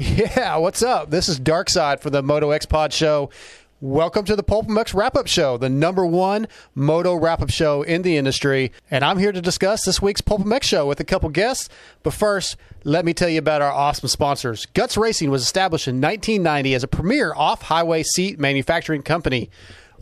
Yeah, what's up? This is Darkside for the Moto X Pod Show. Welcome to the Pulp MX Wrap Up Show, the number one moto wrap up show in the industry. And I'm here to discuss this week's Pulp MX show with a couple guests. But first, let me tell you about our awesome sponsors. Guts Racing was established in 1990 as a premier off highway seat manufacturing company,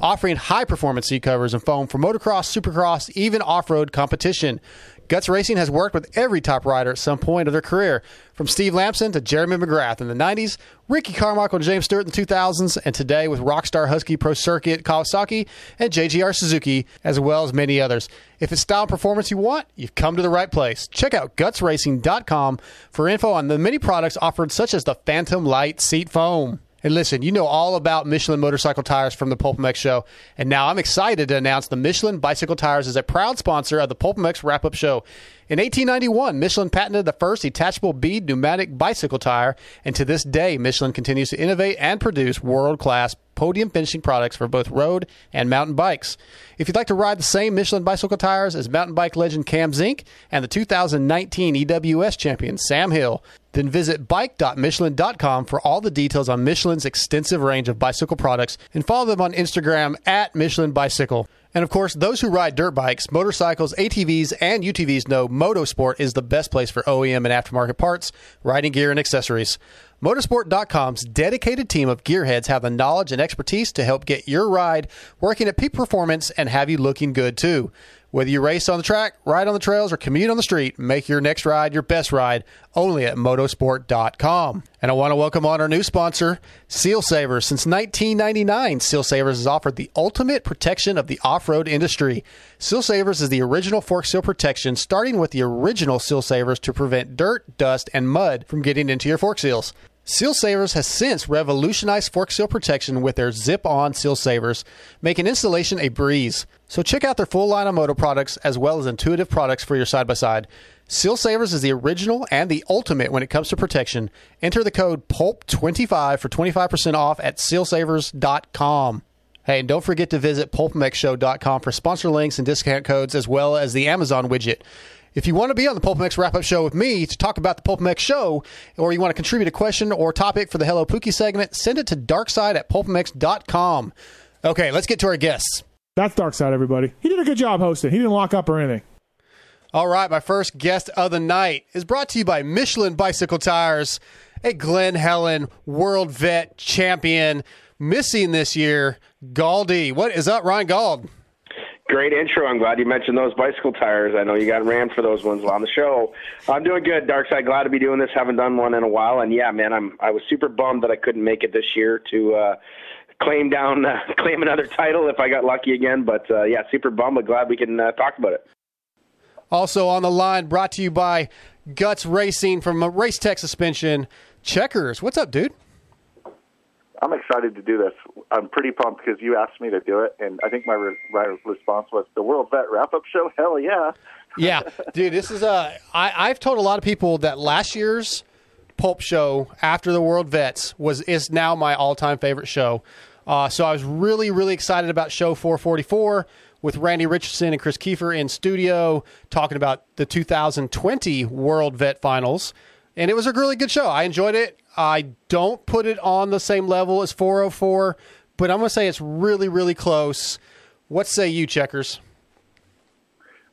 offering high performance seat covers and foam for motocross, supercross, even off road competition. Guts Racing has worked with every top rider at some point of their career, from Steve Lamson to Jeremy McGrath in the 90s, Ricky Carmichael and James Stewart in the 2000s, and today with Rockstar Husky Pro Circuit Kawasaki and JGR Suzuki, as well as many others. If it's style and performance you want, you've come to the right place. Check out gutsracing.com for info on the many products offered, such as the Phantom Light Seat Foam. And listen, you know all about Michelin motorcycle tires from the Pulp MX show. And now I'm excited to announce the Michelin bicycle tires is a proud sponsor of the Pulp MX wrap up show. In 1891, Michelin patented the first detachable bead pneumatic bicycle tire, and to this day, Michelin continues to innovate and produce world class podium finishing products for both road and mountain bikes. If you'd like to ride the same Michelin bicycle tires as mountain bike legend Cam Zink and the 2019 EWS champion Sam Hill, then visit bike.michelin.com for all the details on Michelin's extensive range of bicycle products and follow them on Instagram at Michelin Bicycle. And of course, those who ride dirt bikes, motorcycles, ATVs, and UTVs know Motosport is the best place for OEM and aftermarket parts, riding gear, and accessories. Motosport.com's dedicated team of gearheads have the knowledge and expertise to help get your ride working at peak performance and have you looking good too. Whether you race on the track, ride on the trails, or commute on the street, make your next ride your best ride only at motosport.com. And I want to welcome on our new sponsor, Seal Savers. Since 1999, Seal Savers has offered the ultimate protection of the off road industry. Seal Savers is the original fork seal protection, starting with the original Seal Savers to prevent dirt, dust, and mud from getting into your fork seals. Seal Savers has since revolutionized fork seal protection with their zip on seal savers, making installation a breeze. So check out their full line of moto products as well as intuitive products for your side by side. Seal Savers is the original and the ultimate when it comes to protection. Enter the code PULP25 for 25% off at sealsavers.com. Hey, and don't forget to visit pulpmxshow.com for sponsor links and discount codes as well as the Amazon widget. If you want to be on the Pulp MX wrap up show with me to talk about the Pulp MX show, or you want to contribute a question or topic for the Hello Pookie segment, send it to darkside at pulpmx.com. Okay, let's get to our guests. That's Darkside, everybody. He did a good job hosting. He didn't lock up or anything. All right, my first guest of the night is brought to you by Michelin Bicycle Tires, a Glen Helen World Vet champion. Missing this year, Galdi. What is up, Ryan Gauld? Great intro. I'm glad you mentioned those bicycle tires. I know you got ran for those ones on the show. I'm doing good, Dark Side. Glad to be doing this. Haven't done one in a while, and yeah, man, I'm I was super bummed that I couldn't make it this year to uh, claim down uh, claim another title if I got lucky again. But uh, yeah, super bummed, but glad we can uh, talk about it. Also on the line, brought to you by Guts Racing from Race Tech Suspension. Checkers, what's up, dude? I'm excited to do this. I'm pretty pumped because you asked me to do it, and I think my, re- my response was the World Vet Wrap Up Show. Hell yeah! Yeah, dude, this is a. I, I've told a lot of people that last year's Pulp show after the World Vets was is now my all time favorite show. Uh, so I was really really excited about show 444 with Randy Richardson and Chris Keefer in studio talking about the 2020 World Vet Finals, and it was a really good show. I enjoyed it. I don't put it on the same level as 404, but I'm going to say it's really really close. What say you, Checkers?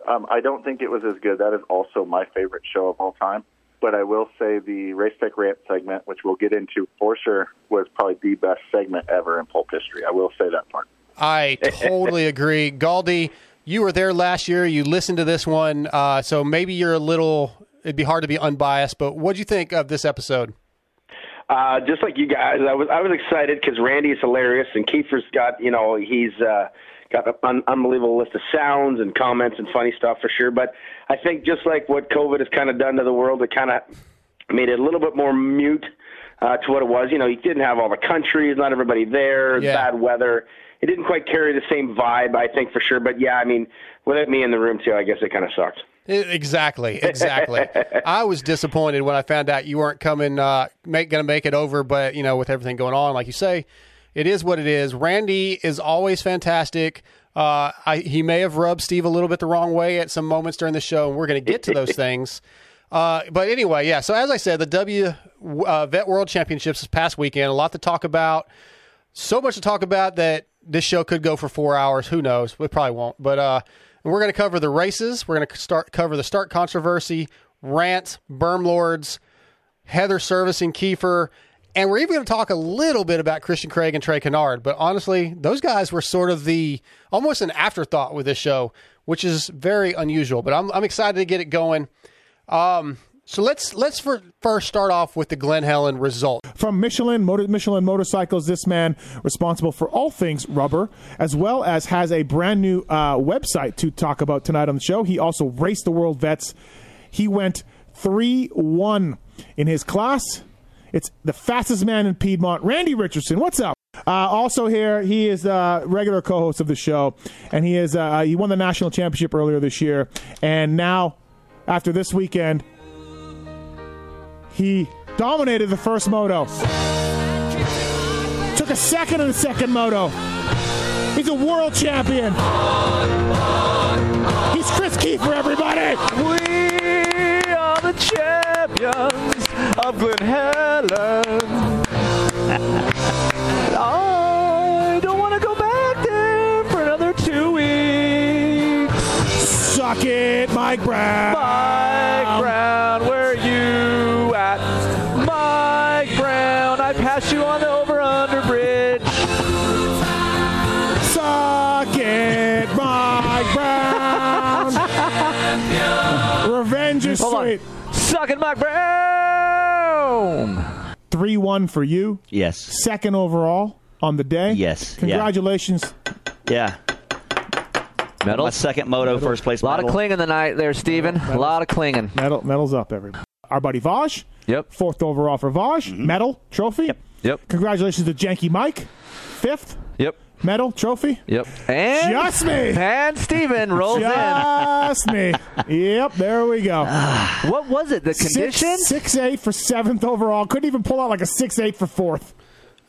Um, I don't think it was as good. That is also my favorite show of all time. But I will say the Race Tech Rant segment, which we'll get into for sure, was probably the best segment ever in pulp history. I will say that part. I totally agree. Galdi, you were there last year. You listened to this one, uh, so maybe you're a little. It'd be hard to be unbiased, but what do you think of this episode? Uh, just like you guys, I was I was excited because Randy is hilarious and Keefer's got you know he's uh, got an un- unbelievable list of sounds and comments and funny stuff for sure. But I think just like what COVID has kind of done to the world, it kind of made it a little bit more mute uh, to what it was. You know, you didn't have all the countries, not everybody there, Yeah. bad weather. It didn't quite carry the same vibe, I think, for sure. But yeah, I mean, without me in the room too, I guess it kind of sucked. Exactly, exactly. I was disappointed when I found out you weren't coming, uh, make going to make it over. But you know, with everything going on, like you say, it is what it is. Randy is always fantastic. Uh, I, he may have rubbed Steve a little bit the wrong way at some moments during the show, and we're going to get to those things. Uh, but anyway, yeah. So as I said, the W uh, Vet World Championships this past weekend, a lot to talk about. So much to talk about that this show could go for four hours. Who knows? We probably won't. But uh, we're going to cover the races. We're going to start cover the start controversy, rant, berm lords, Heather servicing Keefer, and we're even going to talk a little bit about Christian Craig and Trey Canard. But honestly, those guys were sort of the almost an afterthought with this show, which is very unusual. But I'm I'm excited to get it going. Um, so let's let's for, first start off with the Glen Helen result. From Michelin, Motor, Michelin Motorcycles, this man responsible for all things rubber, as well as has a brand new uh, website to talk about tonight on the show. He also raced the World Vets. He went 3 1 in his class. It's the fastest man in Piedmont, Randy Richardson. What's up? Uh, also here, he is a regular co-host of the show, and he is uh, he won the national championship earlier this year, and now after this weekend, he dominated the first moto. Took a second in the second moto. He's a world champion. He's Chris Keefer, everybody. We are the champions of Glen Helen. I don't want to go back there for another two weeks. Suck it, Mike Brown. Mike Brown, Revenge is Hold sweet. on. Sucking Mike Brown. 3 1 for you. Yes. Second overall on the day. Yes. Congratulations. Yeah. My second moto, first place A lot medal. of clinging tonight there, Steven. A lot of clinging. Medal, medals up, everybody. Our buddy Vaj, Yep. fourth overall for Vaj. Mm-hmm. Medal, trophy. Yep. Yep. Congratulations to Janky Mike, fifth. Yep. Medal, trophy. Yep. And Just me. and Steven rolls in. Just me. Yep, there we go. What was it? The condition? Six, six eight for seventh overall. Couldn't even pull out like a six eight for fourth.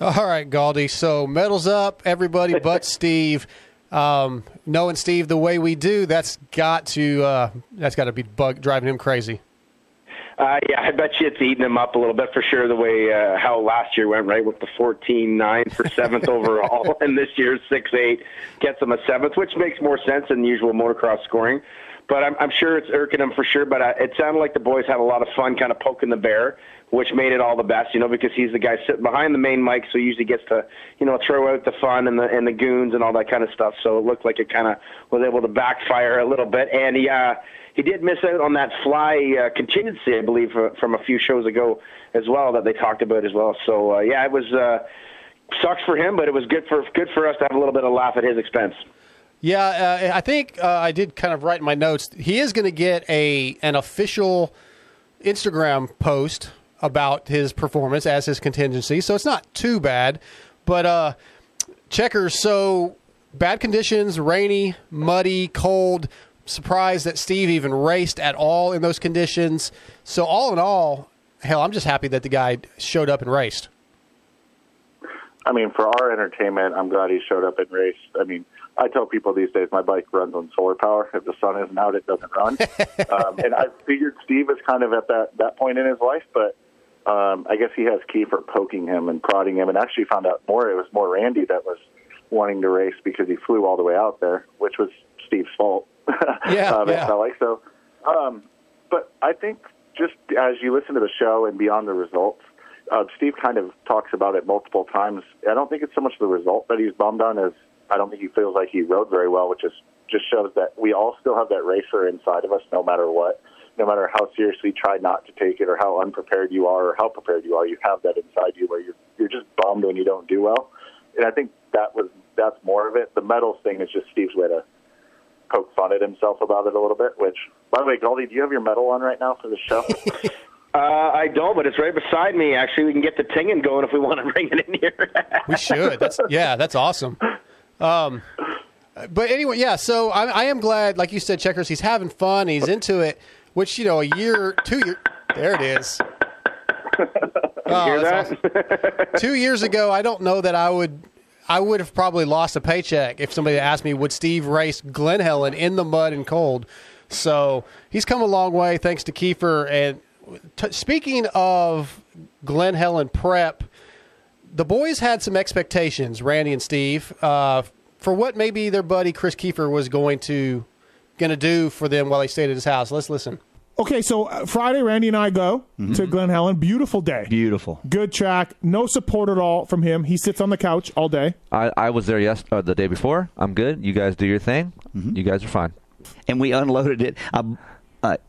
All right, Galdi. So medals up, everybody but Steve. Um, knowing Steve the way we do, that's got to uh, that's got to be bug driving him crazy. Uh, yeah, I bet you it's eating him up a little bit for sure. The way uh, how last year went, right, with the fourteen nine for seventh overall, and this year's six eight gets him a seventh, which makes more sense than usual motocross scoring. But I'm, I'm sure it's irking him for sure. But uh, it sounded like the boys had a lot of fun, kind of poking the bear, which made it all the best, you know, because he's the guy sitting behind the main mic, so he usually gets to, you know, throw out the fun and the and the goons and all that kind of stuff. So it looked like it kind of was able to backfire a little bit, and he. Uh, he did miss out on that fly uh, contingency, I believe, uh, from a few shows ago as well that they talked about as well. So uh, yeah, it was uh, sucks for him, but it was good for good for us to have a little bit of laugh at his expense. Yeah, uh, I think uh, I did kind of write in my notes. He is going to get a an official Instagram post about his performance as his contingency, so it's not too bad. But uh, checkers, so bad conditions, rainy, muddy, cold. Surprised that Steve even raced at all in those conditions. So all in all, hell, I'm just happy that the guy showed up and raced. I mean, for our entertainment, I'm glad he showed up and raced. I mean, I tell people these days my bike runs on solar power. If the sun isn't out, it doesn't run. um, and I figured Steve is kind of at that that point in his life, but um, I guess he has Keefer poking him and prodding him, and actually found out more. It was more Randy that was wanting to race because he flew all the way out there, which was Steve's fault. Yeah, um, it yeah. felt like so. Um, but I think just as you listen to the show and beyond the results, uh, Steve kind of talks about it multiple times. I don't think it's so much the result that he's bummed on as I don't think he feels like he rode very well, which is just shows that we all still have that racer inside of us, no matter what, no matter how seriously you try not to take it or how unprepared you are or how prepared you are. You have that inside you where you're you're just bummed when you don't do well, and I think that was that's more of it. The medals thing is just Steve's way to poke fun at himself about it a little bit. Which, by the way, Goldie, do you have your medal on right now for the show? Uh, I don't, but it's right beside me. Actually, we can get the tinging going if we want to bring it in here. We should. That's yeah, that's awesome. Um, but anyway, yeah. So I, I am glad, like you said, checkers. He's having fun. He's into it. Which you know, a year, two year. There it is. Oh, hear that? awesome. Two years ago, I don't know that I would. I would have probably lost a paycheck if somebody asked me, would Steve race Glen Helen in the mud and cold? So he's come a long way thanks to Keefer. And t- speaking of Glen Helen prep, the boys had some expectations, Randy and Steve, uh, for what maybe their buddy Chris Keefer was going to going to do for them while he stayed at his house. Let's listen. Okay, so uh, Friday, Randy and I go to Glen Helen. Beautiful day. Beautiful. Good track. No support at all from him. He sits on the couch all day. I, I was there yes uh, the day before. I'm good. You guys do your thing. You guys are fine. and we unloaded it. I, uh, let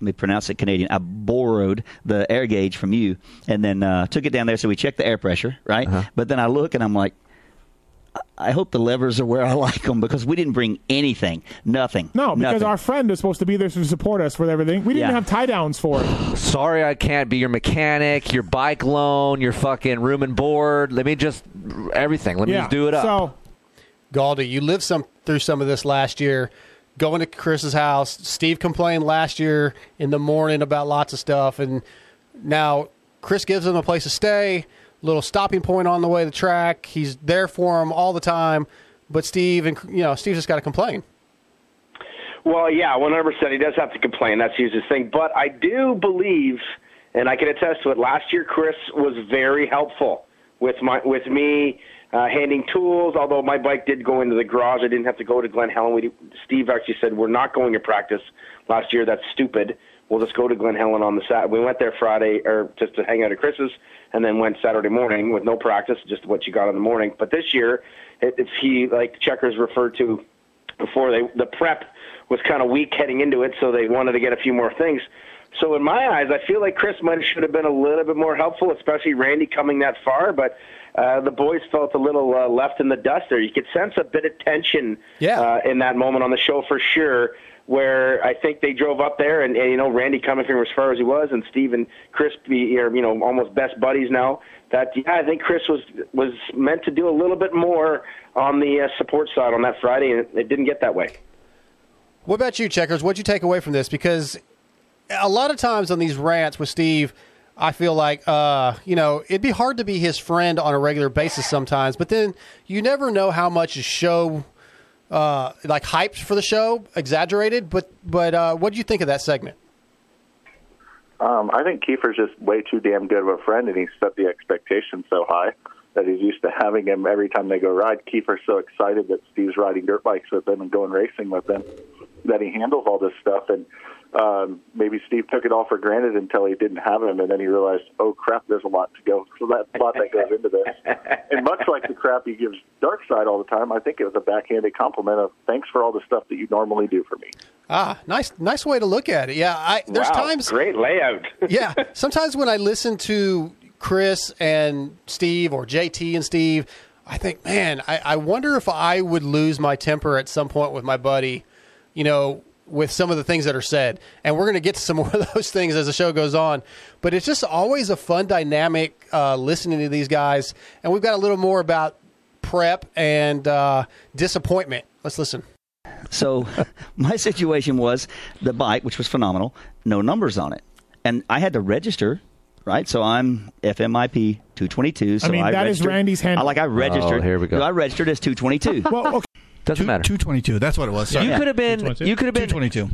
me pronounce it Canadian. I borrowed the air gauge from you, and then uh, took it down there. So we checked the air pressure, right? Uh-huh. But then I look and I'm like, I- I hope the levers are where I like them because we didn't bring anything, nothing. No, because nothing. our friend is supposed to be there to support us with everything. We didn't Yeah. have tie downs for it. Sorry, I can't be your mechanic, your bike loan, your fucking room and board. Let me just everything. Let me yeah. just do it up. So Galdi, you lived some through some of this last year. Going to Chris's house, Steve complained last year in the morning about lots of stuff, and now Chris gives him a place to stay, little stopping point on the way to the track. He's there for him all the time, but Steve and you know Steve just got to complain. Well, yeah, 100%. He does have to complain. That's his thing. But I do believe, and I can attest to it, last year Chris was very helpful with my with me uh, handing tools. Although my bike did go into the garage, I didn't have to go to Glen Helen. We, Steve actually said, we're not going to practice last year. That's stupid. We'll just go to Glen Helen on the Sat. We went there Friday, or just to hang out at Chris's, and then went Saturday morning with no practice, just what you got in the morning. But this year, it, it's he like checkers referred to before they the prep was kind of weak heading into it, so they wanted to get a few more things. So in my eyes, I feel like Chris might should have been a little bit more helpful, especially Randy coming that far. But uh, the boys felt a little uh, left in the dust there. You could sense a bit of tension Yeah. uh, in that moment on the show for sure. Where I think they drove up there, and, and you know Randy coming from as far as he was, and Steve and Chris be are you know almost best buddies now. That yeah, I think Chris was was meant to do a little bit more on the uh, support side on that Friday, and it, didn't get that way. What about you, Checkers? What'd you take away from this? Because a lot of times on these rants with Steve, I feel like, uh, you know, it'd be hard to be his friend on a regular basis sometimes, but then you never know how much a show, uh, like hyped for the show, exaggerated. But, but uh, what do you think of that segment? Um, I think Keefer's just way too damn good of a friend, and he set the expectation so high that he's used to having him every time they go ride. Keefer's so excited that Steve's riding dirt bikes with him and going racing with him that he handles all this stuff. And um, maybe Steve took it all for granted until he didn't have him, and then he realized, oh crap, there's a lot to go. So that's a lot that goes into this. and much like the crap he gives Dark Side all the time, I think it was a backhanded compliment of thanks for all the stuff that you normally do for me. Ah, nice, nice way to look at it. Yeah, I, there's wow, times great layout. yeah. Sometimes when I listen to Chris and Steve or JT and Steve, I think, man, I, I wonder if I would lose my temper at some point with my buddy, you know, with some of the things that are said. And we're going to get to some more of those things as the show goes on. But it's just always a fun dynamic uh, listening to these guys. And we've got a little more about prep and uh, disappointment. Let's listen. So my situation was the bike, which was phenomenal, no numbers on it, and I had to register. Right, so I'm FMIP 222. So I mean, that is registered- Randy's handle. I like I registered. Oh, here we go. I registered as 222. well, okay. Doesn't matter. Two twenty two. That's what it was. Sorry. You could have been. You could have been 222.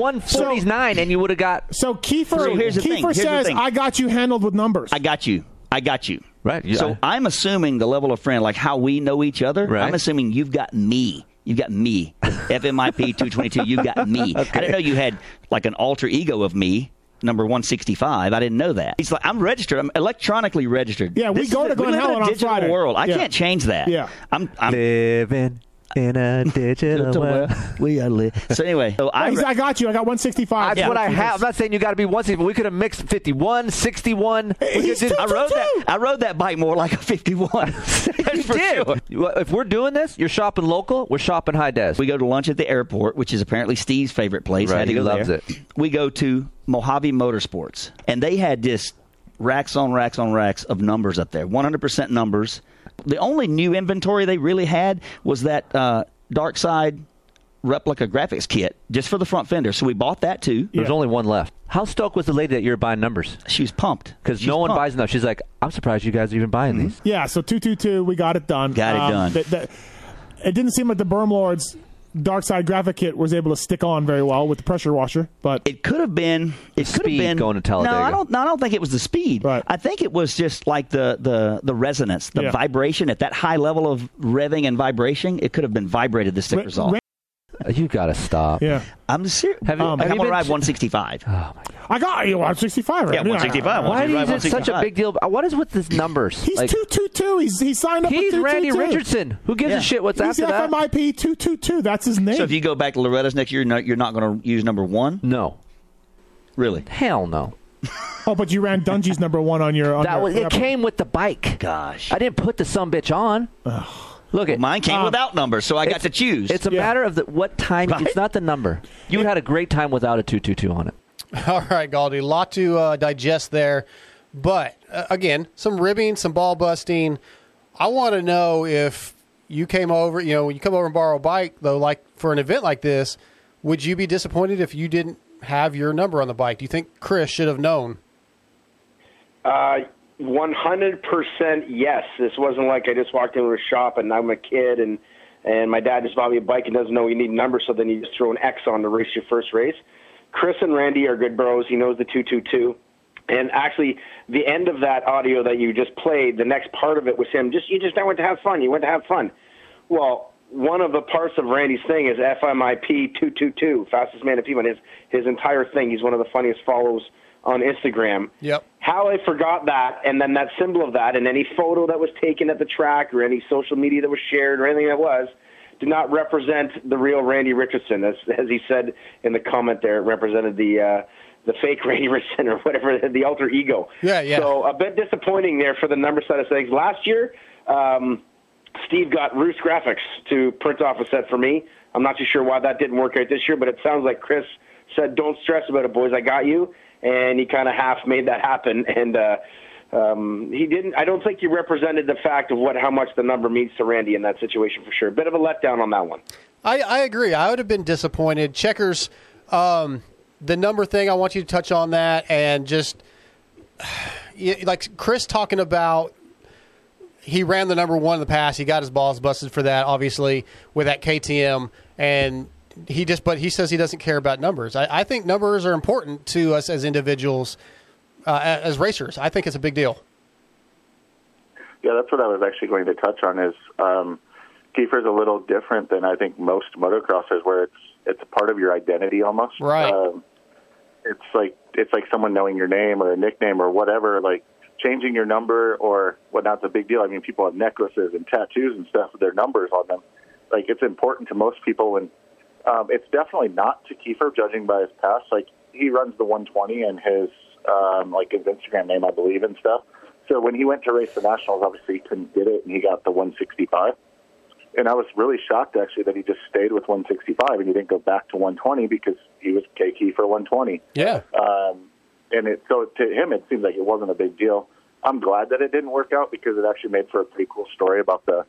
one forty nine, and you would have got So Keefer, So here's the thing. Keefer Here's the says, thing. "I got you handled with numbers." I got you. I got you. right. You, So I'm assuming the level of friend, like how we know each other. Right. I'm assuming you've got me. You've got me. FMIP 222. You've got me. I didn't know you had like an alter ego of me. Number 165. I didn't know that. He's like, I'm registered. I'm electronically registered. Yeah, we This go is to the- we Glen live in Helen a on digital Friday. world. I Yeah. can't change that. Yeah. I'm. I'm living in a digital world. we are li- So anyway, so I, I got you. I got 165. That's what I have. I'm not saying you got to be 160, but we could have mixed 51, 61. We He's could I rode that. I rode that bike more like a 51. you did. If we're doing this, you're shopping local. We're shopping high des. We go to lunch at the airport, which is apparently Steve's favorite place. Right, Had to he go loves there. it. We go to Mojave Motorsports, and they had just racks on racks on racks of numbers up there, 100% numbers. The only new inventory they really had was that uh, Dark Side replica graphics kit just for the front fender. So we bought that too. There's only one left. How stoked was the lady that you're buying numbers? She was pumped because She's no one pumped. buys enough. She's like, I'm surprised you guys are even buying these. Yeah, so 222, we got it done. Got it Um, done. th- th- it didn't seem like the Berm Lords Dark Side graphic kit was able to stick on very well with the pressure washer, but it could have been. It could have been going to Talladega. No, I don't. No, I don't think it was the speed. Right. I think it was just like the the the resonance, the Yeah. vibration at that high level of revving and vibration. It could have been vibrated the stickers off. You gotta stop. Yeah, I'm serious. Have you- um, have you gonna been ride to- 165. I got you 165 right now. Yeah, 165. Why Why is it such a big deal? What is with these numbers? He's Like, 222. He's he signed up. He's with Randy 222. Richardson. Who gives Yeah. a shit what's He's after that? FMIP 222. That's his name. So if you go back to Loretta's next year, you're not, you're not going to use number one. No, really. hell no. oh, but you ran Dungey's number one on your. On That your, was, it came with the bike. Gosh, I didn't put the some bitch on. Look at Mine came Um, without numbers, so I got to choose. It's a matter of the, what time. It's not the number. You had a great time without a two two two on it. All right, Galdi, a lot to uh, digest there. But uh, again, some ribbing, some ball busting. I want to know if you came over, you know, when you come over and borrow a bike, though, like for an event like this, would you be disappointed if you didn't have your number on the bike? Do you think Chris should have known? Uh, 100% yes. This wasn't like I just walked into a shop and I'm a kid and and my dad just bought me a bike and doesn't know you need numbers, so then you just throw an X on to race your first race. Chris and Randy are good bros. He knows the 222. And actually, the end of that audio that you just played, the next part of it was him. Just you just went to have fun. You went to have fun. Well, one of the parts of Randy's thing is FMIP two two two, fastest man in P1. His his entire thing. He's one of the funniest follows on Instagram. Yep. How I forgot that, and then that symbol of that, and any photo that was taken at the track, or any social media that was shared, or anything that was, did not represent the real Randy Richardson. As as he said in the comment there, it represented the uh, the fake Randy Richardson or whatever, the alter ego. Yeah, yeah. So a bit disappointing there for the number side of things. Last year, um, Steve got Roost Graphics to print off a set for me. I'm not too sure why that didn't work out this year, but it sounds like Chris said, "Don't stress about it, boys. I got you." And he kind of half made that happen, and uh, um, he didn't. I don't think he represented the fact of what how much the number means to Randy in that situation for sure. Bit of a letdown on that one. I, I agree. I would have been disappointed. Checkers, um, the number thing, I want you to touch on that and just like Chris talking about he ran the number one in the past. He got his balls busted for that, obviously, with that KTM. And he just, but he says he doesn't care about numbers. I, I think numbers are important to us as individuals, uh, as racers. I think it's a big deal. Yeah, that's what I was actually going to touch on. Is um, Keefer's a little different than I think most motocrossers, where it's it's a part of your identity almost. Right. Um, it's like it's like someone knowing your name or a nickname or whatever. Like changing your number or whatnot's a big deal. I mean, people have necklaces and tattoos and stuff with their numbers on them. Like it's important to most people, and um, it's definitely not to Keefer, judging by his past. Like he runs the 120 and his um, like his Instagram name, I believe, and stuff. So when he went to race the nationals, obviously he couldn't get it, and he got the 165. And I was really shocked actually that he just stayed with 165 and he didn't go back to 120 because he was KK for 120. Yeah. Um, and it so to him it seemed like it wasn't a big deal. I'm glad that it didn't work out because it actually made for a pretty cool story about the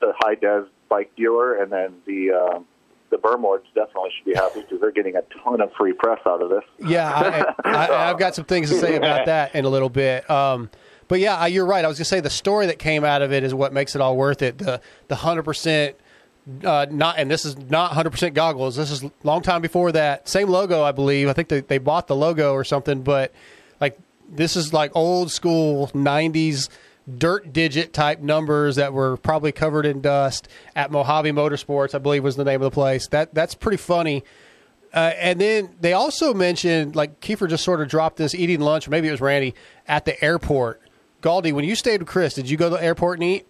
the high des bike dealer and then the um, the Berm Lords definitely should be happy because they're getting a ton of free press out of this. Yeah, I, I, I've got some things to say about that in a little bit. Um, but yeah, you're right. I was going to say the story that came out of it is what makes it all worth it. The the hundred percent. Uh, not and this is not 100% goggles. This is long time before that. Same logo, I believe. I think they, they bought the logo or something, but like this is like old school 90s dirt digit type numbers that were probably covered in dust at Mojave Motorsports, I believe was the name of the place. That that's pretty funny. Uh, and then they also mentioned, like Keefer just sort of dropped this eating lunch, maybe it was Randy, at the airport. Galdi, when you stayed with Chris, did you go to the airport and eat?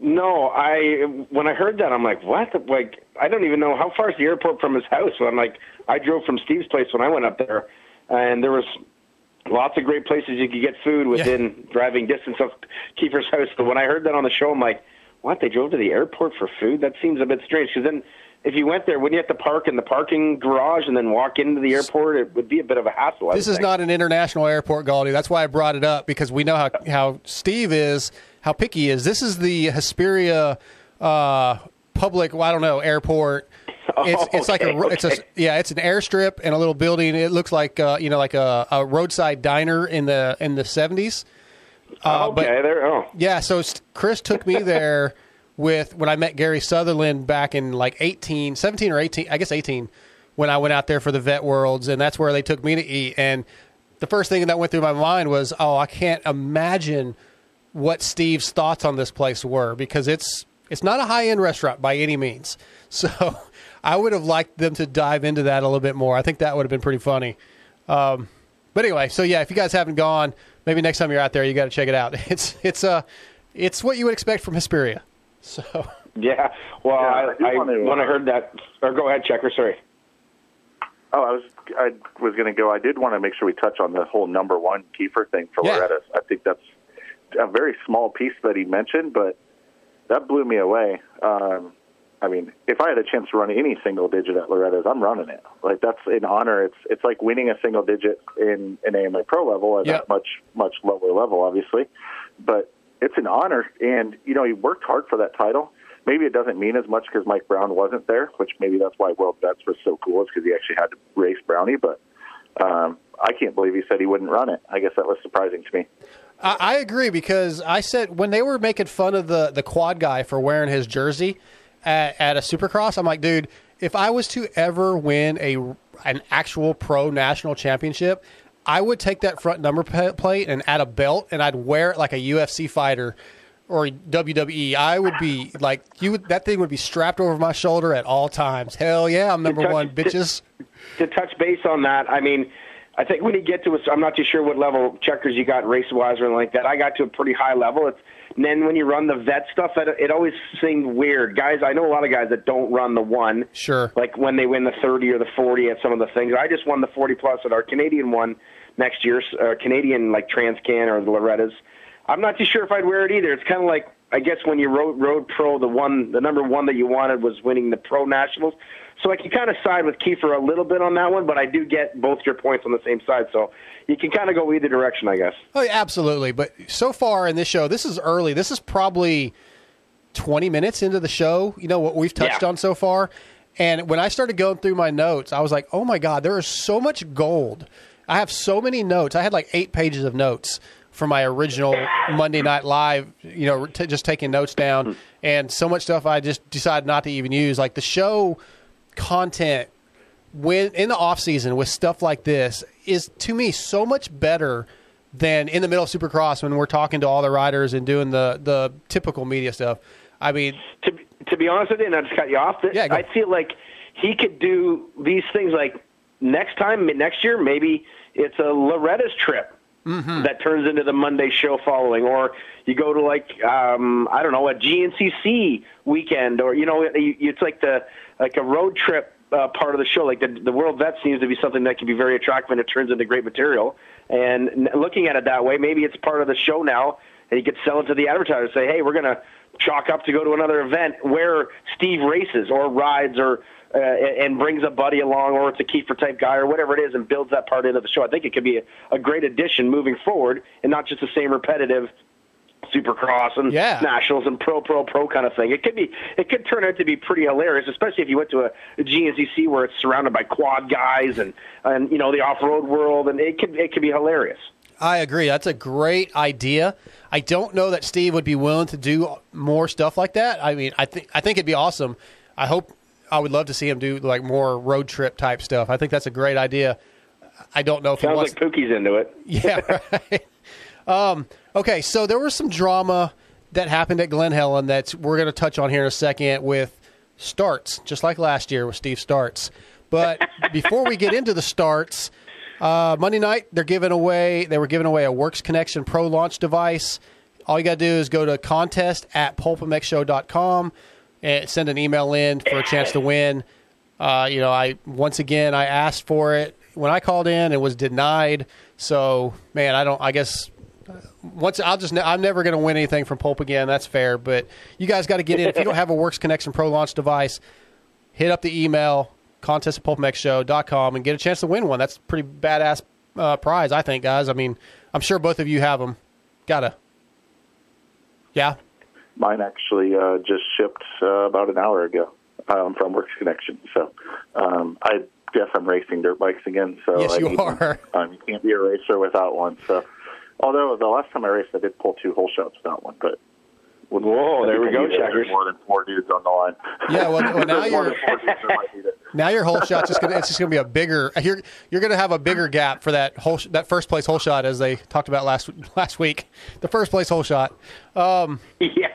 No, I when I heard that I'm like, what? Like I don't even know how far is the airport from his house. So I'm like, I drove from Steve's place when I went up there, and there was lots of great places you could get food within driving distance of Keefer's house. But when I heard that on the show, I'm like, what? They drove to the airport for food? That seems a bit strange. Because then if you went there, wouldn't you have to park in the parking garage and then walk into the airport? It would be a bit of a hassle. I This is think. not an international airport, Galdi. That's why I brought it up because we know how, how Steve is, how picky he is. This is the Hesperia uh, public. Well, I don't know airport. It's, it's like a Oh, okay, it's a yeah it's an airstrip and a little building. It looks like uh, you know like a, a roadside diner in the in the seventies. Uh, okay, there. Oh, Yeah, so Chris took me there with when I met Gary Sutherland back in like 18, 17 or 18, I guess 18, when I went out there for the Vet Worlds, and that's where they took me to eat. And the first thing that went through my mind was, oh, I can't imagine what Steve's thoughts on this place were because it's it's not a high end restaurant by any means. So I would have liked them to dive into that a little bit more. I think that would have been pretty funny. Um, but anyway, so yeah, if you guys haven't gone, maybe next time you're out there, you got to check it out. It's it's uh, it's what you would expect from Hesperia. So yeah. Well, Yeah, I, I I, wanna, when I heard that, or go ahead, Checker. Sorry. Oh, I was I was going to go. I did want to make sure we touch on the whole number one Keefer thing for Yeah. Loretta's. I think that's a very small piece that he mentioned, but that blew me away. Um, I mean, if I had a chance to run any single digit at Loretta's, I'm running it. Like that's an honor. It's it's like winning a single digit in an AMA Pro level at Yep. a much much lower level, obviously. But it's an honor, and you know he worked hard for that title. Maybe it doesn't mean as much because Mike Brown wasn't there, which maybe that's why World Vets was so cool, is because he actually had to race Brownie. But um, I can't believe he said he wouldn't run it. I guess that was surprising to me. I, I agree because I said when they were making fun of the the quad guy for wearing his jersey at, at a Supercross, I'm like, dude, if I was to ever win a an actual pro national championship, I would take that front number plate and add a belt, and I'd wear it like a UFC fighter or WWE. I would be like you. Would, that thing would be strapped over my shoulder at all times. Hell yeah, I'm number touch- one, bitches. to touch base on that, I mean, I think when you get to a, I'm not too sure what level checkers you got race wise or anything like that. I got to a pretty high level. It's and then when you run the vet stuff, it, it always seemed weird. Guys, I know a lot of guys that don't run the one. Sure. Like when they win the 30 or the 40 at some of the things. I just won the 40 plus at our Canadian one next year, uh, Canadian like Transcan or the Loretta's. I'm not too sure if I'd wear it either. It's kind of like I guess when you rode road pro, the one, the number one that you wanted was winning the pro nationals. So I can kind of side with Keefer a little bit on that one, but I do get both your points on the same side. So you can kind of go either direction, I guess. Oh, yeah, absolutely. But so far in this show, this is early. This is probably 20 minutes into the show, you know, what we've touched Yeah. on so far. And when I started going through my notes, I was like, oh my God, there is so much gold. I have so many notes. I had like eight pages of notes for my original Monday Night Live, you know, t- just taking notes down. Hmm. And so much stuff I just decided not to even use. Like the show content when in the off season with stuff like this is to me so much better than in the middle of Supercross when we're talking to all the riders and doing the the typical media stuff. I mean, to to be honest with you, and I just cut you off. Yeah. I feel like he could do these things like next time, next year, maybe it's a Loretta's trip Mm-hmm. that turns into the Monday show following, or you go to like um, I don't know a GNCC weekend, or you know it's like the like a road trip uh, part of the show. Like the the World Vet seems to be something that can be very attractive, and it turns into great material. And looking at it that way, maybe it's part of the show now, and you could sell it to the advertiser. Say, hey, we're gonna chalk up to go to another event where Steve races or rides or uh, and brings a buddy along, or it's a Keefer type guy or whatever it is, and builds that part into the show. I think it could be a, a great addition moving forward, and not just the same repetitive Supercross and Yeah. nationals and pro, pro, pro kind of thing. It could be, it could turn out to be pretty hilarious, especially if you went to a, a GNCC where it's surrounded by quad guys and and you know the off road world, and it could it could be hilarious. I agree. That's a great idea. I don't know that Steve would be willing to do more stuff like that. I mean, I think I think it'd be awesome. I hope I would love to see him do like more road trip type stuff. I think that's a great idea. I don't know if he Sounds wants like Pookie's into it. Yeah, right. um, okay, so there was some drama that happened at Glen Helen that we're going to touch on here in a second with starts, just like last year with Steve Starts. But before we get into the starts, uh, Monday night they're giving away. They were giving away a Works Connection Pro launch device. All you got to do is go to contest at pulpmxshow.com and send an email in for a chance to win. Uh, you know, I once again I asked for it when I called in. It was denied. So, man, I don't. I guess once I'll just I'm never going to win anything from Pulp again. That's fair. But you guys got to get in. If you don't have a Works Connection Pro launch device, hit up the email contest at pulpmxshow.com and get a chance to win one. That's pretty badass uh, prize, I think, guys. I mean, I'm sure both of you have them. Gotta. Yeah. Mine actually uh, just shipped uh, about an hour ago um, from Works Connection. So um, I guess I'm racing dirt bikes again. So Yes, I you are. Um, you can't be a racer without one. So although the last time I raced, I did pull two whole shots without one, but. Whoa, there we go, need it. There's checkers. More than four dudes on the line. Yeah, well, well, now There's more you're- than four dudes that might need it. Now your whole shot's just gonna it's just gonna be a bigger you're you're gonna have a bigger gap for that whole that first place whole shot as they talked about last last week. The first place whole shot. Um, yeah.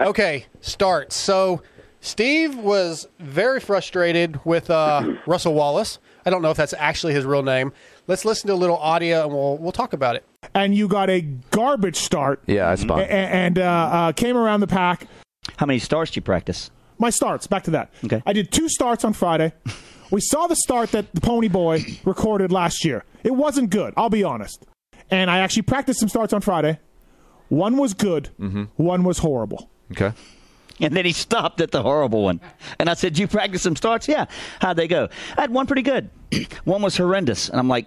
Okay, starts. So Steve was very frustrated with uh, Russell Wallace. I don't know if that's actually his real name. Let's listen to a little audio and we'll we'll talk about it. And you got a garbage start. Yeah, I a- fun. And, uh, uh, came around the pack. How many starts do you practice? My starts, back to that. Okay. I did two starts on Friday. we saw the start that the Pony Boy recorded last year. It wasn't good, I'll be honest. And I actually practiced some starts on Friday. One was good, Mm-hmm. one was horrible. Okay. And then he stopped at the horrible one. And I said, You practice some starts? Yeah. How'd they go? I had one pretty good. one was horrendous. And I'm like,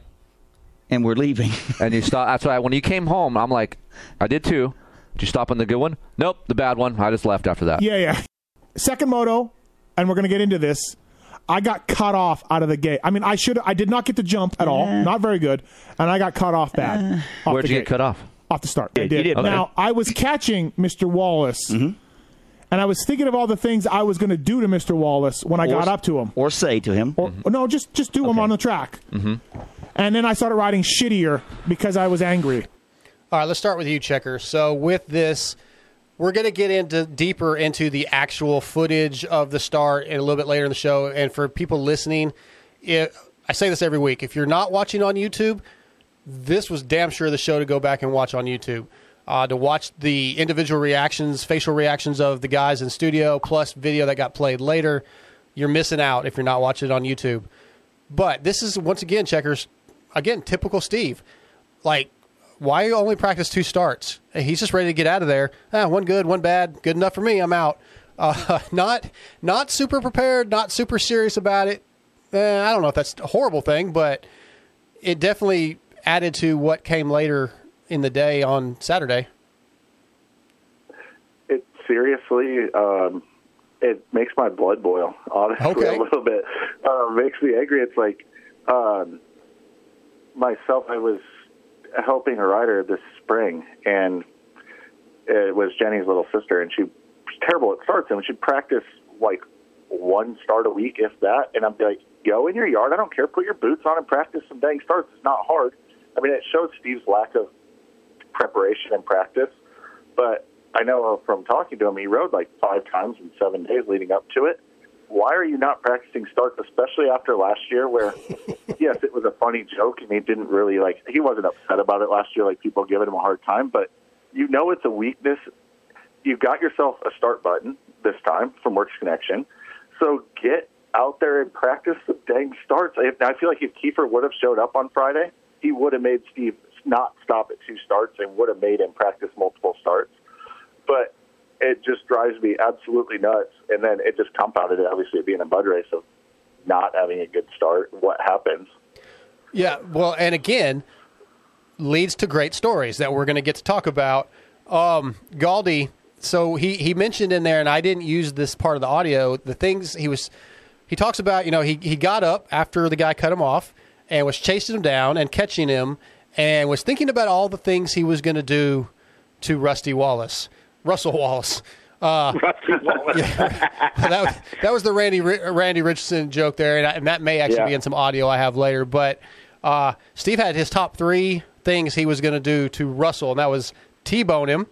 And we're leaving. And you stop. That's why when you came home, I'm like, I did too. Did you stop on the good one? Nope, the bad one. I just left after that. Yeah, yeah. Second moto, and we're going to get into this. I got cut off out of the gate. I mean, I should. I did not get to jump at all. Not very good, and I got cut off bad. off Where'd you gate. get cut off? Off the start. Yeah, I you did. did. Okay. Now I was catching Mr. Wallace, Mm-hmm. and I was thinking of all the things I was going to do to Mr. Wallace when I Or- got up to him. Or say to him. Or no, just just do him on the track. Mm-hmm. And then I started riding shittier because I was angry. All right, let's start with you, Checker. So with this, we're going to get into deeper into the actual footage of the start and a little bit later in the show. And for people listening, it, I say this every week: if you're not watching on YouTube, this was damn sure the show to go back and watch on YouTube. Uh, to watch the individual reactions, facial reactions of the guys in studio, plus video that got played later. You're missing out if you're not watching it on YouTube. But this is once again, checkers. Again, typical Steve. Like, why only practice two starts? He's just ready to get out of there. Ah, one good, one bad, good enough for me. I'm out. Uh, not not super prepared, not super serious about it. Eh, I don't know if that's a horrible thing, but it definitely added to what came later in the day on Saturday. it seriously um it makes my blood boil honestly Okay. a little bit uh, makes me angry it's like um myself i was helping a rider this spring and it was jenny's little sister and she was terrible at starts and she'd practice like one start a week if that and i'd be like go in your yard i don't care put your boots on and practice some dang starts it's not hard i mean it showed steve's lack of preparation and practice but I know from talking to him, he rode like five times in seven days leading up to it. Why are you not practicing starts, especially after last year, where yes, it was a funny joke and he didn't really like. He wasn't upset about it last year, like people giving him a hard time. But you know it's a weakness. You got yourself a start button this time from Works Connection, so get out there and practice the dang starts. I, I feel like if Keefer would have showed up on Friday, he would have made Steve not stop at two starts and would have made him practice multiple starts but it just drives me absolutely nuts. And then it just compounded it, obviously, being a mud race of not having a good start. What happens? Yeah, well, and again, leads to great stories that we're going to get to talk about. Um, Galdi, so he he mentioned in there, and I didn't use this part of the audio. The things he was, he talks about, you know, he he got up after the guy cut him off and was chasing him down and catching him, and was thinking about all the things he was going to do to Rusty Wallace, Russell Wallace. Uh, Wallace. that, was, that was the Randy Randy Richardson joke there, and, I, and that may actually Yeah. be in some audio I have later. But uh, Steve had his top three things he was going to do to Russell, and that was T-bone him,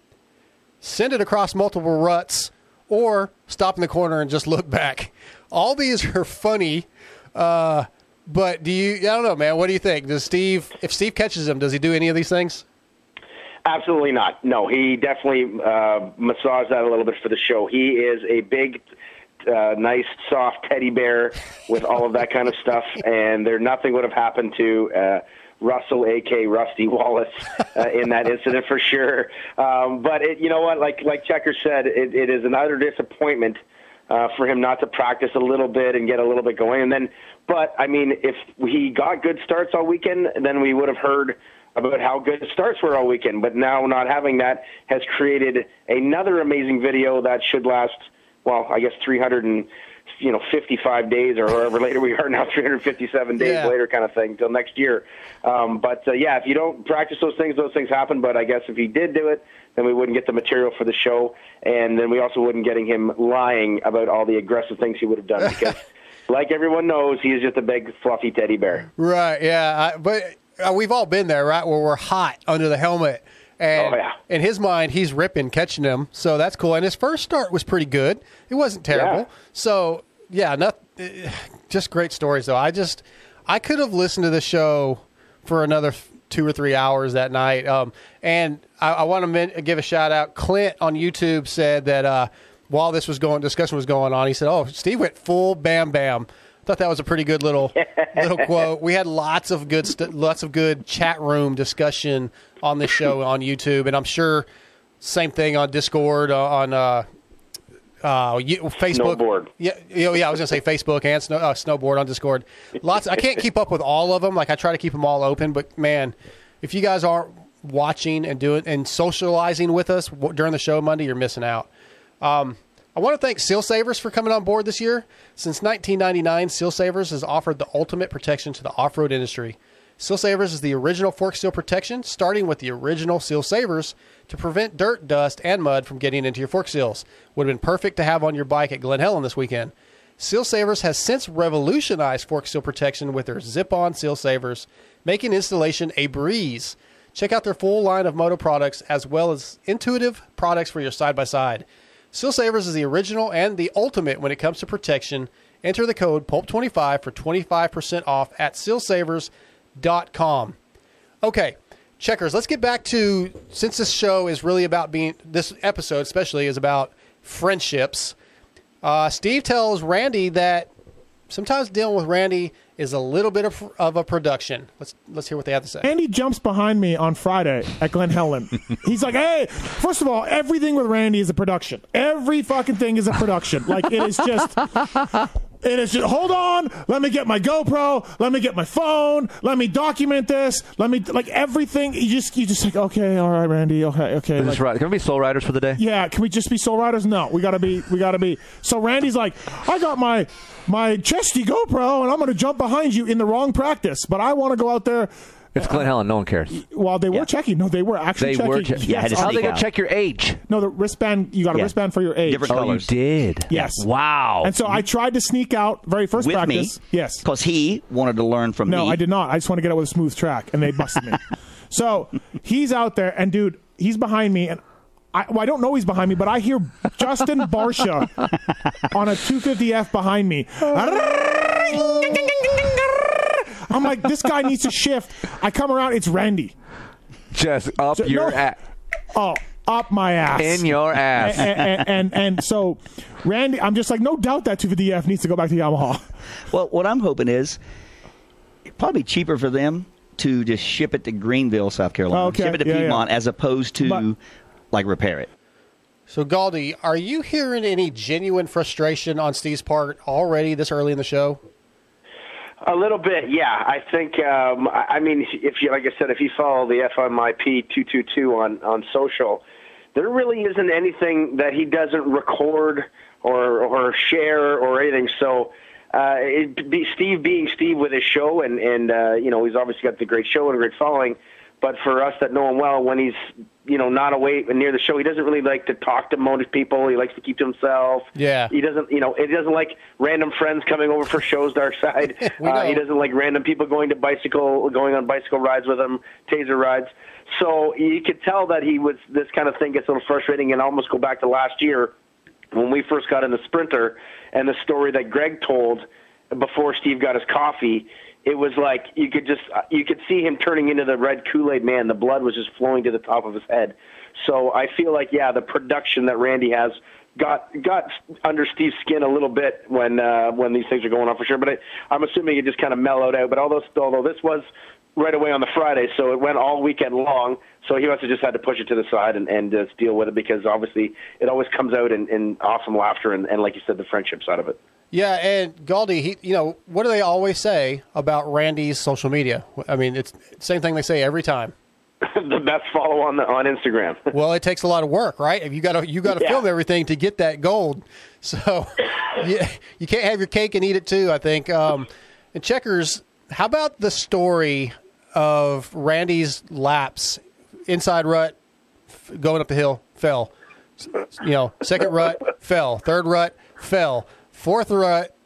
send it across multiple ruts, or stop in the corner and just look back. All these are funny, uh, but do you? I don't know, man. What do you think? Does Steve, if Steve catches him, does he do any of these things? Absolutely not. No, he definitely uh, massaged that a little bit for the show. He is a big, uh, nice, soft teddy bear with all of that kind of stuff, and there nothing would have happened to uh, Russell, A.K. Rusty Wallace, uh, in that incident for sure. Um, but it, you know what? Like like Checker said, it, it is an utter disappointment uh, for him not to practice a little bit and get a little bit going. And then, but I mean, if he got good starts all weekend, then we would have heard about how good starts were all weekend. But now not having that has created another amazing video that should last, well, I guess 300 and you know 55 days or however later we are now 357 days Yeah. later kind of thing till next year um, but uh, yeah if you don't practice those things those things happen but i guess if he did do it then we wouldn't get the material for the show and then we also wouldn't getting him lying about all the aggressive things he would have done because like everyone knows he is just a big fluffy teddy bear Right. Yeah. I, but we've all been there, right? Where we're hot under the helmet. And Oh, yeah. in his mind, he's ripping, catching them. So that's cool. And his first start was pretty good. It wasn't terrible. Yeah. So yeah, not, uh, just great stories though. I just I could have listened to the show for another two or three hours that night. Um, and I, I want to men- give a shout out. Clint on YouTube said that uh, while this was going, discussion was going on, he said, "Oh, Steve went full bam bam." Thought that was a pretty good little little quote. We had lots of good st- lots of good chat room discussion on this show on YouTube, and I'm sure same thing on Discord uh, on uh, uh, you, Facebook. Snowboard. Yeah, you know, yeah. I was gonna say Facebook and snow, uh, snowboard on Discord. Lots. I can't keep up with all of them. Like I try to keep them all open, but man, if you guys aren't watching and doing and socializing with us w- during the show Monday, you're missing out. Um, I want to thank Seal Savers for coming on board this year. Since 1999, Seal Savers has offered the ultimate protection to the off-road industry. Seal Savers is the original fork seal protection, starting with the original Seal Savers to prevent dirt, dust, and mud from getting into your fork seals. Would have been perfect to have on your bike at Glen Helen this weekend. Seal Savers has since revolutionized fork seal protection with their zip-on Seal Savers, making installation a breeze. Check out their full line of moto products as well as intuitive products for your side-by-side. Seal Savers is the original and the ultimate when it comes to protection. Enter the code PULP25 for 25% off at sealsavers.com. Okay, checkers, let's get back to since this show is really about being, this episode especially is about friendships. Uh, Steve tells Randy that sometimes dealing with Randy is a little bit of, of a production. Let's let's hear what they have to say. Randy jumps behind me on Friday at Glen Helen. He's like, "Hey, first of all, everything with Randy is a production. Every fucking thing is a production. Like it is just." It is just hold on. Let me get my GoPro. Let me get my phone. Let me document this. Let me like everything. You just you just like okay, all right, Randy. Okay, okay. Is like- right? Can we be soul riders for the day? yeah, can we just be soul riders? No, we gotta be. We gotta be. So Randy's like, I got my my chesty GoPro, and I'm gonna jump behind you in the wrong practice, but I want to go out there. It's Glen uh, Helen. No one cares. Well, they were checking, no, they were actually They checking. were che- Yeah, I had to Yes, How they gonna check your age? No, the wristband. You got a Yeah. wristband for your age. Different Oh, you colors. did. Yes. Wow. And so I tried to sneak out very first With practice. me. Yes. Because he wanted to learn from me. No. I did not. I just want to get out with a smooth track, and they busted me. so he's out there, and dude, he's behind me, and I, well, I don't know he's behind me, but I hear Justin Barcia on a 250F behind me. I'm like, this guy needs to shift. I come around, it's Randy. Just up So- your no. ass. Oh, up my ass. In your ass. and, and, and, and so, Randy, I'm just like, no doubt that 250F needs to go back to Yamaha. Well, what I'm hoping is probably cheaper for them to just ship it to Greenville, South Carolina, Okay, ship it to yeah, yeah. Piedmont, as opposed to But- like repair it. So, Galdi, are you hearing any genuine frustration on Steve's part already this early in the show? A little bit, yeah. I think. Um, I mean, if you, like I said, if you follow the FMIP two two two on on social, there really isn't anything that he doesn't record or or share or anything. So. Uh, it be Steve being Steve with his show, and and uh, you know he's obviously got the great show and a great following. But for us that know him well, when he's you know not away near the show, he doesn't really like to talk to most people. He likes to keep to himself. Yeah. He doesn't, you know, he doesn't like random friends coming over for shows. Dark Side. We uh, he doesn't like random people going to bicycle, going on bicycle rides with him, taser rides. So you could tell that he was this kind of thing gets a little frustrating, and almost go back to last year when we first got in the Sprinter, and the story that Greg told before Steve got his coffee. It was like you could just you could see him turning into the red Kool Aid man. The blood was just flowing to the top of his head. So I feel like yeah, the production that Randy has got got under Steve's skin a little bit when uh, when these things are going on for sure. But I, I'm assuming it just kind of mellowed out. But although although this was right away on the Friday, so it went all weekend long. So he must have just had to push it to the side and, and just deal with it because obviously it always comes out in, in awesome laughter and, and, like you said, the friendship side of it. Yeah, and Galdi, he, you know, what do they always say about Randy's social media? I mean, it's the same thing they say every time. the best follow on the, on Instagram. well, it takes a lot of work, right? If you got to you got to Yeah. film everything to get that gold, so you, you can't have your cake and eat it too. I think. Um, and checkers, how about the story of Randy's laps inside rut, f- going up the hill, fell. You know, second rut, fell. Third rut, fell. Fourth rut,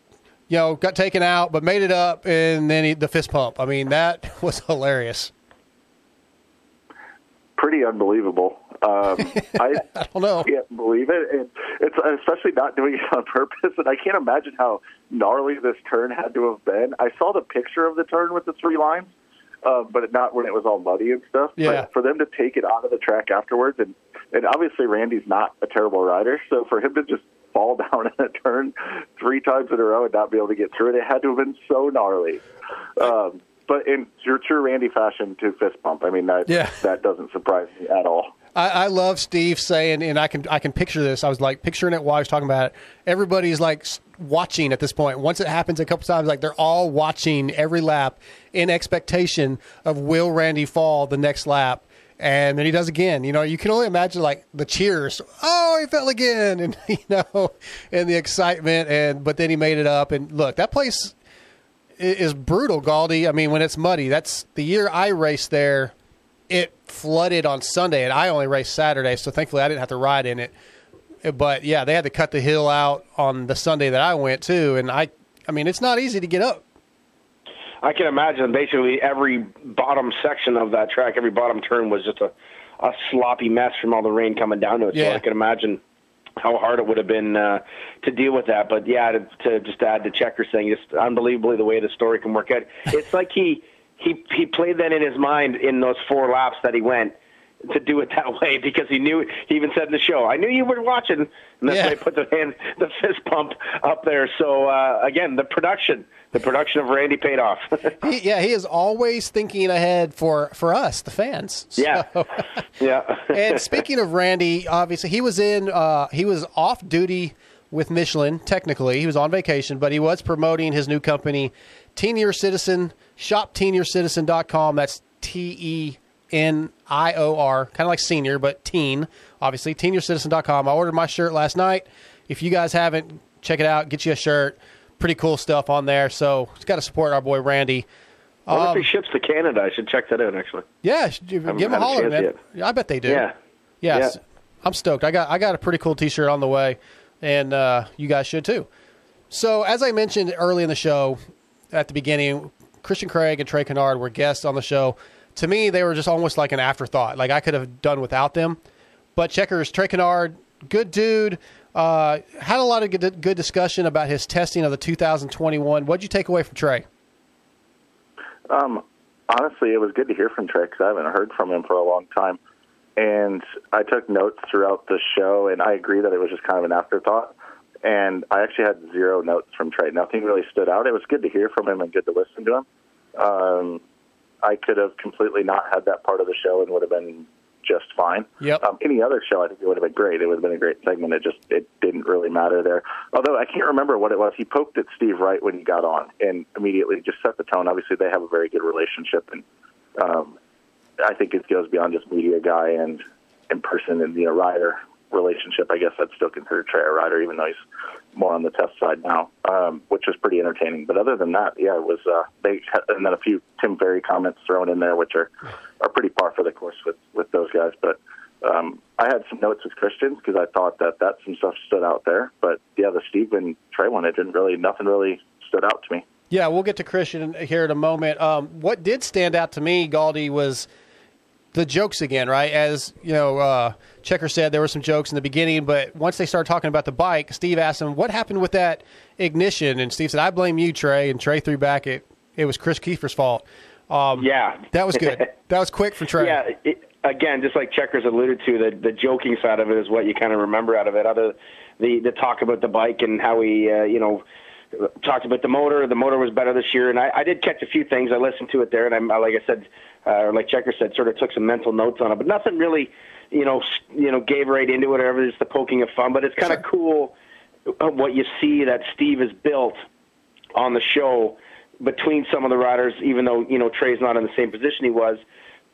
you know, got taken out, but made it up, and then he, the fist pump. I mean, that was hilarious. pretty unbelievable. Um, I, don't know. can't believe it, and it's especially not doing it on purpose. And I can't imagine how gnarly this turn had to have been. I saw the picture of the turn with the three lines, uh, but not when it was all muddy and stuff. Yeah. But for them to take it out of the track afterwards, and and obviously Randy's not a terrible rider, so for him to just fall down in a turn three times in a row and not be able to get through it, it had to have been so gnarly. Um, but in true, true Randy fashion, to fist bump. I mean, that Yeah. that doesn't surprise me at all. I, I love Steve saying, and I can I can picture this. I was like picturing it while I was talking about it. Everybody's like watching at this point. Once it happens a couple times, like they're all watching every lap in expectation of will Randy fall the next lap, and then he does again. You know, you can only imagine like the cheers. Oh, he fell again, and you know, and the excitement. And but then he made it up. And look, that place is brutal, Galdi. I mean, when it's muddy, that's the year I raced there. It flooded on Sunday, and I only raced Saturday, so thankfully I didn't have to ride in it. But yeah, they had to cut the hill out on the Sunday that I went to, and I, I mean, it's not easy to get up. I can imagine basically every bottom section of that track, every bottom turn was just a, a sloppy mess from all the rain coming down to it. So Yeah. I can imagine how hard it would have been uh, to deal with that. But yeah, to, to just add to Checker saying, just unbelievably the way the story can work out. It's like he he he played that in his mind in those four laps that he went to do it that way because he knew he even said in the show, I knew you were watching, and that's Yeah. why he put the hand the fist pump up there. So uh, again, the production, the production of Randy paid off. He, yeah, he is always thinking ahead for for us, the fans. Yeah. So- yeah. and speaking of Randy, obviously he was in uh, he was off duty with Michelin. Technically, he was on vacation, but he was promoting his new company, Tenior Citizen. Shop teniorcitizen.com. That's T E N I O R, kind of like senior, but teen. Obviously, teniorcitizen.com. I ordered my shirt last night. If you guys haven't, check it out. Get you a shirt. Pretty cool stuff on there. So, just got to support our boy Randy. I wonder Um, if he ships to Canada. I should check that out actually. Yeah, give him a holler, man. yet. I bet they do. Yeah. Yes. Yeah. I'm stoked. I got I got a pretty cool T-shirt on the way, and uh, you guys should too. So, as I mentioned early in the show, at the beginning, Christian Craig and Trey Canard were guests on the show. To me, they were just almost like an afterthought. Like I could have done without them. But checkers, Trey Canard, good dude. Uh, had a lot of good, good discussion about his testing of the 2021. What'd you take away from Trey? Um, honestly, it was good to hear from Trey because I haven't heard from him for a long time. And I took notes throughout the show, and I agree that it was just kind of an afterthought. And I actually had zero notes from Trey. Nothing really stood out. It was good to hear from him and good to listen to him. Um, I could have completely not had that part of the show and would have been just fine. Yep. Um, any other show, I think it would have been great. It would have been a great segment. It just it didn't really matter there. Although I can't remember what it was. He poked at Steve Wright when he got on, and immediately just set the tone. Obviously, they have a very good relationship, and um, I think it goes beyond just media guy and in person and you know rider relationship. I guess I'd still consider Trey a rider, even though he's more on the test side now, um, which was pretty entertaining. But other than that, yeah, it was. Uh, they had, and then a few Tim Ferry comments thrown in there, which are are pretty par for the course with with those guys. But um, I had some notes with Christians because I thought that that some stuff stood out there. But yeah, the Steve and Trey one, it didn't really nothing really stood out to me. Yeah, we'll get to Christian here in a moment. Um, what did stand out to me, Galdi, was the jokes again, right? As you know, uh, Checker said there were some jokes in the beginning, but once they started talking about the bike, Steve asked him what happened with that ignition, and Steve said, "I blame you, Trey." And Trey threw back it. It was Chris Keefer's fault. Um, yeah, that was good. that was quick from Trey. Yeah, it, again, just like Checkers alluded to, the the joking side of it is what you kind of remember out of it. Other the the talk about the bike and how he, uh, you know, talked about the motor. The motor was better this year, and I, I did catch a few things. I listened to it there, and I'm like I said, uh, or like Checker said, sort of took some mental notes on it, but nothing really, you know, you know, gave right into it. Whatever, it's the poking of fun. But it's kind of cool uh, what you see that Steve has built on the show between some of the riders, even though you know Trey's not in the same position he was,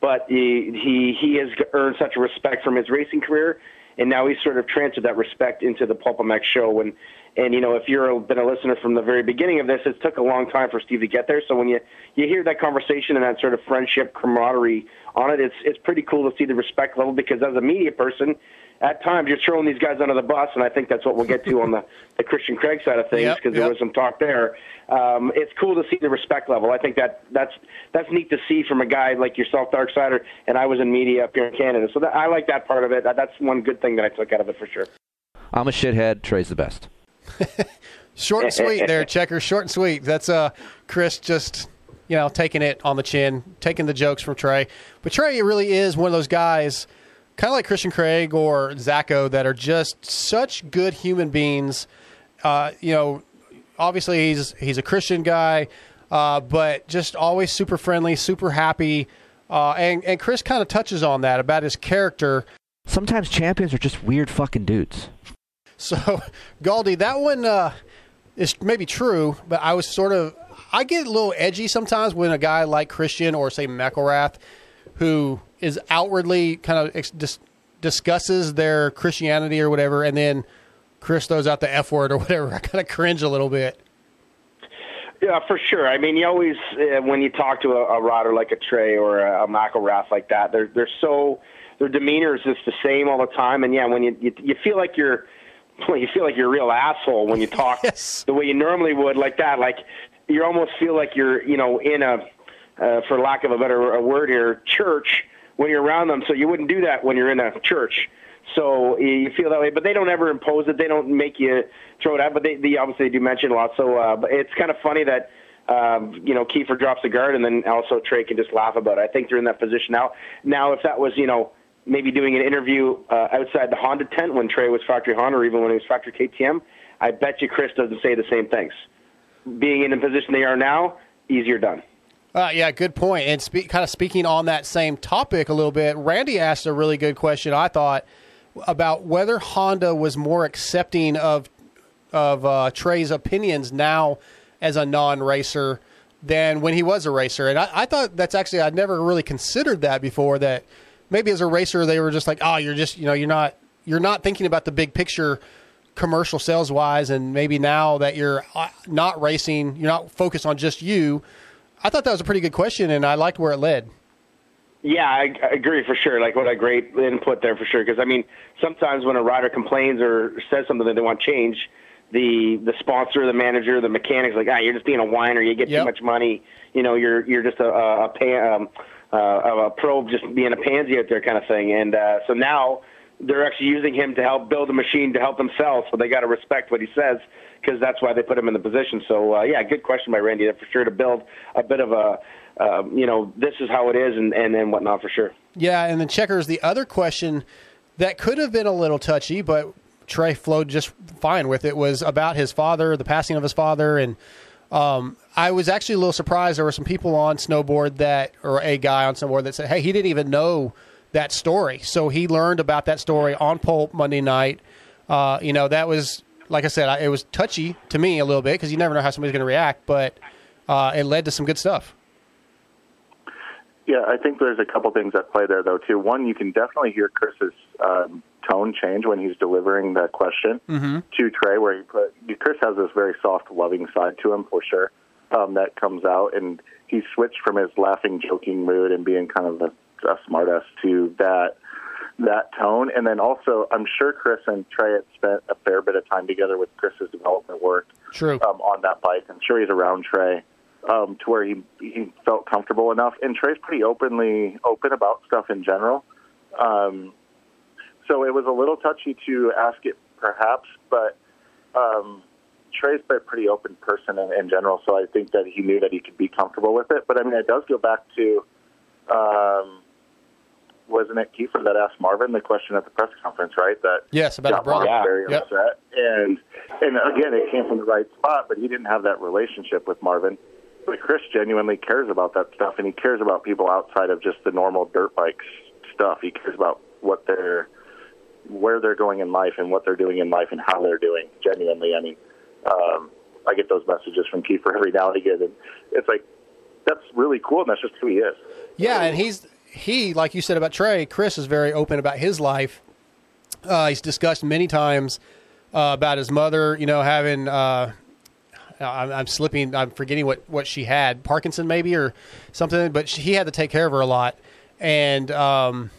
but he he he has earned such a respect from his racing career, and now he's sort of transferred that respect into the PulpMX show. And and you know if you've been a listener from the very beginning of this, it took a long time for Steve to get there. So when you you hear that conversation and that sort of friendship camaraderie on it, it's it's pretty cool to see the respect level because as a media person. At times, you're throwing these guys under the bus, and I think that's what we'll get to on the, the Christian Craig side of things Yep, because there was some talk there. Um, it's cool to see the respect level. I think that that's that's neat to see from a guy like yourself, Darksider, and I was in media up here in Canada, so that, I like that part of it. That, that's one good thing that I took out of it for sure. I'm a shithead. Trey's the best. Short and sweet there, checker. Short and sweet. That's uh, Chris just you know taking it on the chin, taking the jokes from Trey. But Trey really is one of those guys, kind of like Christian Craig or Zacho, that are just such good human beings. Uh, you know, obviously he's he's a Christian guy, uh, but just always super friendly, super happy. Uh, and and Chris kind of touches on that about his character. Sometimes champions are just weird fucking dudes. So, Galdi, that one uh, is maybe true, but I was sort of I get a little edgy sometimes when a guy like Christian or say McElrath, who is outwardly kind of ex- dis- discusses their Christianity or whatever, and then Chris throws out the F word or whatever. I kind of cringe a little bit. Yeah, for sure. I mean, you always uh, when you talk to a, a rider like a Trey or a, a McElrath like that, they're they're so their demeanor is just the same all the time. And yeah, when you you, you feel like you're well, you feel like you're a real asshole when you talk the way you normally would like that. Like you almost feel like you're you know in a uh, for lack of a better a word here church when you're around them. So you wouldn't do that when you're in a church. So you feel that way, but they don't ever impose it. They don't make you throw it out, but they, they obviously do mention a lot. So uh, but it's kind of funny that um, you know Keefer drops the guard, and then also Trey can just laugh about it. I think they're in that position now. Now, if that was you know maybe doing an interview uh, outside the Honda tent when Trey was factory Honda, or even when he was factory KTM, I bet you Chris doesn't say the same things. Being in the position they are now, easier done. Uh, yeah, good point. And spe- kind of speaking on that same topic a little bit, Randy asked a really good question. I thought about whether Honda was more accepting of of uh, Trey's opinions now as a non-racer than when he was a racer. And I, I thought that's actually I'd never really considered that before. That maybe as a racer they were just like, oh, you're just you know you're not you're not thinking about the big picture commercial sales wise and maybe now that you're uh, not racing you're not focused on just you i thought that was a pretty good question and i liked where it led Yeah, I, I agree for sure. Like what a great input there for sure. Because I mean, sometimes when a rider complains or says something that they want change, the the sponsor, the manager, the mechanic's like, ah, you're just being a whiner. You get too much money. You know, you're you're just a a, a, pan, um, uh, a probe just being a pansy out there kind of thing. And uh, so now they're actually using him to help build a machine to help themselves. So they got to respect what he says because that's why they put him in the position. So uh, yeah, good question by Randy. For sure to build a bit of a um, you know this is how it is and and, and whatnot for sure. yeah and then checkers the other question that could have been a little touchy but trey flowed just fine with it was about his father the passing of his father and um, i was actually a little surprised. There were some people on snowboard that or a guy on snowboard that said hey he didn't even know that story. So he learned about that story on pulp monday night. Uh, you know that was like i said I, it was touchy to me a little bit because you never know how somebody's going to react but uh, it led to some good stuff. Yeah, I think there's a couple things at play there, though, too. One, you can definitely hear Chris's um, tone change when he's delivering that question Mm-hmm. to Trey, where he put Chris has this very soft, loving side to him for sure um, that comes out, and he switched from his laughing, joking mood and being kind of a, a smartass to that that tone. And then also, I'm sure Chris and Trey had spent a fair bit of time together with Chris's development work True. um, on that bike. I'm sure he's around Trey um, to where he he felt comfortable enough. And Trey's pretty openly open about stuff in general. Um, so it was a little touchy to ask it, perhaps, but um, Trey's a pretty open person in, in general. So I think that he knew that he could be comfortable with it. But I mean, it does go back to. Um, wasn't it Keefer that asked Marvin the question at the press conference, right? That Yes, about his brother. Yeah. very Yep. upset, and and again, it came from the right spot, but he didn't have that relationship with Marvin. But Chris genuinely cares about that stuff, and he cares about people outside of just the normal dirt bikes stuff. He cares about what they're where they're going in life and what they're doing in life and how they're doing. Genuinely, I mean, um, I get those messages from Keefer every now and again, and it's like that's really cool, and that's just who he is. Yeah, and he's he like you said about Trey. Chris is very open about his life. Uh, he's discussed many times uh, about his mother. You know, having uh, I'm, I'm slipping. I'm forgetting what what she had, Parkinson maybe or something. But she, he had to take care of her a lot, and um,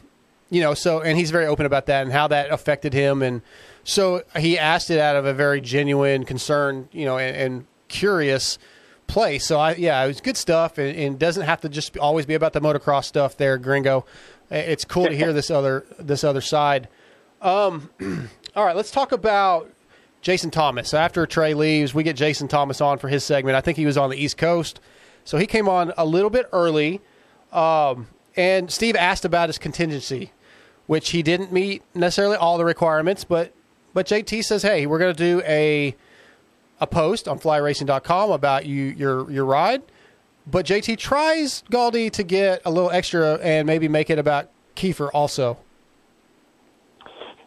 you know, so and he's very open about that and how that affected him. And so he asked it out of a very genuine concern, you know, and, and curious place. So I, yeah, it was good stuff, and, and doesn't have to just always be about the motocross stuff. There, Gringo, it's cool to hear this other this other side. Um, all right, let's talk about Jason Thomas. After Trey leaves, we get Jason Thomas on for his segment. I think he was on the East Coast, so he came on a little bit early. Um, and Steve asked about his contingency, which he didn't meet necessarily all the requirements, but but JT says, "Hey, we're going to do a a post on flyracing.com about you your your ride." But JT tries Galdi to get a little extra and maybe make it about Keefer also.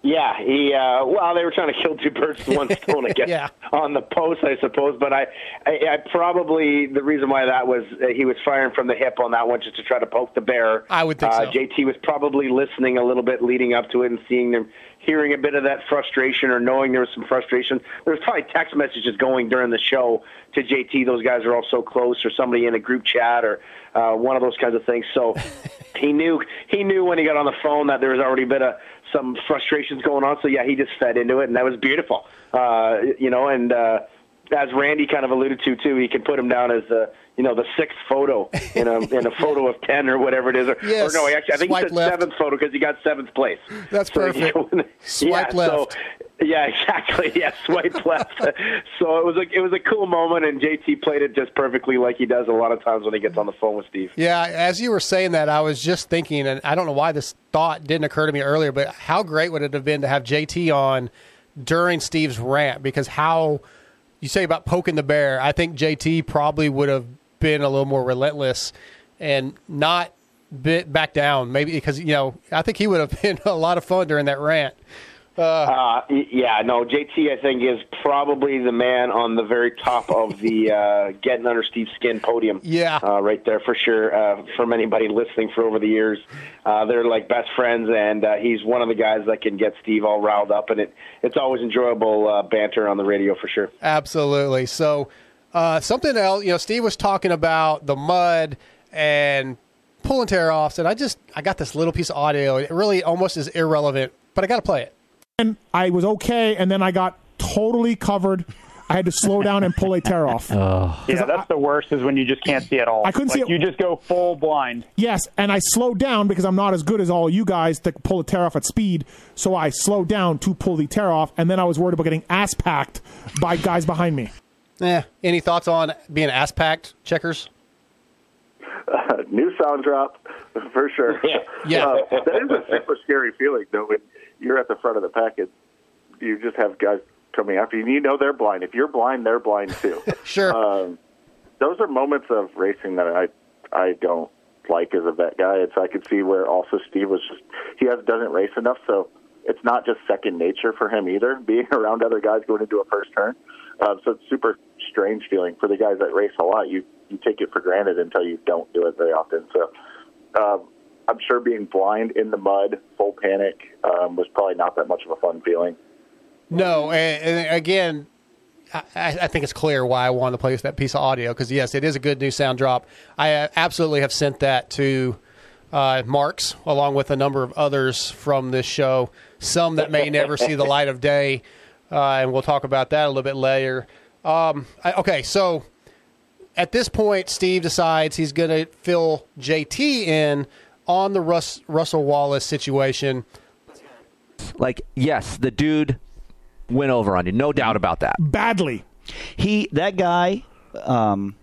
Yeah, he. Uh, well, they were trying to kill two birds with one stone, I guess, Yeah. on the post, I suppose. But I, I, I probably the reason why that was uh, he was firing from the hip on that one just to try to poke the bear. I would think uh, so. JT was probably listening a little bit leading up to it and seeing them, hearing a bit of that frustration or knowing there was some frustration. There was probably text messages going during the show to JT. Those guys are all so close, or somebody in a group chat, or uh, one of those kinds of things. So he knew he knew when he got on the phone that there was already a some frustrations going on. So yeah, he just fed into it, and that was beautiful. Uh, you know, and uh, as Randy kind of alluded to too, he can put him down as the you know the sixth photo in a in a photo of ten or whatever it is. Or, Yes. or no, actually, I think Swipe he said left. seventh photo because he got seventh place. That's So, perfect. Swipe yeah, left. So, yeah, exactly. Yeah, swipe left. so it was a it was a cool moment, and JT played it just perfectly, like he does a lot of times when he gets on the phone with Steve. Yeah, as you were saying that, I was just thinking, and I don't know why this thought didn't occur to me earlier, but how great would it have been to have JT on during Steve's rant? Because how you say about poking the bear, I think JT probably would have been a little more relentless and not bit back down. Maybe because you know, I think he would have been a lot of fun during that rant. Uh, y- yeah, no, JT, I think, is probably the man on the very top of the uh, getting under Steve's skin podium. Yeah. Uh, right there for sure. Uh, from anybody listening for over the years, uh, they're like best friends, and uh, he's one of the guys that can get Steve all riled up, and it it's always enjoyable uh, banter on the radio for sure. Absolutely. So, uh, something else, you know, Steve was talking about the mud and pulling tear offs, and I just I got this little piece of audio. It really almost is irrelevant, but I got to play it. And I was okay, and then I got totally covered. I had to slow down and pull a tear off. Yeah, that's the worst is when you just can't see at all. I couldn't see it- You just go full blind. Yes, and I slowed down because I'm not as good as all you guys to pull a tear off at speed. So I slowed down to pull the tear off, and then I was worried about getting ass packed by guys behind me. Yeah. Any thoughts on being ass packed checkers? Uh, new sound drop for sure. Yeah. Yeah. Uh, that is a super scary feeling though when you're at the front of the pack and you just have guys coming after you. and You know they're blind. If you're blind, they're blind too. Sure. Um, those are moments of racing that I I don't like as a vet guy. It's I could see where also Steve was just he has doesn't race enough, so it's not just second nature for him either. Being around other guys going into a first turn, um, so it's super strange feeling for the guys that race a lot. You you take it for granted until you don't do it very often. So um, I'm sure being blind in the mud, full panic, um, was probably not that much of a fun feeling. No, and, and again, I, I think it's clear why I wanted to play that piece of audio because yes, it is a good new sound drop. I uh, absolutely have sent that to uh, Marks along with a number of others from this show. Some that may never see the light of day, uh, and we'll talk about that a little bit later. Um, I, okay, so at this point, Steve decides he's going to fill JT in on the Russ, Russell Wallace situation. Like, yes, the dude went over on you, no doubt about that. Badly. He that guy, um,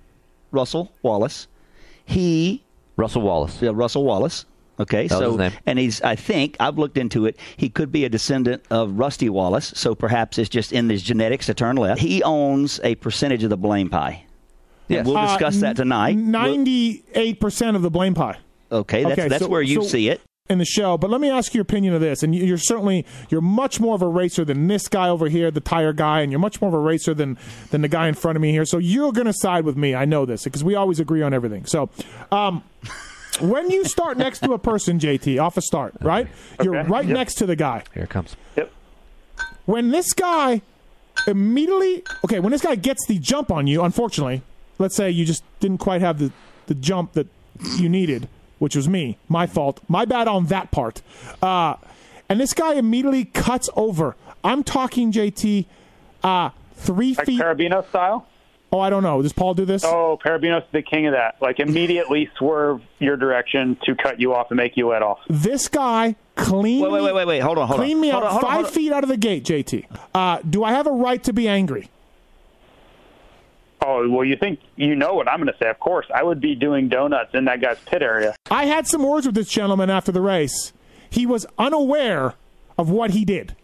Russell Wallace. He Russell Wallace. Yeah, Russell Wallace. Okay, That was so his name. and he's I think I've looked into it. He could be a descendant of Rusty Wallace, so perhaps it's just in his genetics to turn left. He owns a percentage of the blame pie. Yes. And we'll Uh, discuss that tonight. Ninety-eight percent of the blame pie. Okay, that's Okay, that's so- where you so- see it. in the show. But let me ask your opinion of this. And you- you're certainly you're much more of a racer than this guy over here, the tire guy, and you're much more of a racer than than the guy in front of me here. So you're going to side with me. I know this because we always agree on everything. So. um when you start next to a person, JT, off a start, right? You're right Yep. next to the guy. Here it comes. Yep. When this guy immediately, okay, when this guy gets the jump on you, unfortunately, let's say you just didn't quite have the, the jump that you needed, which was me, my fault, my bad on that part. Uh, and this guy immediately cuts over. I'm talking JT, uh, three Like feet. Parabino style? oh, I don't know. Does Paul do this? Oh, Parabino's the king of that. Like immediately swerve your direction to cut you off and make you let off. This guy clean Wait, wait, wait, wait, wait. Hold on, hold clean on. me hold out on, hold on, five on. feet out of the gate, JT. Uh, do I have a right to be angry? Oh, well, you think you know what I'm going to say. Of course. I would be doing donuts in that guy's pit area. I had some words with this gentleman after the race. He was unaware of what he did.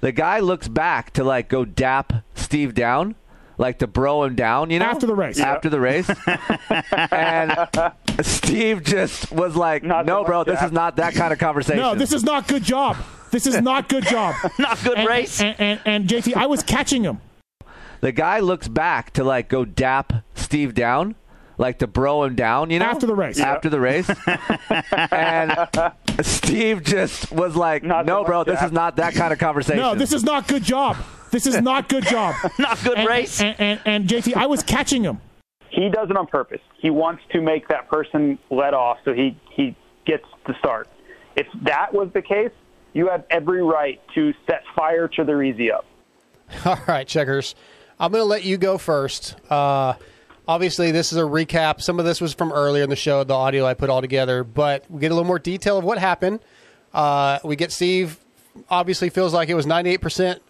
The guy looks back to like go dap Steve down, like to bro him down, you know? After the race. After the race. and Steve just was like, Not no, bro, this that." is not that kind of conversation. No, this is not good job. This is not good job. Not good and, race. And, and, and JT, I was catching him. The guy looks back to like go dap Steve down, like to bro him down, you know? After the race. After the race. and Steve just was like, Not no, bro, much this that. is not that kind of conversation. No, this is not good job. This is not good job. Not good and, race. And, and, and JT, I was catching him. He does it on purpose. He wants to make that person let off so he, he gets the start. If that was the case, you have every right to set fire to their easy up. All right, checkers. I'm going to let you go first. Uh, obviously, this is a recap. Some of this was from earlier in the show, the audio I put all together, but we get a little more detail of what happened. Uh, we get Steve obviously feels like it was 98%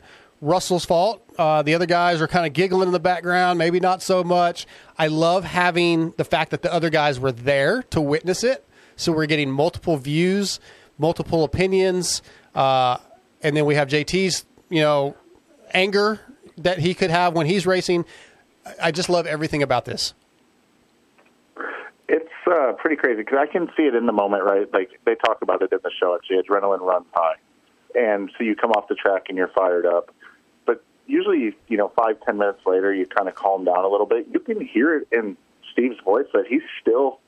Russell's fault. Uh, the other guys are kind of giggling in the background, maybe not so much. I love having the fact that the other guys were there to witness it. So we're getting multiple views, multiple opinions, uh, and then we have JT's, you know, anger that he could have when he's racing. I- just love everything about this. It's uh, pretty crazy because I can see it in the moment, right? Like they talk about it in the show. Actually, adrenaline runs high, and so you come off the track and you're fired up. But usually, you know, five ten minutes later, you kind of calm down a little bit. You can hear it in Steve's voice that he's still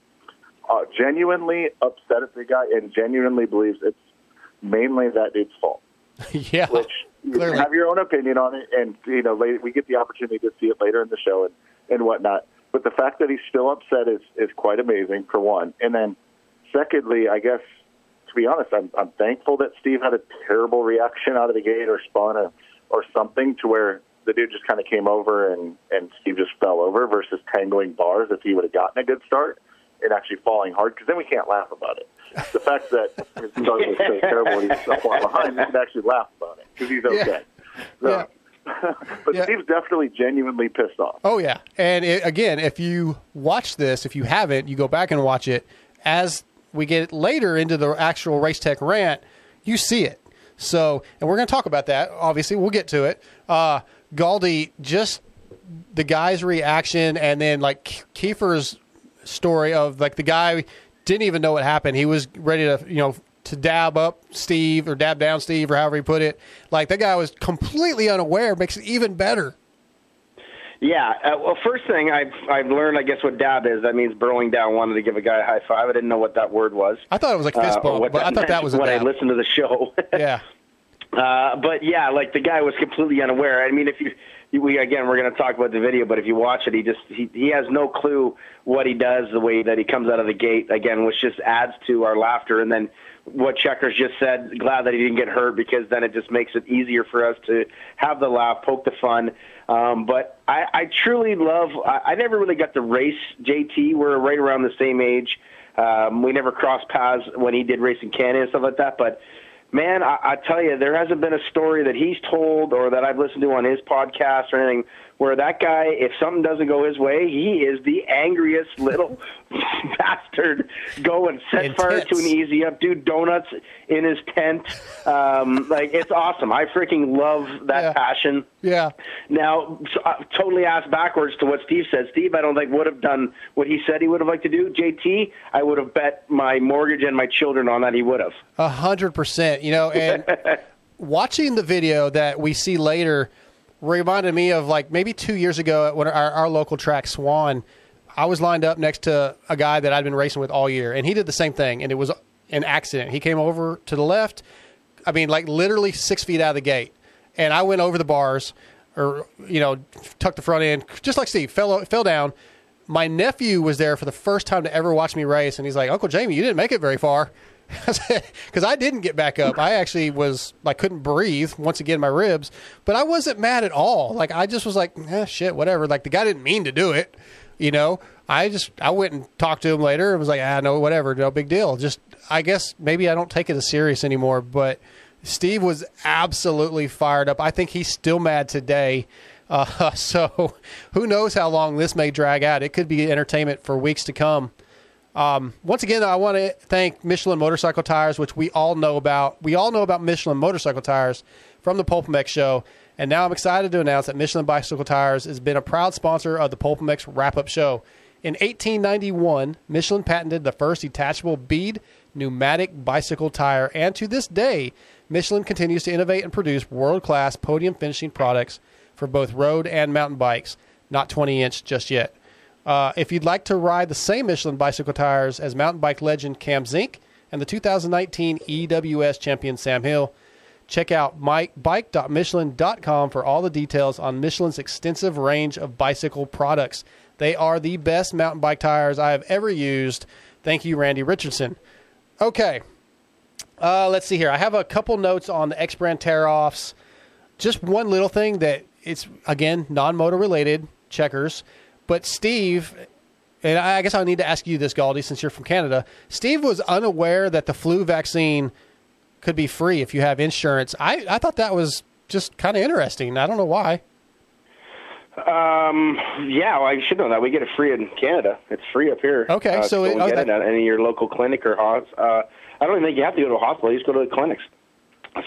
uh, genuinely upset at the guy and genuinely believes it's mainly that dude's fault. yeah, which you clearly. have your own opinion on it, and you know later, we get the opportunity to see it later in the show and and whatnot. But the fact that he's still upset is is quite amazing for one, and then secondly, I guess to be honest, I'm I'm thankful that Steve had a terrible reaction out of the gate or spun or or something to where the dude just kind of came over and and Steve just fell over versus tangling bars if he would have gotten a good start and actually falling hard because then we can't laugh about it. The fact that his start was so terrible and he's so far behind, we can actually laugh about it because he's okay. So, but Steve's definitely genuinely pissed off. Oh yeah, and it, again, if you watch this, if you haven't, you go back and watch it. As we get later into the actual race tech rant, you see it. So, and we're going to talk about that. Obviously, we'll get to it. Uh, Galdi, just the guy's reaction, and then like Keefer's story of like the guy didn't even know what happened. He was ready to, you know, to dab up Steve or dab down Steve or however he put it. Like that guy was completely unaware. Makes it even better. Yeah. Uh, well, first thing I've I've learned, I guess, what dab is. That means burrowing down. Wanted to give a guy a high five. I didn't know what that word was. I thought it was like fist Uh, bump, what but I thought that was a when I listened to the show. yeah. Uh, but yeah, like the guy was completely unaware. I mean, if you we again, we're going to talk about the video, but if you watch it, he just he he has no clue what he does, the way that he comes out of the gate again, which just adds to our laughter. And then what Checkers just said, glad that he didn't get hurt because then it just makes it easier for us to have the laugh, poke the fun. Um, but I, I truly love. I, I never really got to race JT. We're right around the same age. Um, we never crossed paths when he did race in Canada and stuff like that. But man, I, I tell you, there hasn't been a story that he's told or that I've listened to on his podcast or anything where that guy, if something doesn't go his way, he is the angriest little bastard. Go and set fire to an easy up, do donuts in his tent. Um, like it's awesome. I freaking love that passion. Yeah. Now, so, uh, totally asked backwards to what Steve said. Steve, I don't think would have done what he said he would have liked to do. JT, I would have bet my mortgage and my children on that he would have. A hundred percent. You know, and watching the video that we see later reminded me of like maybe two years ago when our, our local track Swan. I was lined up next to a guy that I'd been racing with all year, and he did the same thing, and it was an accident. He came over to the left, I mean, like literally six feet out of the gate, and I went over the bars, or you know, tucked the front end, just like Steve fell fell down. My nephew was there for the first time to ever watch me race, and he's like, "Uncle Jamie, you didn't make it very far." because I didn't get back up. I actually was like couldn't breathe once again my ribs, but I wasn't mad at all. Like I just was like, eh, shit, whatever. Like the guy didn't mean to do it, you know. I just I went and talked to him later and was like, ah, no, whatever, no big deal. Just I guess maybe I don't take it as serious anymore. But Steve was absolutely fired up. I think he's still mad today. Uh, so who knows how long this may drag out? It could be entertainment for weeks to come. Um, once again, I want to thank Michelin Motorcycle Tires, which we all know about. We all know about Michelin Motorcycle Tires from the PulpMX Show. And now I'm excited to announce that Michelin Bicycle Tires has been a proud sponsor of the PulpMX Wrap Up Show. In 1891, Michelin patented the first detachable bead pneumatic bicycle tire, and to this day, Michelin continues to innovate and produce world class podium finishing products for both road and mountain bikes. Not 20 inch just yet. Uh, if you'd like to ride the same Michelin bicycle tires as mountain bike legend Cam Zink and the 2019 EWS champion Sam Hill, check out bike.michelin.com for all the details on Michelin's extensive range of bicycle products. They are the best mountain bike tires I have ever used. Thank you, Randy Richardson. Okay, uh, let's see here. I have a couple notes on the X brand tear offs. Just one little thing that it's again non motor related checkers. But Steve, and I guess I need to ask you this, Galdi, since you're from Canada. Steve was unaware that the flu vaccine could be free if you have insurance. I, I thought that was just kind of interesting. I don't know why. Um, yeah, well, I should know that. We get it free in Canada. It's free up here. Okay, uh, so it- oh, get that- it at any of your local clinic or hos. Uh, I don't even think you have to go to a hospital. You just go to the clinics.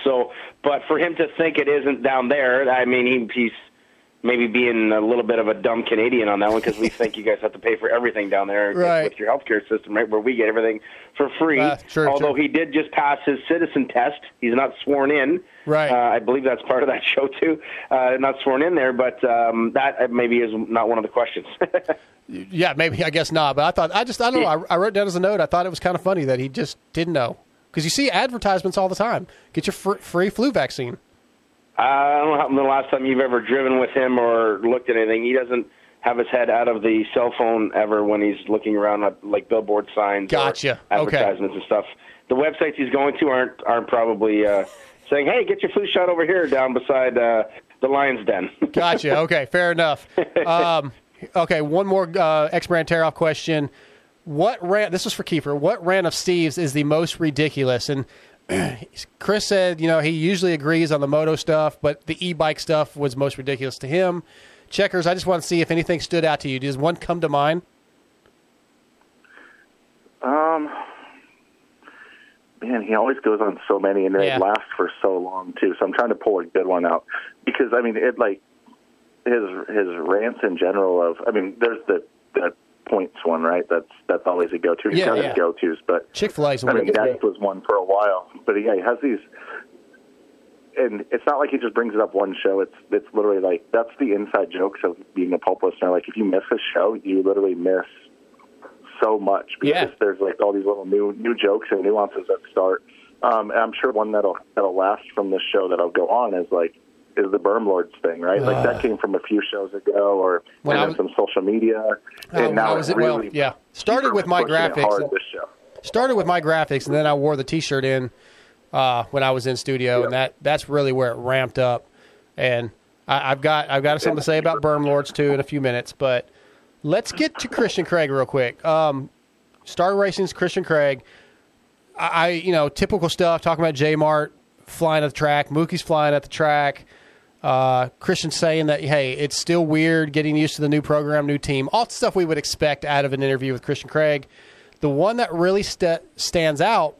So, but for him to think it isn't down there, I mean, he, he's maybe being a little bit of a dumb Canadian on that one because we think you guys have to pay for everything down there Right. with your healthcare system, right? Where we get everything for free. Uh, sure, Although sure. he did just pass his citizen test, he's not sworn in. Right. Uh, I believe that's part of that show too. Uh, not sworn in there, but um, that uh, maybe is not one of the questions. Yeah, maybe I guess not. But I thought I just I don't know. I, I wrote down as a note. I thought it was kind of funny that he just didn't know because you see advertisements all the time. Get your fr- free flu vaccine. I don't know how, the last time you've ever driven with him or looked at anything. He doesn't have his head out of the cell phone ever when he's looking around at like billboard signs Gotcha. or Okay. advertisements and stuff. The websites he's going to aren't aren't probably uh, saying, "Hey, get your flu shot over here down beside uh, the Lion's Den." Gotcha. Okay, fair enough. Um, okay, one more uh, X brand tear off question. What rant? This was for Keefer. What rant of Steve's is the most ridiculous? And Chris said, you know, he usually agrees on the moto stuff, but the e-bike stuff was most ridiculous to him. Checkers, I just want to see if anything stood out to you. Does one come to mind? Um, man, he always goes on so many, and they Yeah. last for so long too. So I'm trying to pull a good one out because I mean, it like his his rants in general. Of I mean, there's the that points one, right? That's that's always a go to. He's Yeah, got yeah. go tos, but Chick Fil A's I mean, that was one for a while. But yeah, he has these, and it's not like he just brings it up one show. It's it's literally like that's the inside jokes of being a pulp listener. Like if you miss a show, you literally miss so much because Yeah. there's like all these little new new jokes and nuances that start. Um, and I'm sure one that'll that'll last from this show that'll go on is like is the Berm Lords thing, right? like that came from a few shows ago, or When and was- some social media, Oh, and now was it at- well, really yeah. Started with my graphics. hard and- this show. started with my graphics, and then I wore the T-shirt in uh, when I was in studio, and that that's really where it ramped up. And I, I've got I've got something to say about Berm Lords too in a few minutes, but let's get to Christian Craig real quick. Um, Star Racing's Christian Craig. I, I you know typical stuff talking about J Mart flying at the track, Mookie's flying at the track. Uh, Christian saying that hey, it's still weird getting used to the new program, new team, all the stuff we would expect out of an interview with Christian Craig. The one that really st- stands out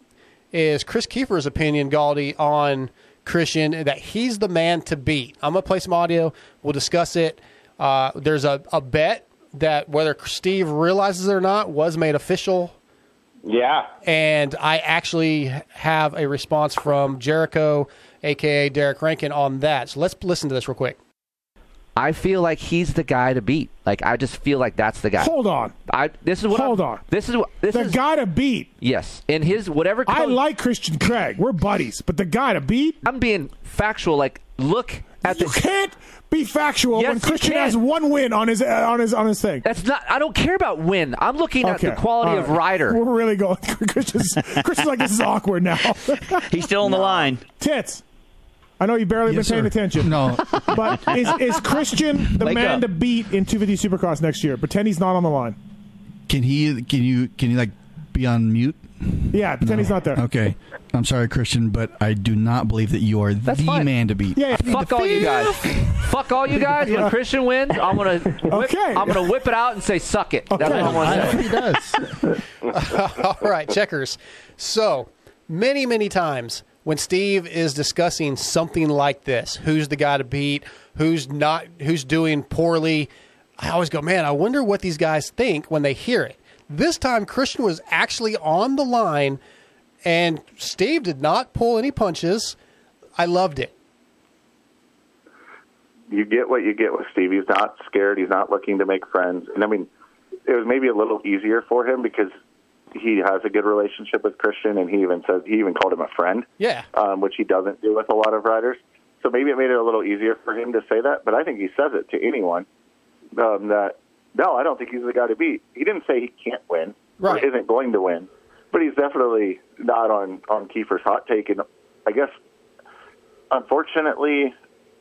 is Chris Keefer's opinion, Galdi, on Christian that he's the man to beat. I'm gonna play some audio. We'll discuss it. Uh, there's a, a bet that whether Steve realizes it or not was made official Yeah. and I actually have a response from Jericho, aka Derek Rankin, on that. So let's listen to this real quick. I feel like he's the guy to beat. Like I just feel like that's the guy. Hold on. I this is what Hold I'm- on. This is what this the is guy to beat. yes. In his whatever I like Christian Craig. We're buddies, but the guy to beat. I'm being factual. Like look at You the can't be factual Yes, when Christian has one win on his uh, on his on his thing. That's not. I don't care about win. I'm looking at the quality All of rider. We're really going. Christian's, Christian's like this is awkward now. He's still on the line. Tits. I know you've barely Yes, been paying sir. attention. No. But is, is Christian the Wake man up. to beat in 250 Supercross next year? Pretend he's not on the line. Can he? Can you? Can you like be on mute? Yeah, pretend he's not there. Okay. I'm sorry, Christian, but I do not believe that you are That's the fine. man to beat. Yeah, yeah. Fuck all you guys. Fuck all you guys. When Christian wins, I'm gonna whip, Okay. I'm gonna whip it out and say suck it. That's Okay. what I'm gonna say. he does. All right, Checkerz. So many, many times when Steve is discussing something like this, who's the guy to beat, who's not, who's doing poorly, I always go, man, I wonder what these guys think when they hear it. This time, Christian was actually on the line, and Steve did not pull any punches. I loved it. you get what you get with Steve. He's not scared. He's not looking to make friends. And I mean, it was maybe a little easier for him because he has a good relationship with Christian, and he even says he even called him a friend, Yeah. um, which he doesn't do with a lot of riders. So maybe it made it a little easier for him to say that. But I think he says it to anyone um, that no, I don't think he's the guy to beat. He didn't say he can't win Right. or isn't going to win, but he's definitely not on on Keefer's hot take. And I guess unfortunately,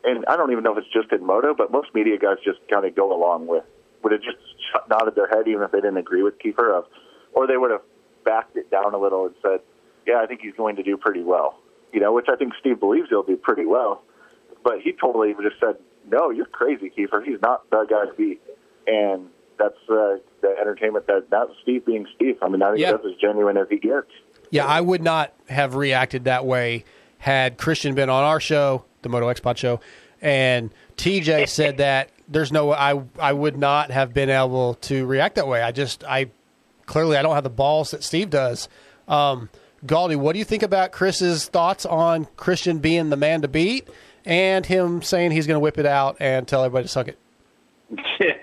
and I don't even know if it's just in moto, but most media guys just kind of go along with would have just nodded their head even if they didn't agree with Keefer, of, or they would have backed it down a little and said, "Yeah, I think he's going to do pretty well." You know, which I think Steve believes he'll do pretty well, but he totally just said, "No, you're crazy, Keefer. He's not the guy to beat," and that's uh, the entertainment that that's Steve being Steve. I mean, I think Yeah. that's as genuine as he gets. Yeah, I would not have reacted that way had Christian been on our show, the Moto X Pod show, and TJ said that there's no I I would not have been able to react that way. I just I clearly I don't have the balls that Steve does. Um Galdi, what do you think about Chris's thoughts on Christian being the man to beat and him saying he's going to whip it out and tell everybody to suck it?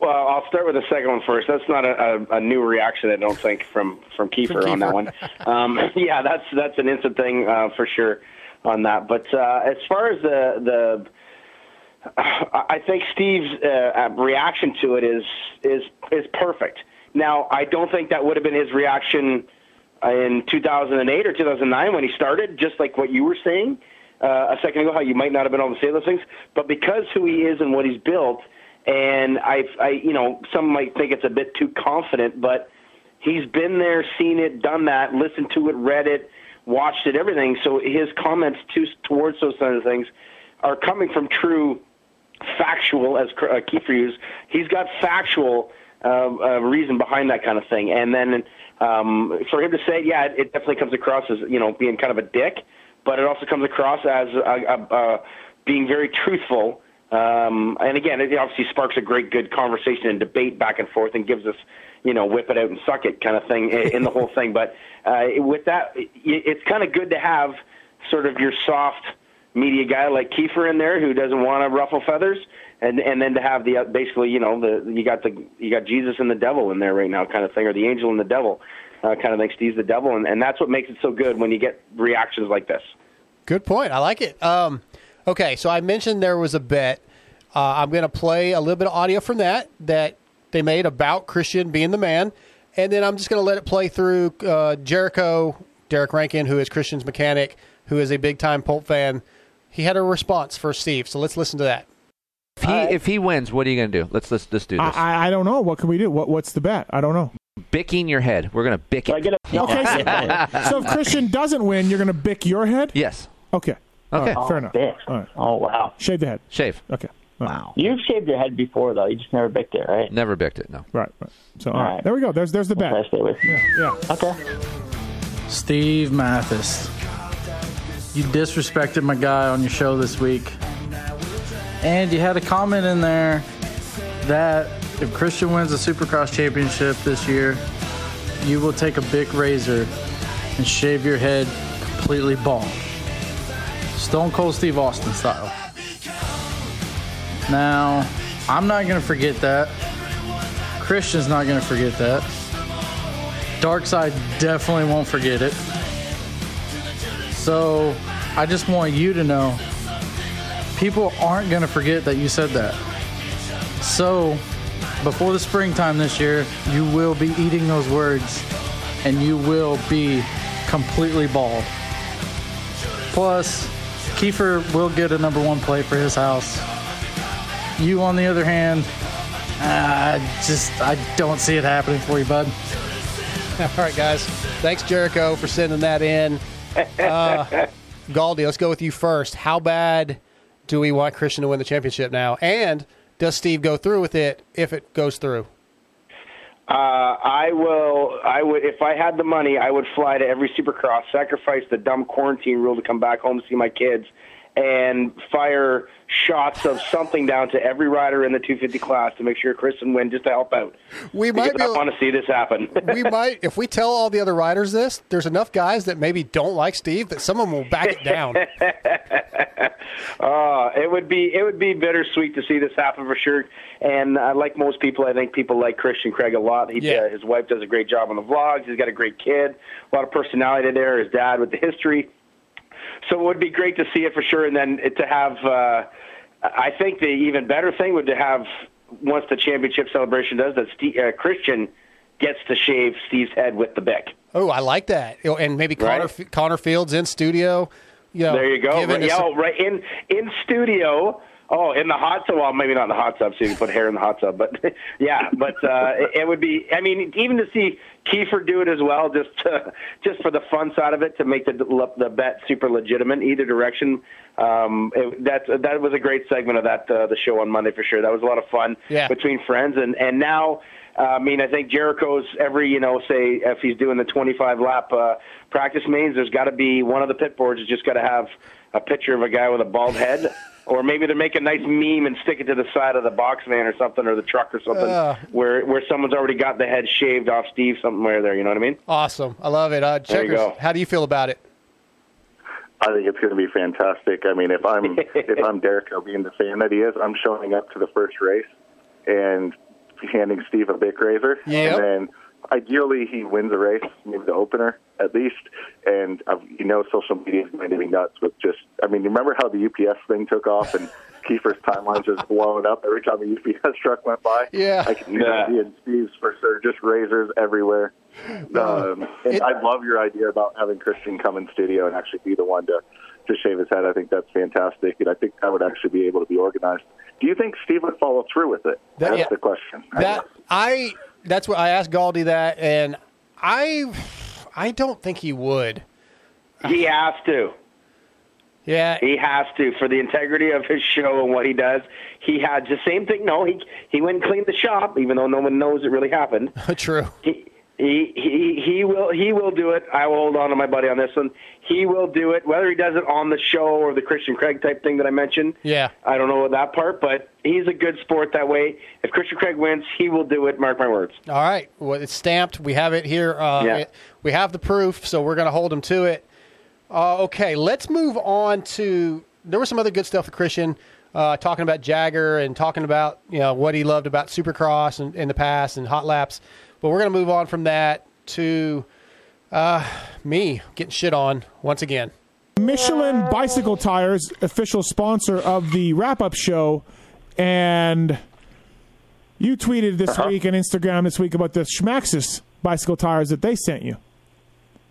well, I'll start with the second one first. That's not a, a, a new reaction, I don't think, from from Keefer, From on that one. Um, yeah, that's that's an instant thing uh, for sure on that. But uh, as far as the the I think Steve's uh, reaction to it is is is perfect. Now, I don't think that would have been his reaction in 2008 or 2009 when he started, just like what you were saying uh, a second ago, how you might not have been able to say those things. But because who he is and what he's built, and I, I, you know, some might think it's a bit too confident, but he's been there, seen it, done that, listened to it, read it, watched it, everything. So his comments to, towards those kind of things are coming from true factual, as uh, Keefer used. He's got factual uh, uh, reason behind that kind of thing, and then um, for him to say, yeah, it, it definitely comes across as you know being kind of a dick, but it also comes across as uh, uh, uh, being very truthful. Um, and again, it obviously sparks a great, good conversation and debate back and forth, and gives us, you know, whip it out and suck it kind of thing in, the whole thing. But uh, with that, it's kind of good to have sort of your soft media guy like Keefer in there who doesn't want to ruffle feathers, and and then to have the uh, basically you know the you got the you got Jesus and the devil in there right now kind of thing, or the angel and the devil uh, kind of think Steve's the devil, and, and that's what makes it so good when you get reactions like this. Good point. I like it. Um, okay, so I mentioned there was a bet. Uh, I'm going to play a little bit of audio from that that they made about Christian being the man, and then I'm just going to let it play through uh, Jericho, Derek Rankin, who is Christian's mechanic, who is a big time Pulp fan. He had a response for Steve, so let's listen to that. If he if he wins, what are you going to do? Let's let's let's do this. I, I, I don't know. What can we do? What What's the bet? I don't know. Bicking your head. We're going to bick it. Okay, so, so if Christian doesn't win, you're going to bick your head? Yes. Okay. All Okay. right, fair enough. Bic. All right. Oh wow. Shave the head. Shave. Okay. Wow. You've shaved your head before though. You just never bicked it, right? Never bicked it. No. Right. right. So all All right. right. there we go. There's there's the bet. I stay with you. Yeah. Okay. Steve Matthes. You disrespected my guy on your show this week. And you had a comment in there that if Christian wins the Supercross championship this year, you will take a big razor and shave your head completely bald. Stone Cold Steve Austin style. Now, I'm not going to forget that. Christian's not going to forget that. Dark Side definitely won't forget it. So I just want you to know people aren't going to forget that you said that. So before the springtime this year, you will be eating those words and you will be completely bald. Plus, Keefer will get a number one play for his house. You, on the other hand, I just I don't see it happening for you, bud. All right, guys. Thanks, Jericho, for sending that in. Uh, Galdi, let's go with you first. How bad do we want Christian to win the championship now? And does Steve go through with it if it goes through? Uh, I will. I would if I had the money, I would fly to every Supercross, sacrifice the dumb quarantine rule to come back home to see my kids, and fire shots of something down to every rider in the 250 class to make sure Christian win, just to help out. We might be. I want to see this happen. we might, if we tell all the other riders this, there's enough guys that maybe don't like Steve that some of them will back it down. Uh, it would be it would be bittersweet to see this happen for sure. And uh, like most people, I think people like Christian Craig a lot. He, Yeah. uh, his wife does a great job on the vlogs. He's got a great kid, a lot of personality there. His dad with the history. So it would be great to see it for sure. And then to have, uh, I think the even better thing would to have once the championship celebration does that Steve, uh, Christian gets to shave Steve's head with the Bic. Oh, I like that. And maybe Connor, Right. Connor Fields in studio. You know, there you go. Right, yeah, some- oh, right in in studio. Oh, in the hot tub. Well, maybe not in the hot tub, so you can put hair in the hot tub. But yeah, but uh, it, it would be. I mean, even to see Keefer do it as well, just to, just for the fun side of it, to make the the bet super legitimate either direction. Um, it, that that was a great segment of that uh, the show on Monday for sure. That was a lot of fun Yeah. between friends, and and now. Uh, I mean, I think Jericho's every, you know, say if he's doing the 25 lap uh, practice mains, there's got to be one of the pit boards has just got to have a picture of a guy with a bald head, or maybe they make a nice meme and stick it to the side of the box van or something, or the truck or something, Uh. where where someone's already got the head shaved off Steve somewhere there. You know what I mean? Awesome. I love it. Uh, There you Checkerz, go. how do you feel about it? I think it's going to be fantastic. I mean, if I'm if I'm Derek, being the fan that he is, I'm showing up to the first race and handing Steve a Bic razor, Yep. and then ideally he wins a race, maybe the opener at least. And uh, you know, social media is going to be nuts with just. I mean, you remember how the UPS thing took off and Keefer's timeline just blowing up every time a UPS truck went by. Yeah. I can see Yeah. that. And Steve's for sure, just razors everywhere. Um, and It- I love your idea about having Christian come in studio and actually be the one to, to shave his head. I think that's fantastic, and I think that would actually be able to be organized. Do you think Steve would follow through with it? That- that's yeah. the question. That I that's what I asked Galdi that, and I I don't think he would. He has to. Yeah, He has to for the integrity of his show and what he does. He had the same thing. No, he he went and cleaned the shop, even though no one knows it really happened. true. He he he he will he will do it. I will hold on to my buddy on this one. He will do it, whether he does it on the show or the Christian Craig type thing that I mentioned. Yeah. I don't know that part, but he's a good sport that way. If Christian Craig wins, he will do it. Mark my words. All right. Well, it's stamped. We have it here. Uh, Yeah. it- we have the proof, so we're going to hold him to it. Uh, okay, let's move on to. There was some other good stuff with Christian, uh, talking about Jagger and talking about you know what he loved about Supercross and, in the past and hot laps. But we're going to move on from that to uh, me getting shit on once again. Michelin bicycle tires, official sponsor of the wrap up show, and you tweeted this Uh-huh. week and Instagram this week about the Schmaxis bicycle tires that they sent you.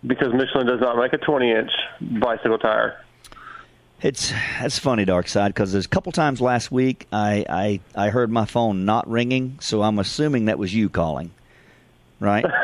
because Michelin does not make a 20 inch bicycle tire. It's that's funny, Dark Side, because there's a couple times last week I, I I heard my phone not ringing, so I'm assuming that was you calling, right?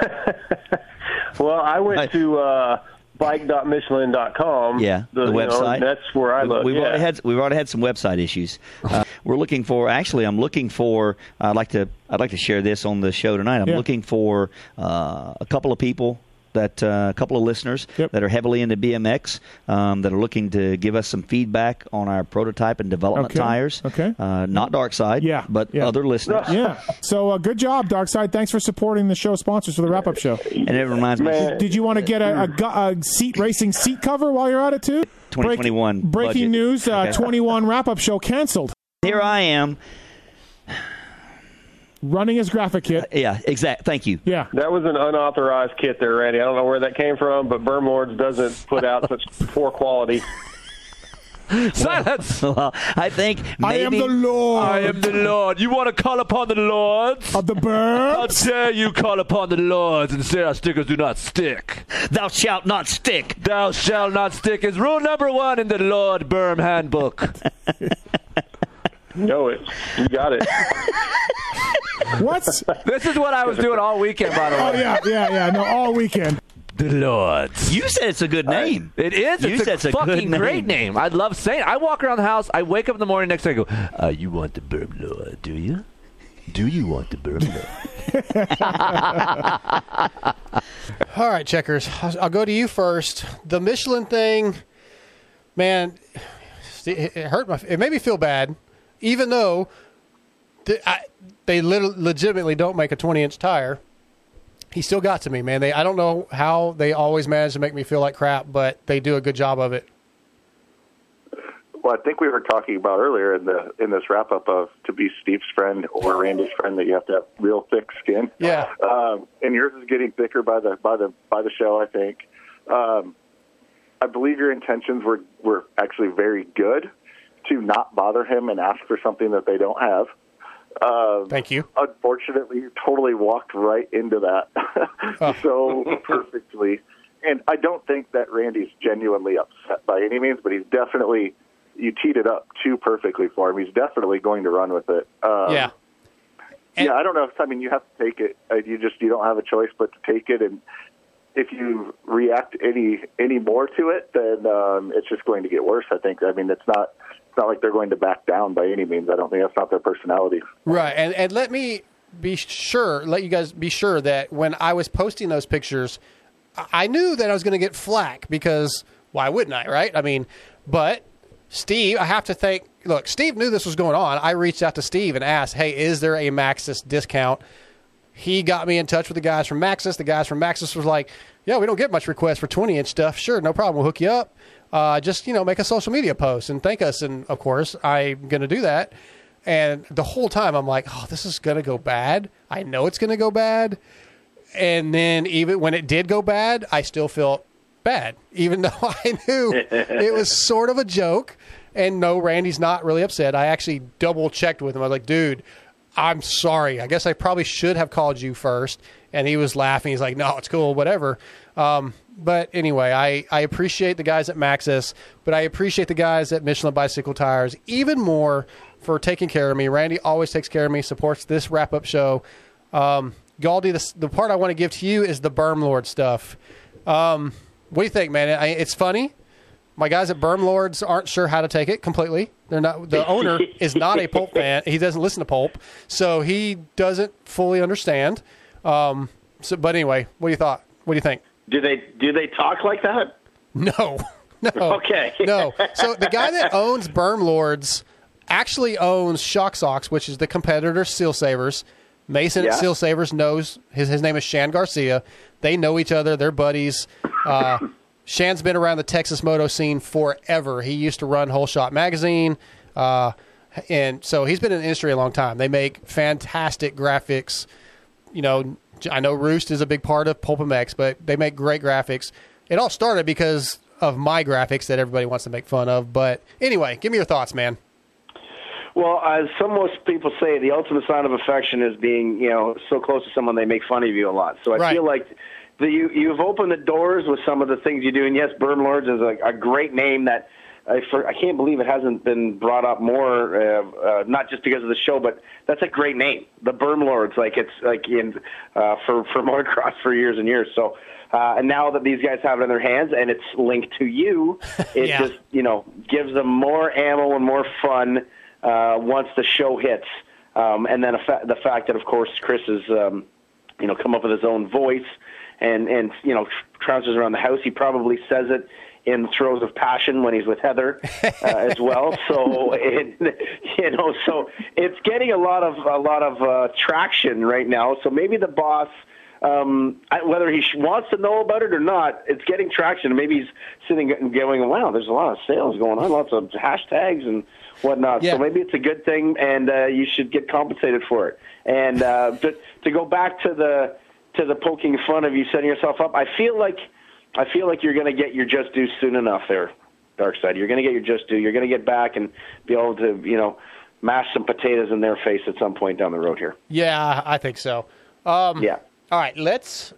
Well, I went to uh, bike.michelin.com. Yeah, the, you know, website. that's where I We- look. We've yeah. already had we've already had some website issues. Uh, we're looking for. Actually, I'm looking for. I'd like to. I'd like to share this on the show tonight. I'm Yeah. looking for uh, a couple of people. That uh, a couple of listeners that are heavily into BMX um, that are looking to give us some feedback on our prototype and development Okay. tires. Okay. uh, not Dark Side. Yeah, but yeah. other listeners. Yeah. So uh, good job, Darkside. Thanks for supporting the show sponsors for the wrap up show. And it reminds me. Did, did you want to get a, a, a seat racing seat cover while you're at it too? 2021 Break- breaking budget. news: uh, Okay. 21 wrap up show canceled. Here I am. Running his graphic kit. Uh, yeah, exact. Thank you. Yeah. That was an unauthorized kit there, Randy. I don't know where that came from, but Berm Lords doesn't put out such poor quality. Silence. well, I think maybe, I am the Lord. I am the Lord. You want to call upon the Lords? Of the birds? How dare you call upon the Lords and say our stickers do not stick? Thou shalt not stick. Thou shalt not stick is rule number one in the Lord Berm handbook. know it. You got it. What's this is what I was doing all weekend, by the way. Oh yeah, yeah, yeah. No, all weekend. The Lords. You said it's a good name. It is. You it's said a it's a fucking good great name. I love saying it. I walk around the house. I wake up in the morning next day and go, uh, you want the Berm Lord, do you? Do you want the Berm Lord? All right, Checkerz. I'll, I'll go to you first. The Michelin thing, man, it, it hurt my. It made me feel bad, even though th- I, they lit- legitimately don't make a 20 inch tire. He still got to me, man. They I don't know how they always manage to make me feel like crap, but they do a good job of it. Well, I think we were talking about earlier in the in this wrap up of to be Steve's friend or Randy's friend that you have to have real thick skin. Yeah. Um, and yours is getting thicker by the by the by the show. I think. Um, I believe your intentions were were actually very good to not bother him and ask for something that they don't have. Um, Thank you. Unfortunately, you totally walked right into that so perfectly. And I don't think that Randy's genuinely upset by any means, but he's definitely you teed it up too perfectly for him. He's definitely going to run with it. Um, yeah. yeah, I don't know. I mean, you have to take it. Uh, You just you don't have a choice but to take it. And if you react any any more to it, then um, it's just going to get worse. I think. I mean, it's not it's not like they're going to back down by any means. I don't think that's not their personality. Right, and and let me be sure, let you guys be sure that when I was posting those pictures, I- knew that I was going to get flack because why wouldn't I, right? I mean, but Steve, I have to thank. Look, Steve knew this was going on. I reached out to Steve and asked, "Hey, is there a Maxxis discount?" He got me in touch with the guys from Maxxis. The guys from Maxxis was like, "Yeah, we don't get much requests for 20 inch stuff. Sure, no problem. We'll hook you up. Uh, just you know, make a social media post and thank us." And of course, I'm going to do that. And the whole time, I'm like, "Oh, this is going to go bad. I know it's going to go bad." And then even when it did go bad, I still felt bad, even though I knew it was sort of a joke. And no, Randy's not really upset. I actually double checked with him. I was like, dude, I'm sorry. I guess I probably should have called you first. And he was laughing. He's like, no, it's cool, whatever. Um, but anyway, I, I appreciate the guys at Maxxis, but I appreciate the guys at Michelin Bicycle Tires even more for taking care of me. Randy always takes care of me, supports this wrap up show. Um, Galdi, the, the part I want to give to you is the Berm Lord stuff. Um, what do you think, man? I, it's funny. My guys at Berm Lords aren't sure how to take it completely. They're not. The owner is not a Pulp fan. He doesn't listen to Pulp, so he doesn't fully understand. Um, so, but anyway, what do you thought? What do you think? Do they do they talk like that? No, no. Okay. no. So the guy that owns Berm Lords actually owns Shock Socks, which is the competitor Seal Savers. Mason Yeah. at Seal Savers knows his his name is Shan Garcia. They know each other. They're buddies. Uh, Shan's been around the Texas moto scene forever. He used to run Whole Shot magazine, uh, and so he's been in the industry a long time. They make fantastic graphics. You know, I know Roost is a big part of Pulp MX, but they make great graphics. It all started because of my graphics that everybody wants to make fun of. But anyway, give me your thoughts, man. Well, as some most people say, the ultimate sign of affection is being, you know, so close to someone they make fun of you a lot. So I Right. feel like the, you you've opened the doors with some of the things you do. And yes, Berm Lords is a, a great name that I, for, I can't believe it hasn't been brought up more. Uh, uh, not just because of the show, but that's a great name, the Berm Lords. Like it's like in uh, for for motocross for years and years. So. Uh, and now that these guys have it in their hands and it's linked to you, it Yeah. just you know gives them more ammo and more fun uh, once the show hits. Um, and then a fa- the fact that, of course, Chris has um, you know come up with his own voice and and you know trounces around the house. He probably says it in throes of passion when he's with Heather uh, as well. So it, you know, so it's getting a lot of a lot of uh, traction right now. So maybe the boss. Um, I, whether he sh- wants to know about it or not, it's getting traction. Maybe he's sitting and going, "Wow, there's a lot of sales going on, lots of hashtags and whatnot." Yeah. So maybe it's a good thing, and uh, you should get compensated for it. And uh, but to go back to the to the poking fun of you setting yourself up, I feel like I feel like you're going to get your just due soon enough there, Dark Side. You're going to get your just due. You're going to get back and be able to, you know, mash some potatoes in their face at some point down the road here. Yeah, I think so. Um, yeah. All right, let's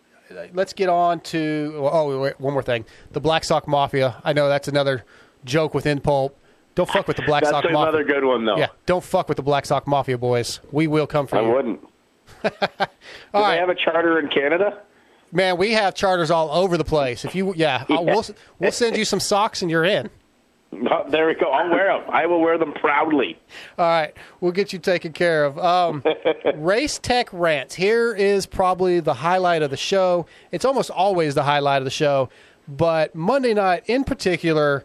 let's get on to oh wait, one more thing. The Black Sock Mafia. I know that's another joke within Pulp. Don't fuck with the Black That's Sock another good one, though. Yeah, don't fuck with the Black Sock Mafia, boys. We will come for I you. I wouldn't. Do they have a charter in Canada? Man, we have charters all over the place. If you, yeah, I'll- we'll we'll send you some socks and you're in. Oh, there we go. I'll wear them. I will wear them proudly. All right, we'll get you taken care of. Um, Race Tech Rants. Here is probably the highlight of the show. It's almost always the highlight of the show, but Monday night in particular,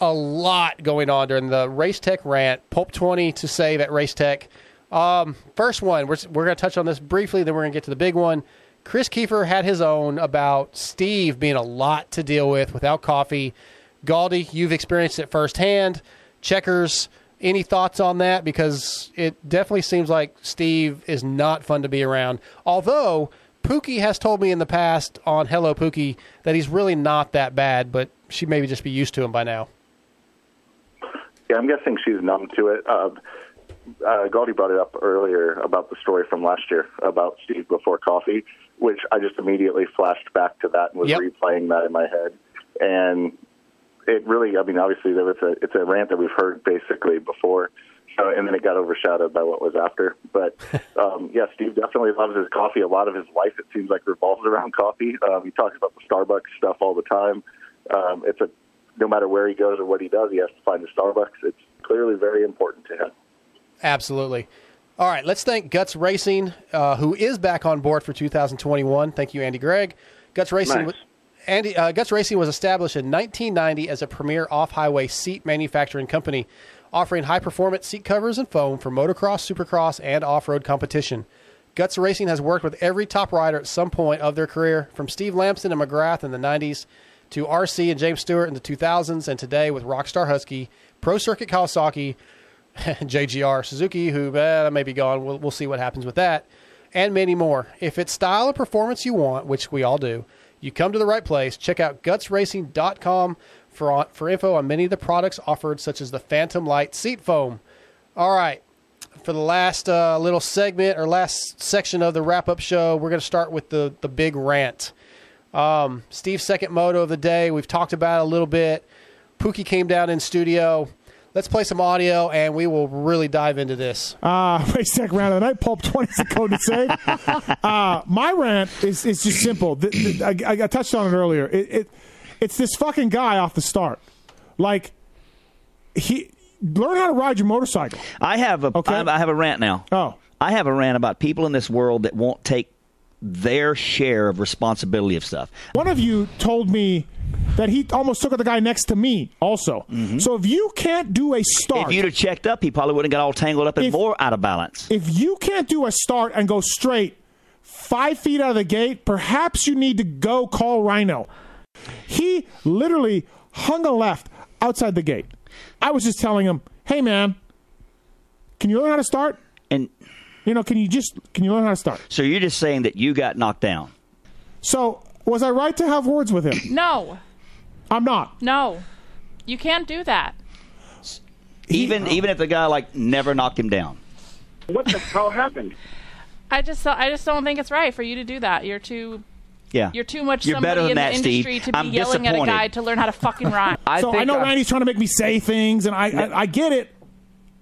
a lot going on during the Race Tech Rant. Pulp 20 to save at Race Tech. Um, first one, we're, we're going to touch on this briefly, then we're going to get to the big one. Chris Keefer had his own about Steve being a lot to deal with without coffee. Galdi, you've experienced it firsthand. Checkerz, any thoughts on that? Because it definitely seems like Steve is not fun to be around. Although Pookie has told me in the past on Hello Pookie that he's really not that bad, but she maybe just be used to him by now. Yeah, I'm guessing she's numb to it. Uh, uh, Gaudi brought it up earlier about the story from last year about Steve before coffee, which I just immediately flashed back to that and was Yep. replaying that in my head. And it really, I mean, obviously there was a, it's a rant that we've heard basically before. So, and then it got overshadowed by what was after. But um, yeah, Steve definitely loves his coffee. A lot of his life, it seems like, revolves around coffee. Um, he talks about the Starbucks stuff all the time. Um, it's a no matter where he goes or what he does, he has to find a Starbucks. It's clearly very important to him. Absolutely. All right, let's thank Guts Racing, uh, who is back on board for 2021. Thank you, Andy Gregg. Guts Racing. Nice. Andy, uh, Guts Racing was established in 1990 as a premier off-highway seat manufacturing company, offering high-performance seat covers and foam for motocross, supercross, and off-road competition. Guts Racing has worked with every top rider at some point of their career, from Steve Lamson and McGrath in the 90s to RC and James Stewart in the 2000s, and today with Rockstar Husky, Pro Circuit Kawasaki, JGR Suzuki, who eh, may be gone. We'll, we'll see what happens with that, and many more. If it's style and performance you want, which we all do, you come to the right place. Check out gutsracing.com for, for info on many of the products offered, such as the Phantom Light seat foam. All right. For the last uh, little segment or last section of the wrap up show, we're going to start with the, the big rant. Um, Steve's second moto of the day. We've talked about a little bit. Pookie came down in studio. Let's play some audio and we will really dive into this. Uh, race tech round of the night. Pulp 20 is the code to say. Uh, my rant is, is just simple. The, the, I, I touched on it earlier. It, it, it's this fucking guy off the start. Like, he learn how to ride your motorcycle. I have a I have- I have a rant now. Oh. I have a rant about people in this world that won't take their share of responsibility of stuff. One of you told me that he almost took out the guy next to me also. So if you can't do a start. Mm-hmm. If you'd have checked up, he probably wouldn't have got all tangled up and If- more out of balance. if you can't do a start and go straight five feet out of the gate, perhaps you need to go call Rhino. He literally hung a left outside the gate. I was just telling him, "Hey, man, can you learn how to start?" And you know, can you just can you learn how to start? So you're just saying that you got knocked down. So was I right to have words with him? No, I'm not. no, you can't do that. Even even if the guy like never knocked him down. What the hell happened? I just I just don't think it's right for you to do that. You're too Yeah. You're too much You're somebody better than in the that, Steve. industry to be I'm yelling at a guy to learn how to fucking rhyme. so I know Randy's trying to make me say things, and I, I, I get it.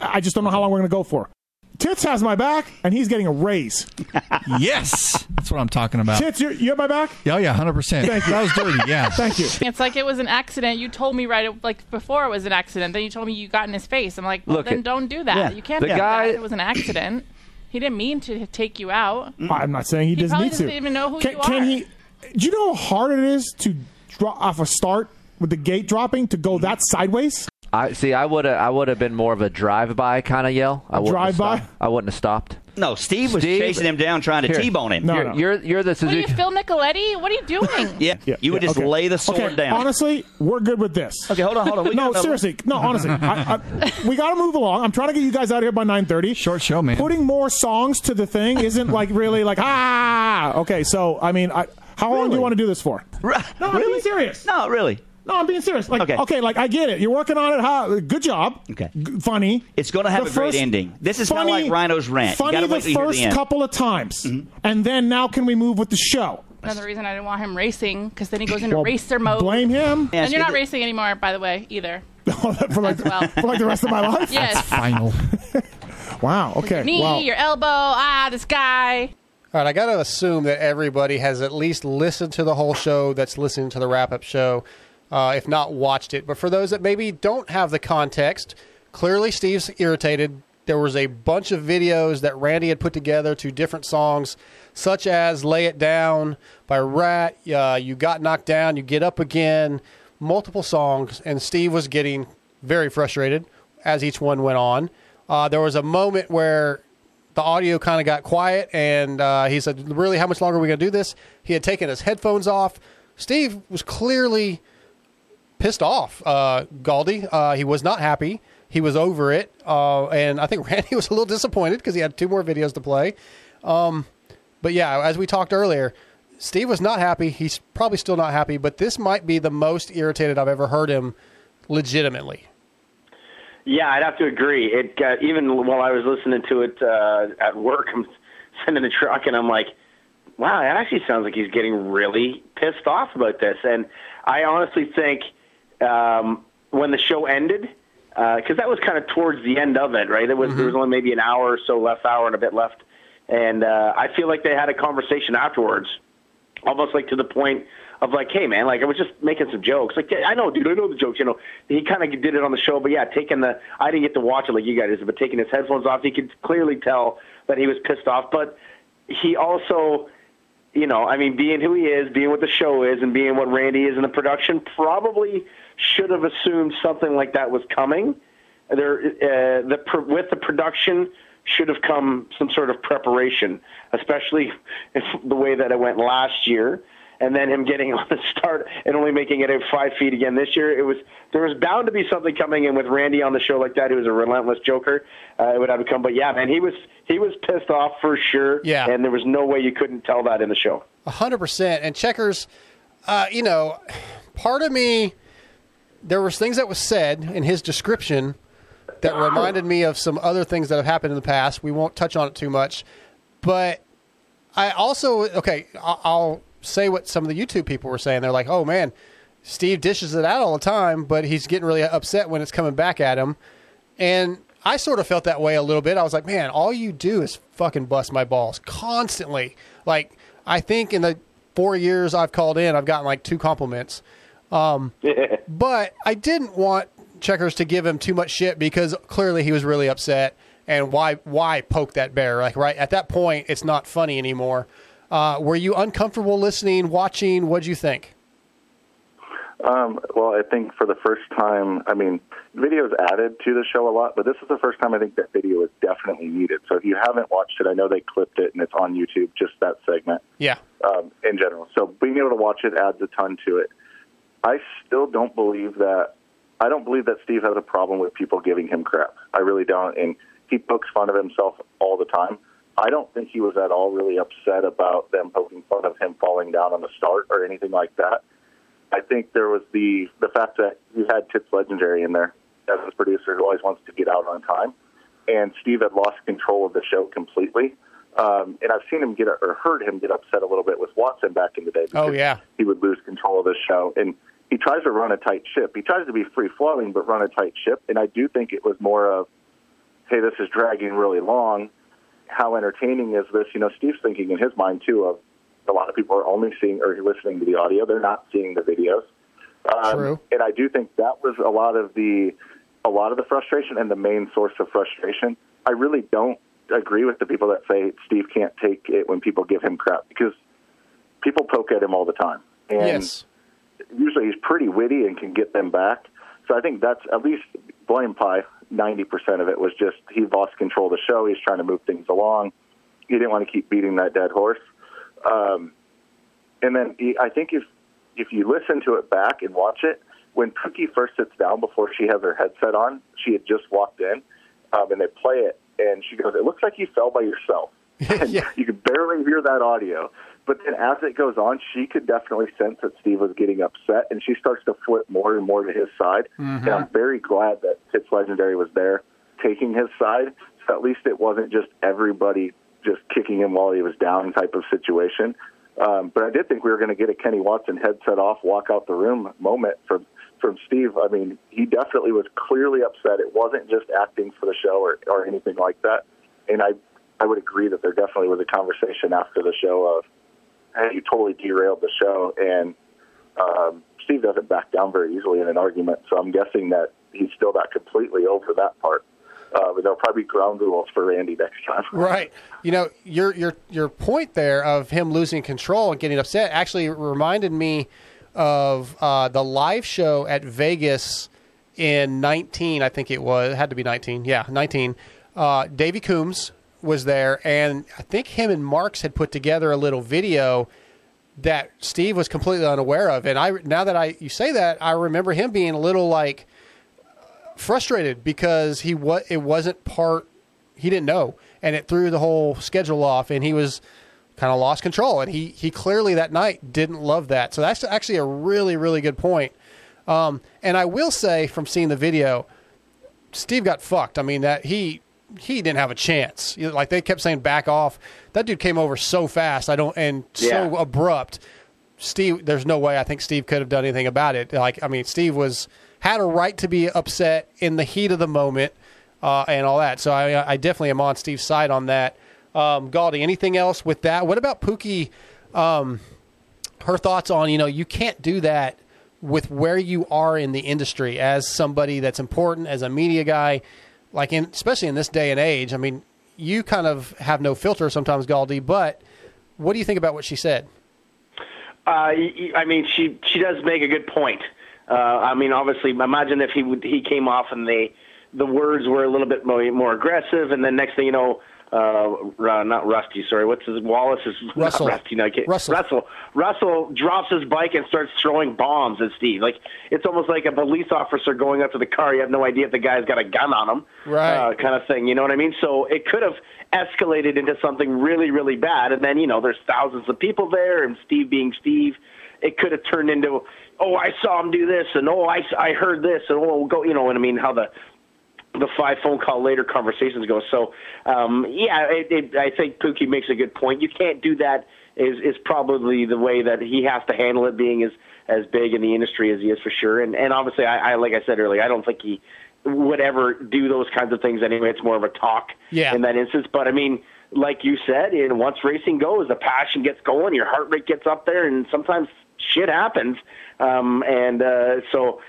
I just don't know how long we're going to go for. Tits has my back, and he's getting a raise. yes, that's what I'm talking about. Tits, you, you have my back? Yeah, oh, yeah, hundred percent. Thank you. That was dirty. Yeah, Thank you. It's like it was an accident. You told me right, like before it was an accident. Then you told me you got in his face. I'm like, well, Look, then it- don't do that. Yeah. You can't The do guy- that. It was an accident. He didn't mean to take you out. Mm. I'm not saying he, He doesn't probably need doesn't to. even know who can, you can are. he? Do you know how hard it is to drop off a start with the gate dropping to go mm-hmm. that sideways? I see. I would have. I would have been more of a drive-by kind of yell. I wouldn't have drive-by? stopped. I wouldn't have stopped. No, Steve was Steve- chasing him down, trying to Here. T-bone him. No, you're, no. you're you're the What are you, Phil Nicoletti? What are you doing? Yeah, you would just okay. lay the sword okay, down. Honestly, we're good with this. Okay, hold on, hold on. We no, got another- seriously. No, honestly. I, I, we got to move along. I'm trying to get you guys out of here by 9:30. Short show, man. Putting more songs to the thing isn't like really like ah. Okay, so I mean, I, how long do you want to do this for? Right. No, I'm being serious. No, really. No, I'm being serious. Like, Okay. okay. like I get it. You're working on it. How, good job. Okay. G- funny. It's going to have The a great ending. This is kind of funny- like Rhino's rant. You Funny gotta the wait till first the. Mm-hmm. couple of times, and then now can we move with the show? Another reason I didn't want him racing because then he goes into Well, racer mode. Blame him And you're not racing anymore, by the way, either. for like well. for like the rest of my life. Yes. Final. Wow. Okay. Knee, wow. your elbow, ah, this guy. All right, I got to assume that everybody has at least listened to the whole show that's listening to the wrap up show, uh, if not watched it. But for those that maybe don't have the context, clearly Steve's irritated. There was a bunch of videos that Randy had put together to different songs, such as Lay It Down by Ratt, uh, You Got Knocked Down, You Get Up Again, multiple songs. And Steve was getting very frustrated as each one went on. Uh, there was a moment where the audio kind of got quiet, and uh, he said, "Really, how much longer are we going to do this?" He had taken his headphones off. Steve was clearly pissed off. Uh, Galdi, uh, he was not happy. He was over it, uh, and I think Randy was a little disappointed because he had two more videos to play. Um, but yeah, as we talked earlier, Steve was not happy. He's probably still not happy, but this might be the most irritated I've ever heard him, legitimately. Yeah, I'd have to agree. It got, even while I was listening to it uh, at work, I'm sitting in the truck and I'm like, wow, that actually sounds like he's getting really pissed off about this. And I honestly think um, when the show ended, because that was kind of towards the end of it, right? It was there was only maybe an hour or so left, hour and a bit left, and uh, I feel like they had a conversation afterwards, almost like to the point of like, hey man, like I was just making some jokes. Like I know, dude, I know the jokes. You know, he kind of did it on the show, but yeah, taking the I didn't get to watch it like you guys, but taking his headphones off, he could clearly tell that he was pissed off. But he also, you know, I mean, being who he is, being what the show is, and being what Randy is in the production, probably should have assumed something like that was coming. There, uh, the pr- with the production should have come some sort of preparation, especially if the way that it went last year, and then him getting on the start and only making it at five feet again this year. It was there was bound to be something coming in with Randy on the show like that. He was a relentless joker. Uh, it would have come, but yeah, man, he was he was pissed off for sure. Yeah. and there was no way you couldn't tell that in the show. A hundred percent. And Checkerz, uh, you know, part of me, there was things that was said in his description that reminded me of some other things that have happened in the past. We won't touch on it too much, but I also okay. I'll, I'll say what some of the YouTube people were saying. They're like, "Oh man, Steve dishes it out all the time, but he's getting really upset when it's coming back at him." And I sort of felt that way a little bit. I was like, "Man, all you do is fucking bust my balls constantly." Like I think in the four years I've called in, I've gotten like two compliments. Um, but I didn't want Checkerz to give him too much shit because clearly he was really upset. And why why poke that bear? Like right at that point, it's not funny anymore. Uh, were you uncomfortable listening, watching? What'd you think? Um, well, I think for the first time, I mean, video's added to the show a lot, but this is the first time I think that video is definitely needed. So if you haven't watched it, I know they clipped it and it's on YouTube, just that segment Yeah. um, in general. So being able to watch it adds a ton to it. I still don't believe that. I don't believe that Steve has a problem with people giving him crap. I really don't, and he pokes fun of himself all the time. I don't think he was at all really upset about them poking fun of him falling down on the start or anything like that. I think there was the the fact that you had Tits Legendary in there as his producer who always wants to get out on time, and Steve had lost control of the show completely. Um, and I've seen him get or heard him get upset a little bit with Watson back in the day. Oh yeah. he would lose control of the show. And he tries to run a tight ship. He tries to be free flowing, but run a tight ship. And I do think it was more of, hey, this is dragging really long. How entertaining is this? You know, Steve's thinking in his mind too of a lot of people are only seeing or listening to the audio; they're not seeing the videos. Um, True. And I do think that was a lot of the a lot of the frustration and the main source of frustration. I really don't agree with the people that say Steve can't take it when people give him crap because people poke at him all the time. And yes. Usually he's pretty witty and can get them back. So I think that's at least blame pie. Ninety percent of it was just he lost control of the show. He's trying to move things along. He didn't want to keep beating that dead horse. Um, and then he, I think if if you listen to it back and watch it, when Pookie first sits down before she has her headset on, she had just walked in, um, and they play it, and she goes, "It looks like you fell by yourself." and You could barely hear that audio. But then as it goes on, she could definitely sense that Steve was getting upset, and she starts to flip more and more to his side. Mhm. And I'm very glad that Tits Legendary was there taking his side. So at least it wasn't just everybody just kicking him while he was down type of situation. Um, but I did think we were going to get a Kenny Watson headset off, walk out the room moment from from Steve. I mean, he definitely was clearly upset. It wasn't just acting for the show or, or anything like that. And I I would agree that there definitely was a conversation after the show of, you totally derailed the show. And um, Steve doesn't back down very easily in an argument, so I'm guessing that he's still not completely over that part. Uh, but there'll probably be ground rules for Randy next time. Right. You know, your your your point there of him losing control and getting upset actually reminded me of uh, the live show at Vegas in 19, I think it was. It had to be 19. Yeah, 19. Uh, Davey Coombs was there, and I think him and Marks had put together a little video that Steve was completely unaware of. And I now that I you say that, I remember him being a little like frustrated because he what it wasn't part he didn't know. And it threw the whole schedule off and he was kind of lost control. And he he clearly that night didn't love that. So that's actually a really really good point. Um, and I will say from seeing the video Steve got fucked. I mean that he he didn't have a chance like they kept saying back off that dude came over so fast I don't and so abrupt Steve, there's no way I think Steve could have done anything about it. Like, I mean, Steve was had a right to be upset in the heat of the moment uh, and all that. So I, I definitely am on Steve's side on that. Um, Galdi, anything else with that? What about Pookie? Um, her thoughts on you know you can't do that with where you are in the industry as somebody that's important as a media guy, like in especially in this day and age. I mean, you kind of have no filter sometimes, Galdi. But what do you think about what she said? Uh, I mean, she she does make a good point. Uh, I mean, obviously, imagine if he would, he came off and the the words were a little bit more, more aggressive, and then next thing you know, uh, uh, not Rusty, sorry, what's his Wallace is Russell. not Rusty, no, can't- Russell. Russell. Russell drops his bike and starts throwing bombs at Steve. Like it's almost like a police officer going up to the car. You have no idea if the guy's got a gun on him, Right. Uh, kind of thing. You know what I mean? So it could have escalated into something really, really bad. And then you know, there's thousands of people there, and Steve being Steve, it could have turned into, oh, I saw him do this, and oh, I I heard this, and oh, go, you know what I mean? How the the five phone call later conversations go. So, um, yeah, it, it, I think Pookie makes a good point. You can't do that. Is is probably the way that he has to handle it, being as as big in the industry as he is for sure. And and obviously, I, I like I said earlier, I don't think he would ever do those kinds of things anyway. It's more of a talk Yeah. in that instance. But I mean, like you said, and once racing goes, the passion gets going, your heart rate gets up there, and sometimes shit happens. Um, and uh, so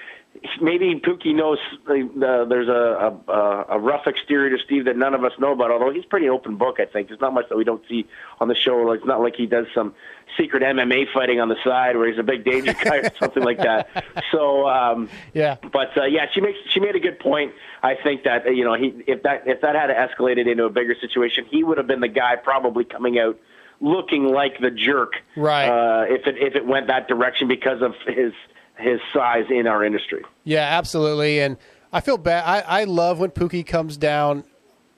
maybe Pookie knows uh, there's a, a a rough exterior to Steve that none of us know about. Although he's pretty open book, I think there's not much that we don't see on the show. It's not like he does some secret MMA fighting on the side where he's a big danger guy or something like that. So um, yeah, but uh, yeah, she makes she made a good point. I think that you know he if that if that had escalated into a bigger situation, he would have been the guy probably coming out looking like the jerk. Right. Uh, if it if it went that direction because of his his size in our industry. Yeah, absolutely. And I feel bad. I, I love when Pookie comes down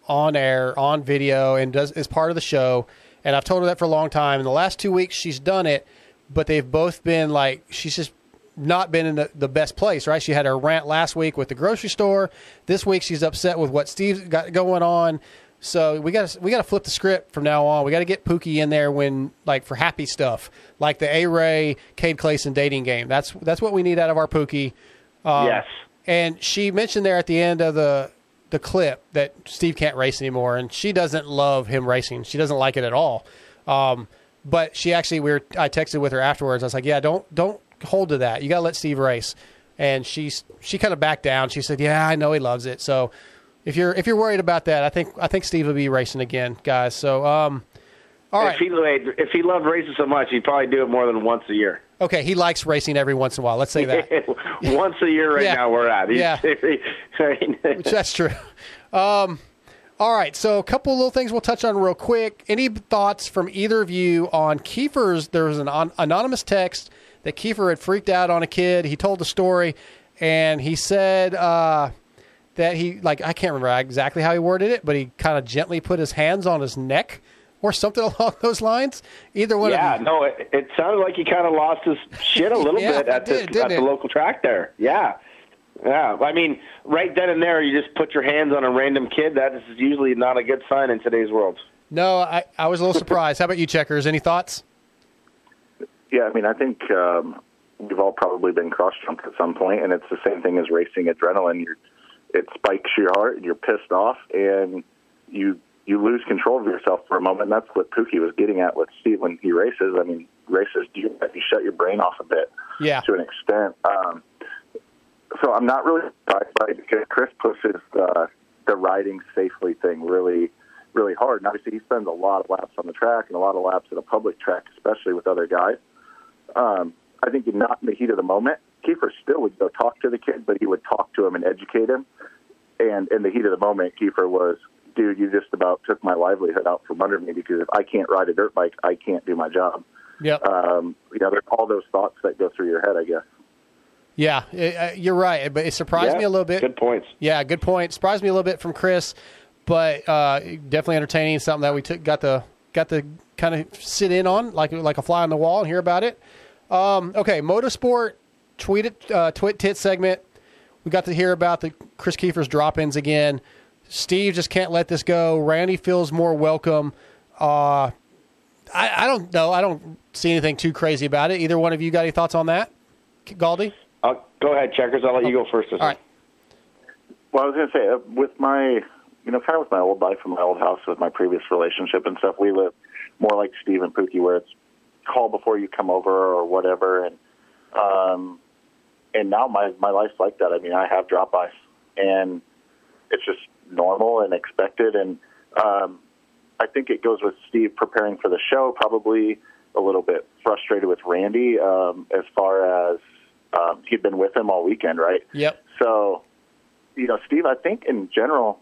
on air, on video, and does is part of the show. And I've told her that for a long time. In the last two weeks, she's done it, but they've both been like she's just not been in the, the best place, right? She had her rant last week with the grocery store. This week, she's upset with what Steve's got going on. So we got to we got to flip the script from now on. We got to get Pookie in there when like for happy stuff, like the A Ray Cade Clason dating game. That's that's what we need out of our Pookie. Um, Yes. And she mentioned there at the end of the the clip that Steve can't race anymore, and she doesn't love him racing. She doesn't like it at all. Um, but she actually, we were, I texted with her afterwards. I was like, "Yeah, don't don't hold to that. You got to let Steve race." And she's she kind of backed down. She said, "Yeah, I know he loves it." So if you're if you're worried about that, I think I think Steve will be racing again, guys. So um, all right. If he if he loved racing so much, he'd probably do it more than once a year. Okay, he likes racing every once in a while. Let's say that. once a year, right Yeah. now we're at. He's- Yeah. Which that's true. Um, all right, so a couple little things we'll touch on real quick. Any thoughts from either of you on Keefer's? There was an an anonymous text that Keefer had freaked out on a kid. He told the story, and he said uh, that he like I can't remember exactly how he worded it, but he kind of gently put his hands on his neck or something along those lines. Either one yeah, of no, it, it sounded like he kind of lost his shit a little Yeah, bit at did, the at the local track there. Yeah, yeah. I mean, right then and there, you just put your hands on a random kid. That is usually not a good sign in today's world. No, I, I was a little surprised. How about you, Checkerz? Any thoughts? Yeah, I mean, I think um, we've all probably been cross jumped at some point, and it's the same thing as racing adrenaline. You're, it spikes your heart, and you're pissed off, and you you lose control of yourself for a moment. And that's what Pookie was getting at with Steve when he races. I mean, races you you shut your brain off a bit Yeah. to an extent. Um, so I'm not really surprised by it because Chris pushes uh, the riding safely thing really, really hard. And obviously, he spends a lot of laps on the track and a lot of laps at a public track, especially with other guys. Um, I think you're not in the heat of the moment. Keefer still would go talk to the kid, but he would talk to him and educate him. And in the heat of the moment, Keefer was, dude, you just about took my livelihood out from under me because if I can't ride a dirt bike, I can't do my job. Yeah. Um, you know, there's all those thoughts that go through your head, I guess. Yeah, uh, you're right, but it surprised Yeah, me a little bit. good points. Yeah, good point. Surprised me a little bit from Chris, but uh, definitely entertaining. Something that we took got the got to kind of sit in on, like like a fly on the wall, and hear about it. Um, okay, Motosport tweet it, uh, twit tit segment. We got to hear about the Chris Keefer's drop-ins again. Steve just can't let this go. Randy feels more welcome. Uh, I, I don't know. I don't see anything too crazy about it. Either one of you got any thoughts on that, Galdi? Uh, go ahead, Checkerz. I'll let you go first. All right. Well, I was going to say, uh, with my, you know, kind of with my old life and my old house with my previous relationship and stuff, we live more like Steve and Pookie, where it's call before you come over or whatever. And, um, and now my, my life's like that. I mean, I have drop bys and it's just normal and expected. And, um, I think it goes with Steve preparing for the show, probably a little bit frustrated with Randy, um, as far as, um, he'd been with him all weekend, right? Yep. So, you know, Steve, I think in general,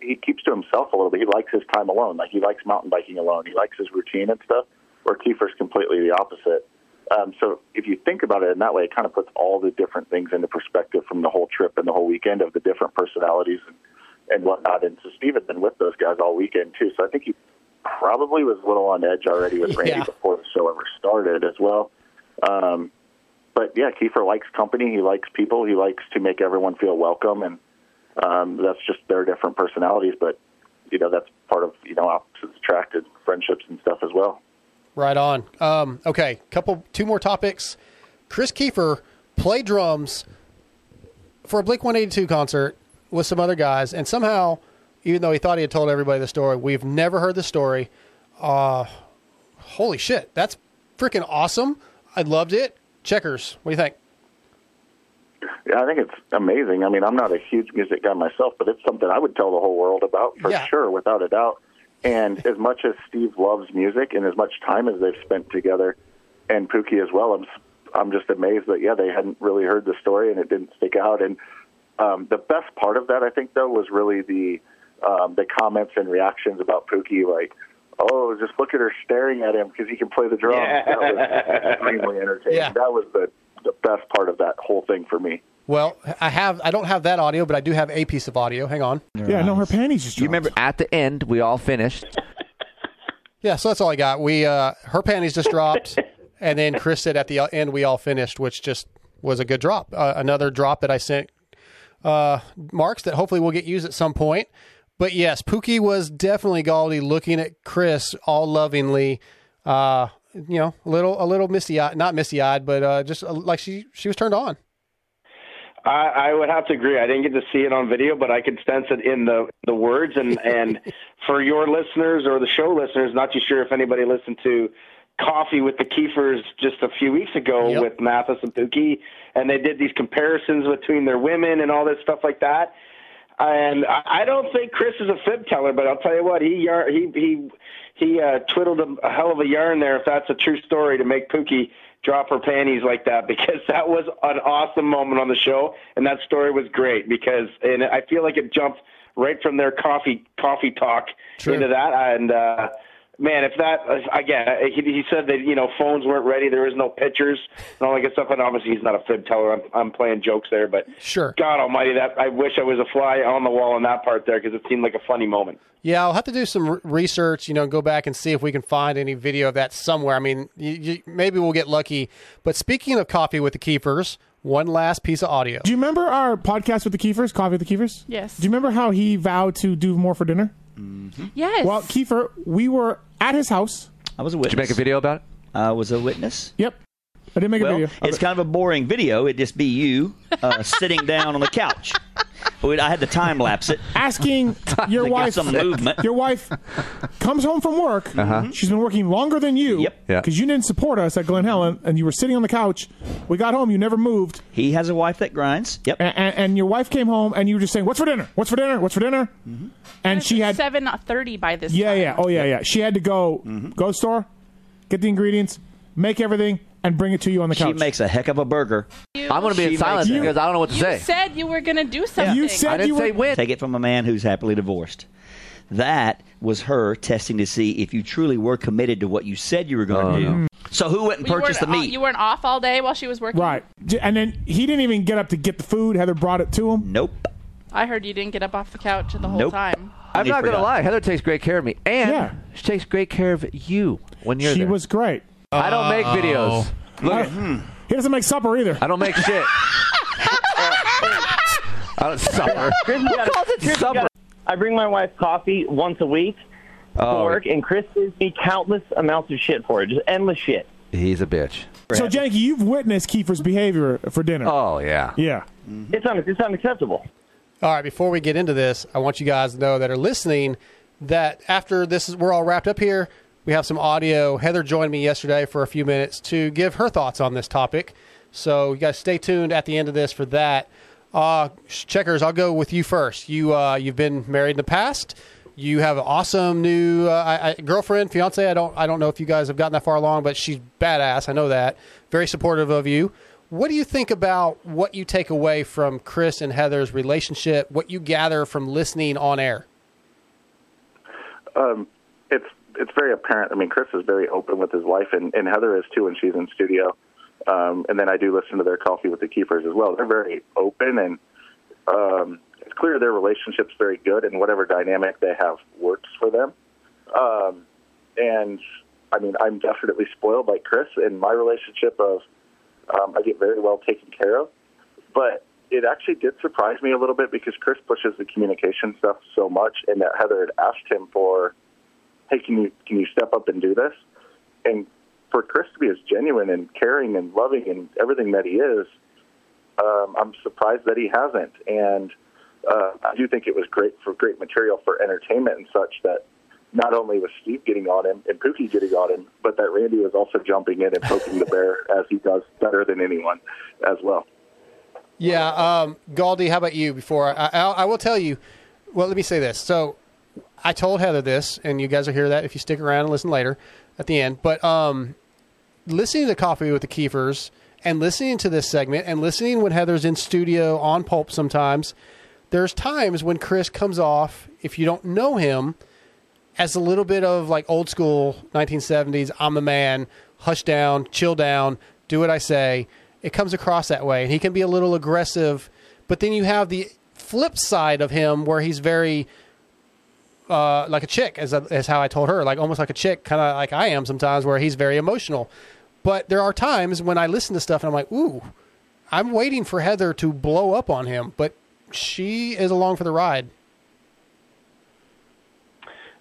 he keeps to himself a little bit. He likes his time alone. Like he likes mountain biking alone. He likes his routine and stuff. Where Keefer's completely the opposite. Um, so if you think about it in that way, it kind of puts all the different things into perspective from the whole trip and the whole weekend of the different personalities and, and whatnot. And so Steve had been with those guys all weekend too. So I think he probably was a little on edge already with Randy Yeah. before the show ever started as well. Um, but yeah, Keefer likes company. He likes people. He likes to make everyone feel welcome, and um, that's just their different personalities. But you know, that's part of you know opposites attracted friendships and stuff as well. Right on. Um, okay, couple, two more topics. Chris Keefer played drums for a Blink 182 concert with some other guys, and somehow, even though he thought he had told everybody the story, we've never heard the story. Uh, holy shit, that's freaking awesome! I loved it. Checkerz, what do you think? Yeah, I think it's amazing. I mean, I'm not a huge music guy myself, but it's something I would tell the whole world about for Yeah. sure, without a doubt. And as much as Steve loves music, and as much time as they've spent together, and Pookie as well, I'm I'm just amazed that yeah, they hadn't really heard the story and it didn't stick out. And um, the best part of that, I think, though, was really the um, the comments and reactions about Pookie, like. Oh, just look at her staring at him because he can play the drums. That was extremely entertaining. Yeah. That was the the best part of that whole thing for me. Well, I have I don't have that audio, but I do have a piece of audio. Hang on. Yeah, no, her panties just. You remember at the end we all finished. Yeah, so that's all I got. We uh, her panties just dropped, and then Chris said at the end we all finished, which just was a good drop. Uh, another drop that I sent uh, marks that hopefully will get used at some point. But yes, Pookie was definitely Galdi looking at Chris all lovingly. Uh, you know, a little, a little misty eyed, not misty eyed, but uh, just uh, like she, she was turned on. I, I would have to agree. I didn't get to see it on video, but I could sense it in the the words. And and for your listeners or the show listeners, not too sure if anybody listened to Coffee with the Keefers just a few weeks ago with Matthes and Pookie, and they did these comparisons between their women and all this stuff like that. And I don't think Chris is a fib teller, but I'll tell you what, he yar- he he he uh, twiddled a, a hell of a yarn there. If that's a true story, to make Pookie drop her panties like that, because that was an awesome moment on the show, and that story was great because, and I feel like it jumped right from their coffee coffee talk into that, and. uh Man, if that again, he, he said that you know phones weren't ready, there was no pictures and all that good stuff. And obviously, he's not a fib teller. I'm, I'm playing jokes there, but sure. God Almighty, that I wish I was a fly on the wall in that part there because it seemed like a funny moment. Yeah, I'll have to do some research. You know, go back and see if we can find any video of that somewhere. I mean, you, you, maybe we'll get lucky. But speaking of coffee with the Keefers, one last piece of audio. Do you remember our podcast with the Keefers, Coffee with the Keefers? Yes. Do you remember how he vowed to do more for dinner? Yes. Well, Keefer, we were at his house. I was a witness. Did you make a video about it? I was a witness. Yep. I didn't make well, a video. It's kind of a boring video. It'd just be you uh, sitting down on the couch. But I had to time lapse it. Asking your wife some movement. Your wife comes home from work. Uh-huh. She's been working longer than you. Yep. Yeah. Because you didn't support us at Glen Helen, and you were sitting on the couch. We got home. You never moved. He has a wife that grinds. Yep. And, and, and your wife came home, and you were just saying, "What's for dinner? What's for dinner? What's for dinner?" Mm-hmm. And she had seven thirty by this. Yeah, time. yeah. Oh, yeah, yeah. She had to go Mm-hmm. go store, get the ingredients, make everything, and bring it to you on the She couch. makes a heck of a burger. I'm going to be She in silence makes- because I don't know what to say. You say. said you were going to do something. You said I didn't you say were. when. Take it from a man who's happily divorced. That was her testing to see if you truly were committed to what you said you were going to Oh, do. So who went and You purchased the weren't, meat? you weren't off all day while she was working. Right. And then he didn't even get up to get the food. Heather brought it to him. Nope. I heard you didn't get up off the couch the whole Nope. time. I'm not going to lie. Heather takes great care of me, and Yeah. she takes great care of you when you're She there. was great. I don't make videos. Look, at, hmm. He doesn't make supper either. I don't make shit. I don't supper. Chris, gotta- calls it Chris, supper? gotta- I bring my wife coffee once a week to Oh. work, and Chris gives me countless amounts of shit for it, just endless shit. He's a bitch. So, Janky, you've witnessed Keefer's behavior for dinner. Oh yeah. Yeah. Mm-hmm. It's un- it's unacceptable. All right, before we get into this, I want you guys to know that are listening that after this is we're all wrapped up here, we have some audio. Heather joined me yesterday for a few minutes to give her thoughts on this topic. So you guys stay tuned at the end of this for that. Uh, Checkerz, I'll go with you first. You uh, you've been married in the past. You have an awesome new uh, I, I, girlfriend, fiance. I don't I don't know if you guys have gotten that far along, but she's badass. I know that. Very supportive of you. What do you think about what you take away from Chris and Heather's relationship? What you gather from listening on air? Um, it's very apparent. I mean, Chris is very open with his wife, and, and Heather is too when she's in studio. Um, and then I do listen to their coffee with the Keefers as well. They're very open, and um, it's clear their relationship's very good, and whatever dynamic they have works for them. Um, and I mean, I'm definitely spoiled like Chris in my relationship of um, I get very well taken care of, but it actually did surprise me a little bit because Chris pushes the communication stuff so much, and that Heather had asked him for, "Hey, can you can you step up and do this?" And for Chris to be as genuine and caring and loving and everything that he is, um, I'm surprised that he hasn't. And uh, I do think it was great for great material for entertainment and such that not only was Steve getting on him and Pookie getting on him, but that Randy was also jumping in and poking the bear as he does better than anyone as well. Yeah, um, Galdi, how about you? Before I, I, I will tell you. Well, let me say this. So, I told Heather this, and you guys will hear that if you stick around and listen later at the end. But um, listening to Coffee with the Keefers and listening to this segment and listening when Heather's in studio on Pulp sometimes, there's times when Chris comes off, if you don't know him, as a little bit of like old school 1970s, I'm the man, hush down, chill down, do what I say. It comes across that way. And he can be a little aggressive, but then you have the flip side of him where he's very uh, like a chick, as, as how I told her, like almost like a chick, kind of like I am sometimes, where he's very emotional. But there are times when I listen to stuff and I'm like, ooh, I'm waiting for Heather to blow up on him, but she is along for the ride.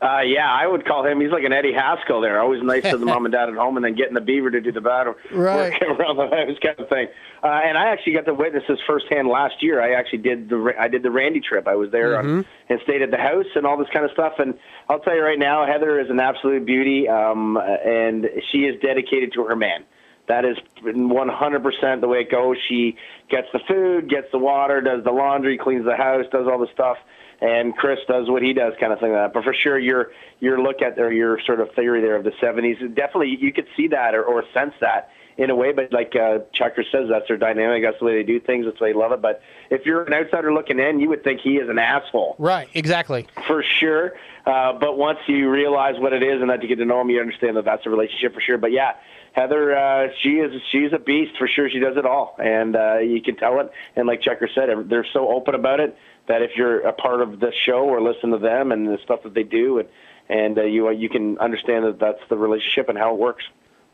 Uh, yeah, I would call him. He's like an Eddie Haskell there. Always nice to the mom and dad at home, and then getting the beaver to do the battle Right. work around the house kind of thing. Uh, and I actually got to witness this firsthand last year. I actually did the I did the Randy trip. I was there on, Mhm. and stayed at the house and all this kind of stuff. And I'll tell you right now, Heather is an absolute beauty, um, and she is dedicated to her man. That is 100% the way it goes. She gets the food, gets the water, does the laundry, cleans the house, does all the stuff, and Chris does what he does, kind of thing like that. But for sure, your your look at or your sort of theory there of the 70s, definitely you could see that or, or sense that in a way. But like uh, Chucker says, that's their dynamic. That's the way they do things. That's the way they love it. But if you're an outsider looking in, you would think he is an asshole Right, exactly. for sure. Uh, but once you realize what it is and that you get to know him, you understand that that's a relationship for sure. But yeah, Heather, uh, she is she's a beast for sure. She does it all, and uh, you can tell it. And like Checker said, they're so open about it that if you're a part of the show or listen to them and the stuff that they do, and and uh, you you can understand that that's the relationship and how it works.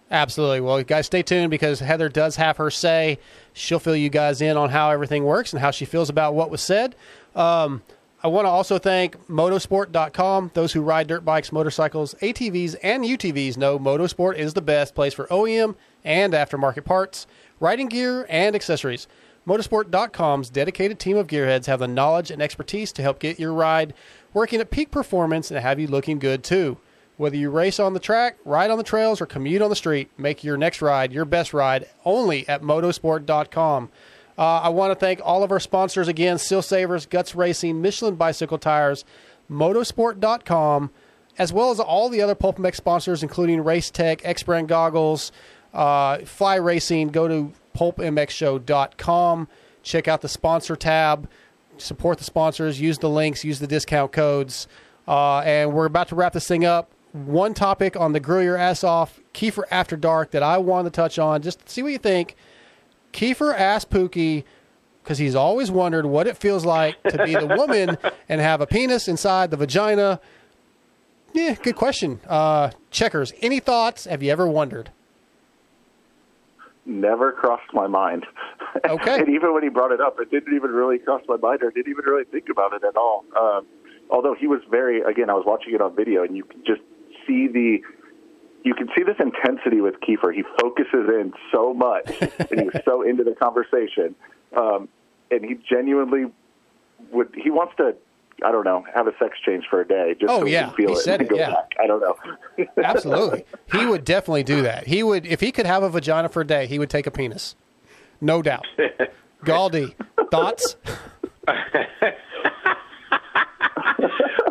Absolutely. Well, you guys, stay tuned because Heather does have her say. She'll fill you guys in on how everything works and how she feels about what was said. Um, I want to also thank motosport.com. Those who ride dirt bikes, motorcycles, ATVs, and UTVs know Motosport is the best place for OEM and aftermarket parts, riding gear, and accessories. Motosport.com's dedicated team of gearheads have the knowledge and expertise to help get your ride working at peak performance and have you looking good too. Whether you race on the track, ride on the trails, or commute on the street, make your next ride your best ride only at motosport.com. Uh, I want to thank all of our sponsors again Seal Savers, Guts Racing, Michelin Bicycle Tires, motosport.com, as well as all the other PulpMX sponsors, including Race Tech, X Brand Goggles, uh, Fly Racing. Go to pulpmxshow.com. Check out the sponsor tab. Support the sponsors. Use the links. Use the discount codes. Uh, and we're about to wrap this thing up. One topic on the Grill Your Ass Off Keefer After Dark that I wanted to touch on, just see what you think. Keefer asked Pookie because he's always wondered what it feels like to be the woman and have a penis inside the vagina. Yeah, good question. Uh, Checkerz, any thoughts? Have you ever wondered? Never crossed my mind. Okay. and even when he brought it up, it didn't even really cross my mind, or didn't even really think about it at all. Um, although he was very, again, I was watching it on video, and you can just see the, you can see this intensity with Keefer. He focuses in so much, and he was so into the conversation, um, and he genuinely would. He wants to. I don't know, have a sex change for a day just Oh, so yeah. he feel He it said it, yeah. back. I don't know. Absolutely. he would definitely do that. He would, if he could have a vagina for a day, he would take a penis. No doubt. Galdi, thoughts?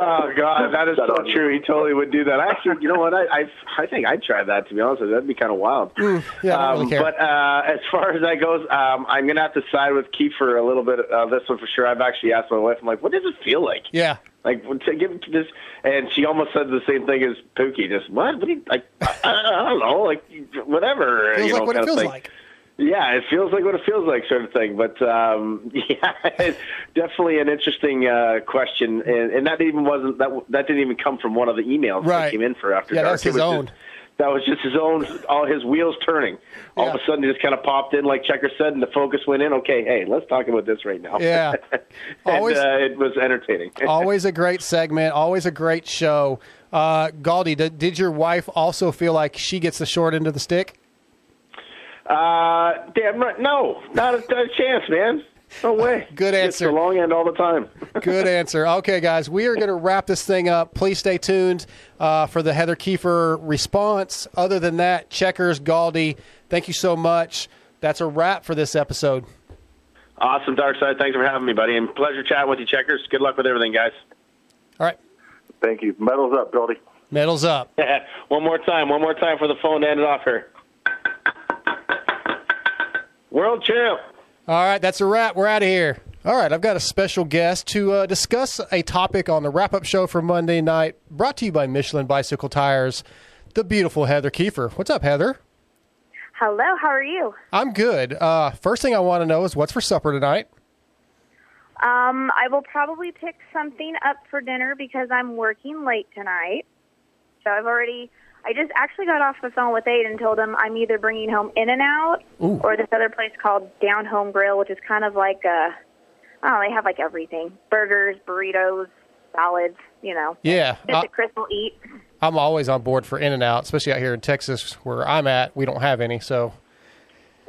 Oh God, that is so true. He totally would do that. Actually, you know what? I I, I think I'd try that. To be honest, with you. that'd be kind of wild. Mm, yeah, I really Um, care. But uh, as far as that goes, um, I'm gonna have to side with Keefer a little bit. Uh, this one for sure. I've actually asked my wife. I'm like, what does it feel like? Yeah. Like to give this, and she almost said the same thing as Pookie. Just what? What do you like? I, I don't know. Like whatever. Feels you know, like what it kind of feels thing. like. Yeah, it feels like what it feels like, sort of thing. But um, yeah, definitely an interesting uh, question, and, and that even wasn't that that didn't even come from one of the emails Right. that came in for After Yeah, Dark. that's his own. Just, that was just his own, all his wheels turning. All of a sudden, he just kind of popped in, like Checker said, and the focus went in. Okay, hey, let's talk about this right now. Yeah. and Always- uh, it was entertaining. always a great segment. Always a great show. Uh, Galdi, did, did your wife also feel like she gets the short end of the stick? Uh, damn right. No, not a, a chance, man. No way. Good answer. It's the answer. long end all the time. Good answer. Okay, guys, we are going to wrap this thing up. Please stay tuned uh, for the Heather Keefer response. Other than that, Checkerz, Galdi, thank you so much. That's a wrap for this episode. Awesome, Darkside. Thanks for having me, buddy. And pleasure chatting with you, Checkerz. Good luck with everything, guys. All right. Thank you. Medals up, Goldie. Medals up. one more time. One more time for the phone to end it off here. World champ. All right, that's a wrap. We're out of here. All right, I've got a special guest to uh, discuss a topic on the wrap up show for Monday night, brought to you by Michelin Bicycle Tires, the beautiful Heather Keefer. What's up, Heather? Hello, how are you? I'm good. Uh, first thing I want to know is what's for supper tonight? Um, I will probably pick something up for dinner because I'm working late tonight. So I've already, I just actually got off the phone with Aid and told him I'm either bringing home In and Out Ooh. or this other place called Down Home Grill, which is kind of like a, I don't know, they have like everything burgers, burritos, salads. you know, Yeah, the Chris will eat. I'm always on board for In and Out, especially out here in Texas where I'm at. We don't have any, so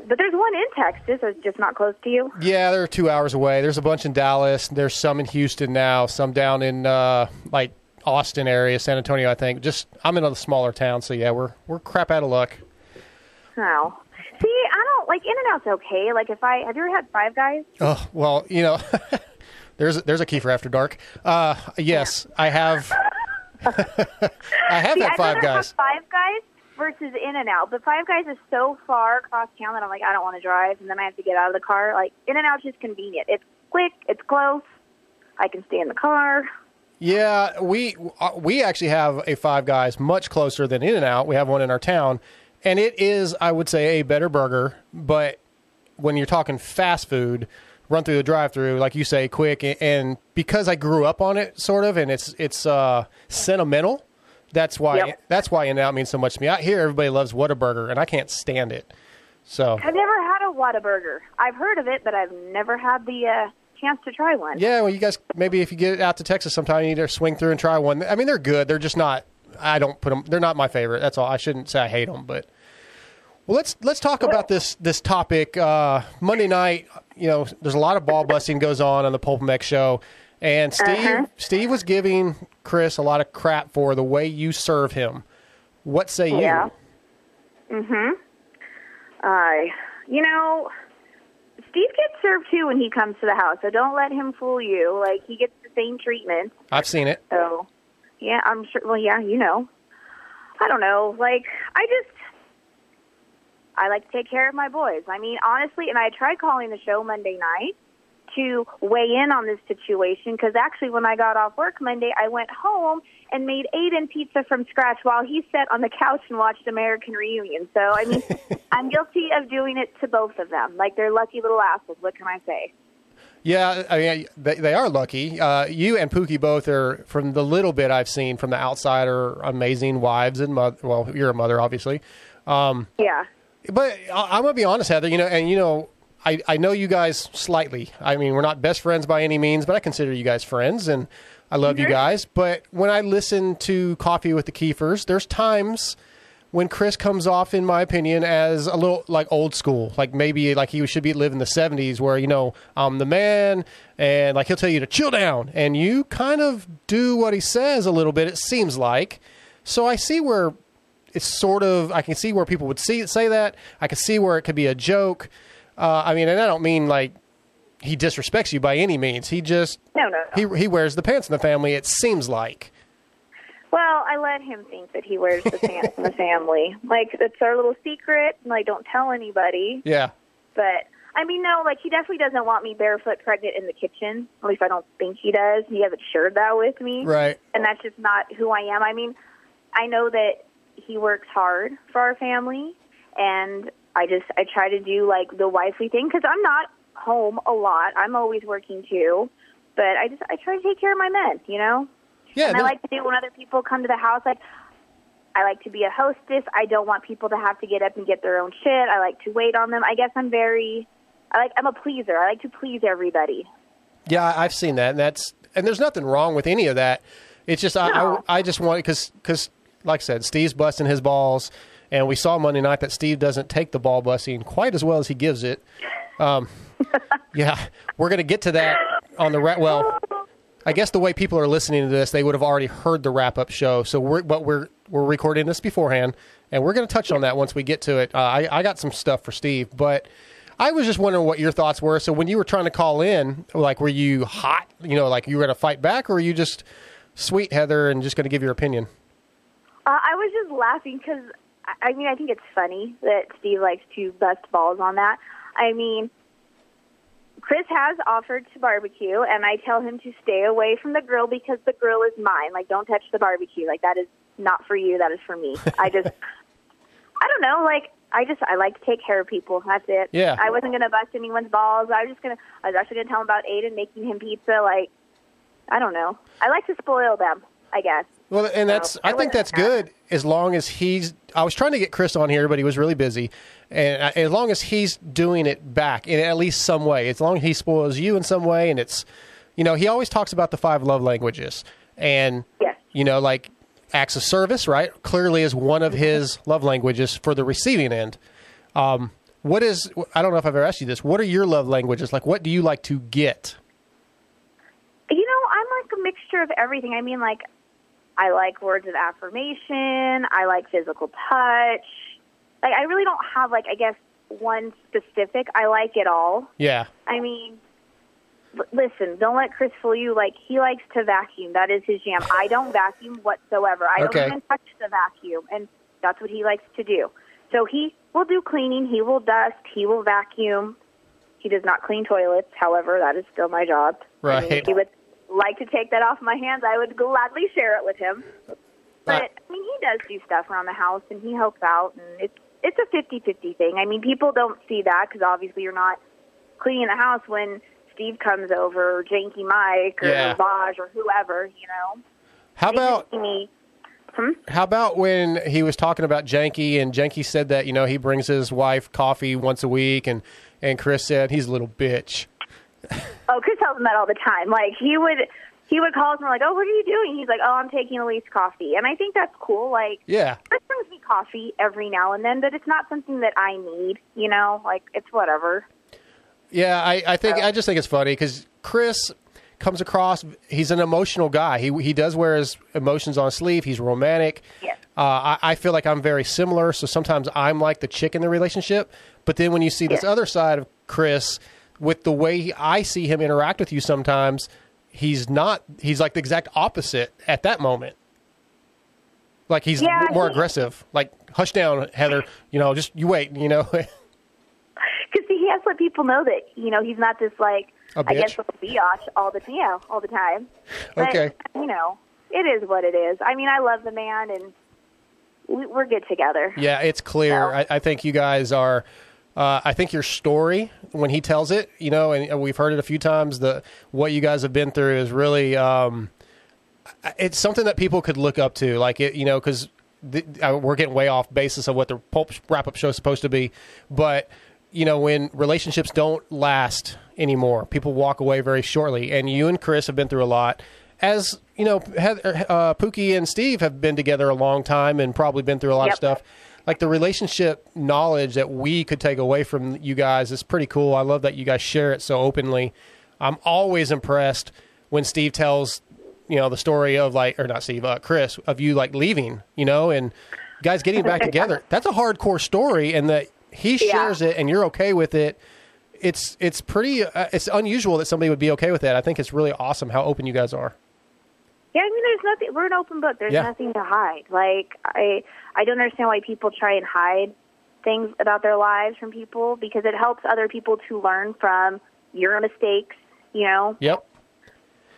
But there's one in Texas that's just not close to you. yeah, they're two hours away. There's a bunch in Dallas. There's some in Houston now. Some down in uh, like Austin area, San Antonio, I think. Just I'm in a smaller town, so yeah, we're we're crap out of luck. Oh. See, I don't like In and Out's okay. Like if I have you ever had Five Guys? Oh well, you know, there's there's a Keefer after dark. Uh, yes, I have. I have See, had Five Guys. Five Guys versus In and Out, but Five Guys is so far across town that I'm like, I don't want to drive, and then I have to get out of the car. Like In and Out's just convenient. It's quick. It's close. I can stay in the car. Yeah, we uh, we actually have a Five Guys much closer than In and Out. We have one in our town, and it is, I would say, a better burger. But when you're talking fast food, run through the drive-through, like you say, quick, and, and because I grew up on it, sort of, and it's it's uh, sentimental. That's why Yep. that's why In and Out means so much to me. Out here, everybody loves Whataburger, and I can't stand it. So I've never had a Whataburger. I've heard of it, but I've never had the uh, chance to try one. Yeah, well, you guys maybe if you get out to Texas sometime, you need to swing through and try one. I mean, they're good. They're just not. I don't put them. They're not my favorite. That's all. I shouldn't say I hate them, but well, let's let's talk about this this topic. Uh, Monday night, you know, there's a lot of ball busting goes on on the PulpMX show, and Steve Uh-huh. Steve was giving Chris a lot of crap for the way you serve him. What say you? Yeah. Mhm. I, you know, Steve gets served too when he comes to the house, so don't let him fool you. Like he gets the same treatment. I've seen it. So, yeah, I'm sure. Well, yeah, you know. I don't know. Like I just, I like to take care of my boys. I mean, honestly, and I tried calling the show Monday night to weigh in on this situation because actually, when I got off work Monday, I went home and made Aiden pizza from scratch while he sat on the couch and watched American Reunion. So, I mean, I'm guilty of doing it to both of them. Like they're lucky little assholes. What can I say? Yeah, I mean, they, they are lucky. Uh, you and Pookie both are, from the little bit I've seen from the outside, are amazing wives and mother. Well, you're a mother, obviously. Um, Yeah. but I- I'm gonna be honest, Heather. You know, and you know, I, I know you guys slightly. I mean, we're not best friends by any means, but I consider you guys friends, and I love you Mhm. guys. But when I listen to Coffee with the Keefers, there's times when Chris comes off, in my opinion, as a little like old school, like maybe like he should be living the '70s, where you know I'm the man, and like he'll tell you to chill down, and you kind of do what he says a little bit. It seems like. So I see where it's sort of I can see where people would see say that. I can see where it could be a joke. Uh, I mean, and I don't mean like he disrespects you by any means. He just No, no, no. he he wears the pants in the family. It seems like. Well, I let him think that he wears the pants in the family. Like it's our little secret. and, Like don't tell anybody. Yeah. But I mean, no, like he definitely doesn't want me barefoot pregnant in the kitchen. At least I don't think he does. He hasn't shared that with me. Right. And that's just not who I am. I mean, I know that he works hard for our family, and I just I try to do like the wifely thing because I'm not home a lot. I'm always working too. But I just I try to take care of my men. You know. Yeah. And I like to do when other people come to the house. Like I like to be a hostess. I don't want people to have to get up and get their own shit. I like to wait on them. I guess I'm very I like I'm a pleaser. I like to please everybody. Yeah, I've seen that, and that's and there's nothing wrong with any of that. It's just I I, I just want because because like I said, Steve's busting his balls, and we saw Monday night that Steve doesn't take the ball busting quite as well as he gives it. Um, yeah, we're gonna get to that on the ra- well. I guess the way people are listening to this, they would have already heard the wrap up show. So we're but we're we're recording this beforehand, and we're going to touch on that once we get to it. Uh, I I got some stuff for Steve, but I was just wondering what your thoughts were. So when you were trying to call in, like were you hot? You know, like you were going to fight back, or were you just sweet Heather and just going to give your opinion? Uh, I was just laughing because I I mean I think it's funny that Steve likes to bust balls on that. I mean, Chris has offered to barbecue, and I tell him to stay away from the grill because the grill is mine. Like, don't touch the barbecue. Like that is not for you. That is for me. I just, I don't know. Like, I just I like to take care of people. That's it. Yeah. I wasn't gonna bust anyone's balls. I was just gonna. I was actually gonna tell him about Aiden making him pizza. Like, I don't know. I like to spoil them. I guess. Well, and that's So, I think that's good as long as he's. I was trying to get Chris on here, but he was really busy, and I- as long as he's doing it back in at least some way, as long as he spoils you in some way, and it's, you know, he always talks about the five love languages, and Yes. you know, like acts of service, right? Clearly, is one of his love languages for the receiving end. Um, what is? I don't know if I've ever asked you this. What are your love languages? Like, what do you like to get? You know, I'm like a mixture of everything. I mean, like, I like words of affirmation. I like physical touch. Like, I really don't have, like, I guess, one specific. I like it all. Yeah. I mean, l- listen, don't let Chris fool you. Like, he likes to vacuum. That is his jam. I don't vacuum whatsoever. I Okay. don't even touch the vacuum, and that's what he likes to do. So he will do cleaning. He will dust. He will vacuum. He does not clean toilets. However, that is still my job. I mean, Right. he would like to take that off my hands, I would gladly share it with him. But I mean, he does do stuff around the house, and he helps out, and it's it's a fifty-fifty thing. I mean, people don't see that because obviously you're not cleaning the house when Steve comes over, or Janky Mike, or Yeah. Vaj, or whoever. You know. How about me? Hmm? How about when he was talking about Janky and Janky said that you know he brings his wife coffee once a week and and Chris said he's a little bitch. Oh, Chris tells him that all the time. Like he would, he would call us and we're like, "Oh, what are you doing?" He's like, "Oh, I'm taking Elise coffee," and I think that's cool. Like, Yeah. Chris brings me coffee every now and then, but it's not something that I need. You know, like it's whatever. Yeah, I, I think I just think it's funny because Chris comes across he's an emotional guy. He he does wear his emotions on his sleeve. He's romantic. Yes. Uh, I, I feel like I'm very similar, so sometimes I'm like the chick in the relationship. But then when you see this other side of Chris, with the way I see him interact with you, sometimes he's not. He's like the exact opposite at that moment. Like he's Yeah, more he- aggressive. Like hush down, Heather. You know, just you wait. You know. Because he has to let people know that you know he's not this like I guess little biatch all the time. Yeah, all the time. But, Okay. You know, it is what it is. I mean, I love the man, and we, we're good together. Yeah, it's clear. I, I think you guys are. Uh, I think your story when he tells it, you know, and we've heard it a few times. The what you guys have been through is really. Um, it's something that people could look up to, like it, you know, because uh, we're getting way off basis of what the pulp wrap up show is supposed to be, but you know, when relationships don't last anymore, people walk away very shortly. And you and Chris have been through a lot. As you know, Heather, uh, Pookie and Steve have been together a long time and probably been through a lot of stuff. Like the relationship knowledge that we could take away from you guys is pretty cool. I love that you guys share it so openly. I'm always impressed when Steve tells, you know, the story of like, or not Steve, uh, Chris, of you like leaving, you know, and guys getting back together. That's a hardcore story, and that he shares it and you're okay with it. It's it's pretty uh, it's unusual that somebody would be okay with that. I think it's really awesome how open you guys are. Yeah, I mean, there's nothing. We're an open book. There's Yeah. nothing to hide. Like I, I don't understand why people try and hide things about their lives from people because it helps other people to learn from your mistakes. You know. Yep.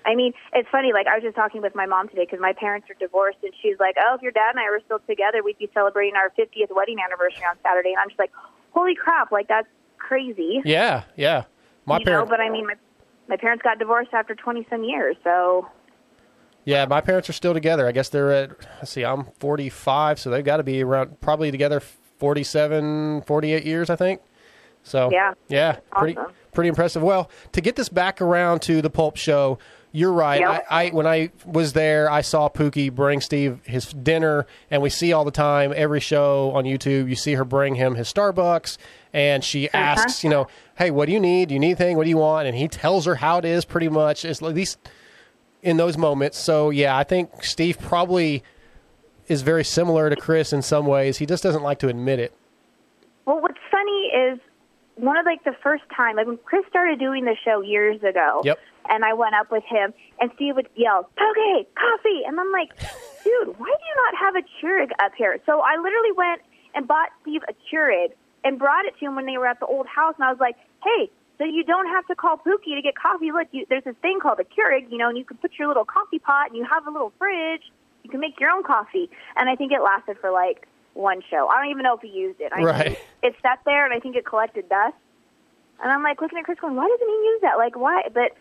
I mean, it's funny. Like I was just talking with my mom today because my parents are divorced, and she's like, "Oh, if your dad and I were still together, we'd be celebrating our 50th wedding anniversary on Saturday." And I'm just like, "Holy crap! Like that's crazy." Yeah, yeah. My you parents know, but I mean, my my parents got divorced after 20 some years, so Yeah, my parents are still together. I guess they're at let's see, I'm 45, so they've got to be around probably together 47, 48 years, I think. So Yeah. yeah, pretty Awesome. pretty impressive. Well, to get this back around to the Pulp Show, you're right. Yep. I, I when I was there, I saw Pookie bring Steve his dinner, and we see all the time every show on YouTube. You see her bring him his Starbucks, and she Uh-huh. asks, you know, hey, what do you need? Do you need anything? What do you want? And he tells her how it is, pretty much. It's at least in those moments. So yeah, I think Steve probably is very similar to Chris in some ways. He just doesn't like to admit it. Well, what's funny is one of like the first time, like when Chris started doing the show years ago. Yep. And I went up with him, and Steve would yell, "Okay, coffee!" And I'm like, "Dude, why do you not have a Keurig up here?" So I literally went and bought Steve a Keurig and brought it to him when they were at the old house, and I was like, "Hey." So you don't have to call Pookie to get coffee. Look, you, there's this thing called a Keurig, you know, and you can put your little coffee pot, and you have a little fridge. You can make your own coffee. And I think it lasted for like one show. I don't even know if he used it. I Right. it sat there and I think it collected dust. And I'm like looking at Chris going, why doesn't he use that? Like why? But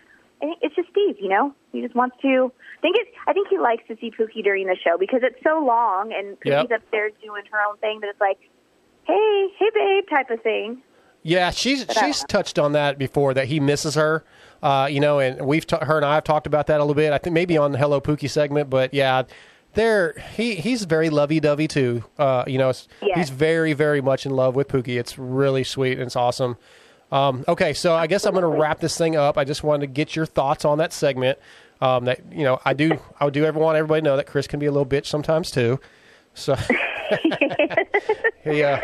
I think it's just Steve, you know. He just wants to. I think it. I think he likes to see Pookie during the show because it's so long and Pookie's Yep. upstairs doing her own thing that it's like, hey, hey, babe, type of thing. Yeah, she's But I she's touched on that before that he misses her Uh, you know, and we've ta- her and I have talked about that a little bit. I think maybe on the Hello Pookie segment, but yeah, they're he he's very lovey dovey too. Uh, you know, Yes. he's very very much in love with Pookie. It's really sweet and it's awesome. Um, okay, so I guess I'm going to wrap this thing up. I just wanted to get your thoughts on that segment. Um, that you know, I do I do ever want everybody to know that Chris can be a little bitch sometimes too. So yeah,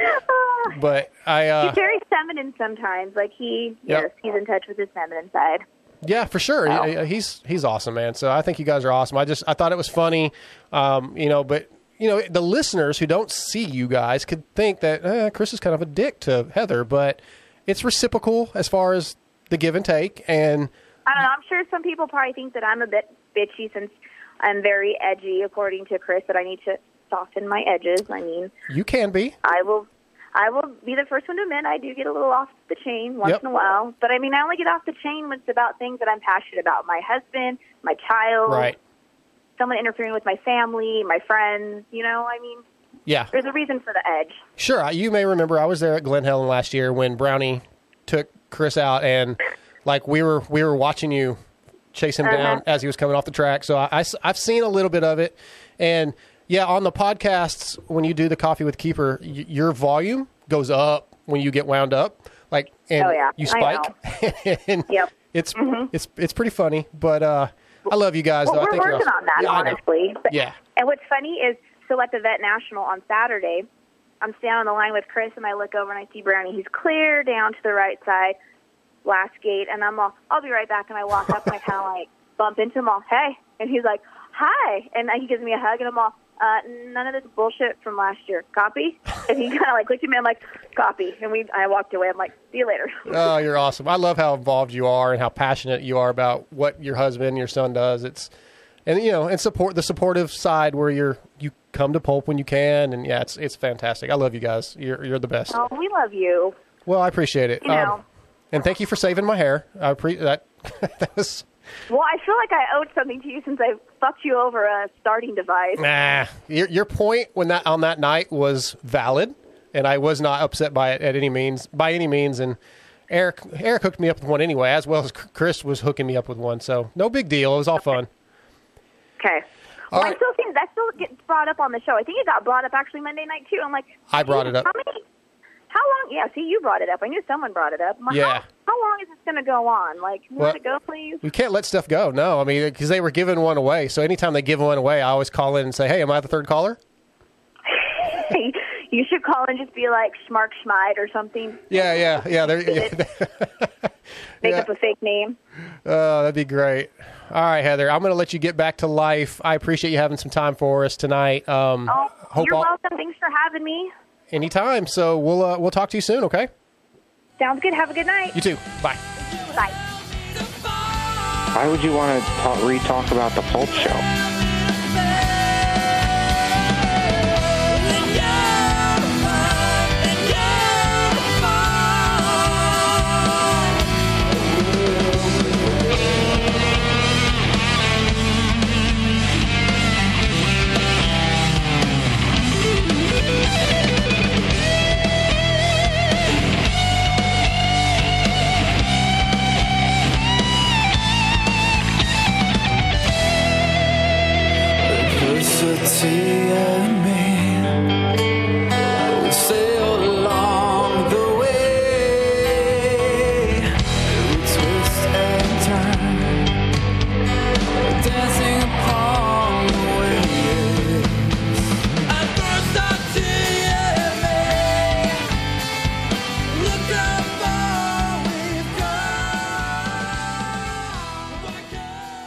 but I uh, he's very feminine sometimes. Like he, Yep. yes, he's in touch with his feminine side. Yeah, for sure. He- He's he's awesome, man. So I think you guys are awesome. I just I thought it was funny, um, you know. But you know, the listeners who don't see you guys could think that eh, Chris is kind of a dick to Heather, but it's reciprocal as far as the give and take. And I don't know. I'm sure some people probably think that I'm a bit bitchy since I'm very edgy, according to Chris. That I need to soften my edges. I mean, you can be. I will. I will be the first one to admit I do get a little off the chain once Yep. in a while. But I mean, I only get off the chain when it's about things that I'm passionate about. My husband, my child, Right. someone interfering with my family, my friends. You know, I mean, Yeah. there's a reason for the edge. Sure. You may remember I was there at Glen Helen last year when Brownie took Chris out, and like we were we were watching you chase him Uh-huh. down as he was coming off the track. So I I, have seen a little bit of it, and yeah, on the podcasts when you do the coffee with Keefer, y- your volume goes up when you get wound up, like and Oh, yeah. you spike. and Yep. It's it's it's pretty funny, but uh, I love you guys. Well, though. We're think you're working on that, Yeah, honestly. But- Yeah. And what's funny is, so at the Vet National on Saturday, I'm standing on the line with Chris, and I look over and I see Brownie. He's clear down to the right side, last gate, and I'm all, I'll be right back. And I walk up and I kind of like bump into him all, hey, and he's like, hi, and he gives me a hug, and I'm all, uh, none of this bullshit from last year. Copy? And he kind of like looked at me. I'm like, copy. And we, I walked away. I'm like, see you later. Oh, you're awesome. I love how involved you are and how passionate you are about what your husband your son does. It's and you know, and support the supportive side where you're you come to pulp when you can and yeah, it's it's fantastic. I love you guys. You're you're the best. Oh, we love you. Well, I appreciate it. Um, You know. and thank you for saving my hair. I appreciate that. that was Well, I feel like I owed something to you since I fucked you over a starting device. nah. Your your point when that on that night was valid, and I was not upset by it at any means by any means. And Eric Eric hooked me up with one anyway, as well as Chris was hooking me up with one. So no big deal. It was all fun. Okay. All Well, I still think that still gets brought up on the show. I think it got brought up actually Monday night too. I'm like, I brought it up. How many? How long? Yeah, see, you brought it up. I knew someone brought it up. Like, Yeah. How, how long is this going to go on? Like, you Well- let it go, please. We can't let stuff go. No, I mean because they were giving one away. So anytime they give one away, I always call in and say, "Hey, am I the third caller?" you should call and just be like Schmark Schmide or something. Yeah, yeah, yeah. Yeah. Make Yeah. up a fake name. Oh, that'd be great. All right, Heather, I'm going to let you get back to life. I appreciate you having some time for us tonight. Um, Oh, you're all, welcome. Thanks for having me. Anytime. So we'll uh, we'll talk to you soon. Okay. Sounds good. Have a good night. You too. Bye. Bye. Why would you want to talk, re-talk about the Pulp Show? Adversity and me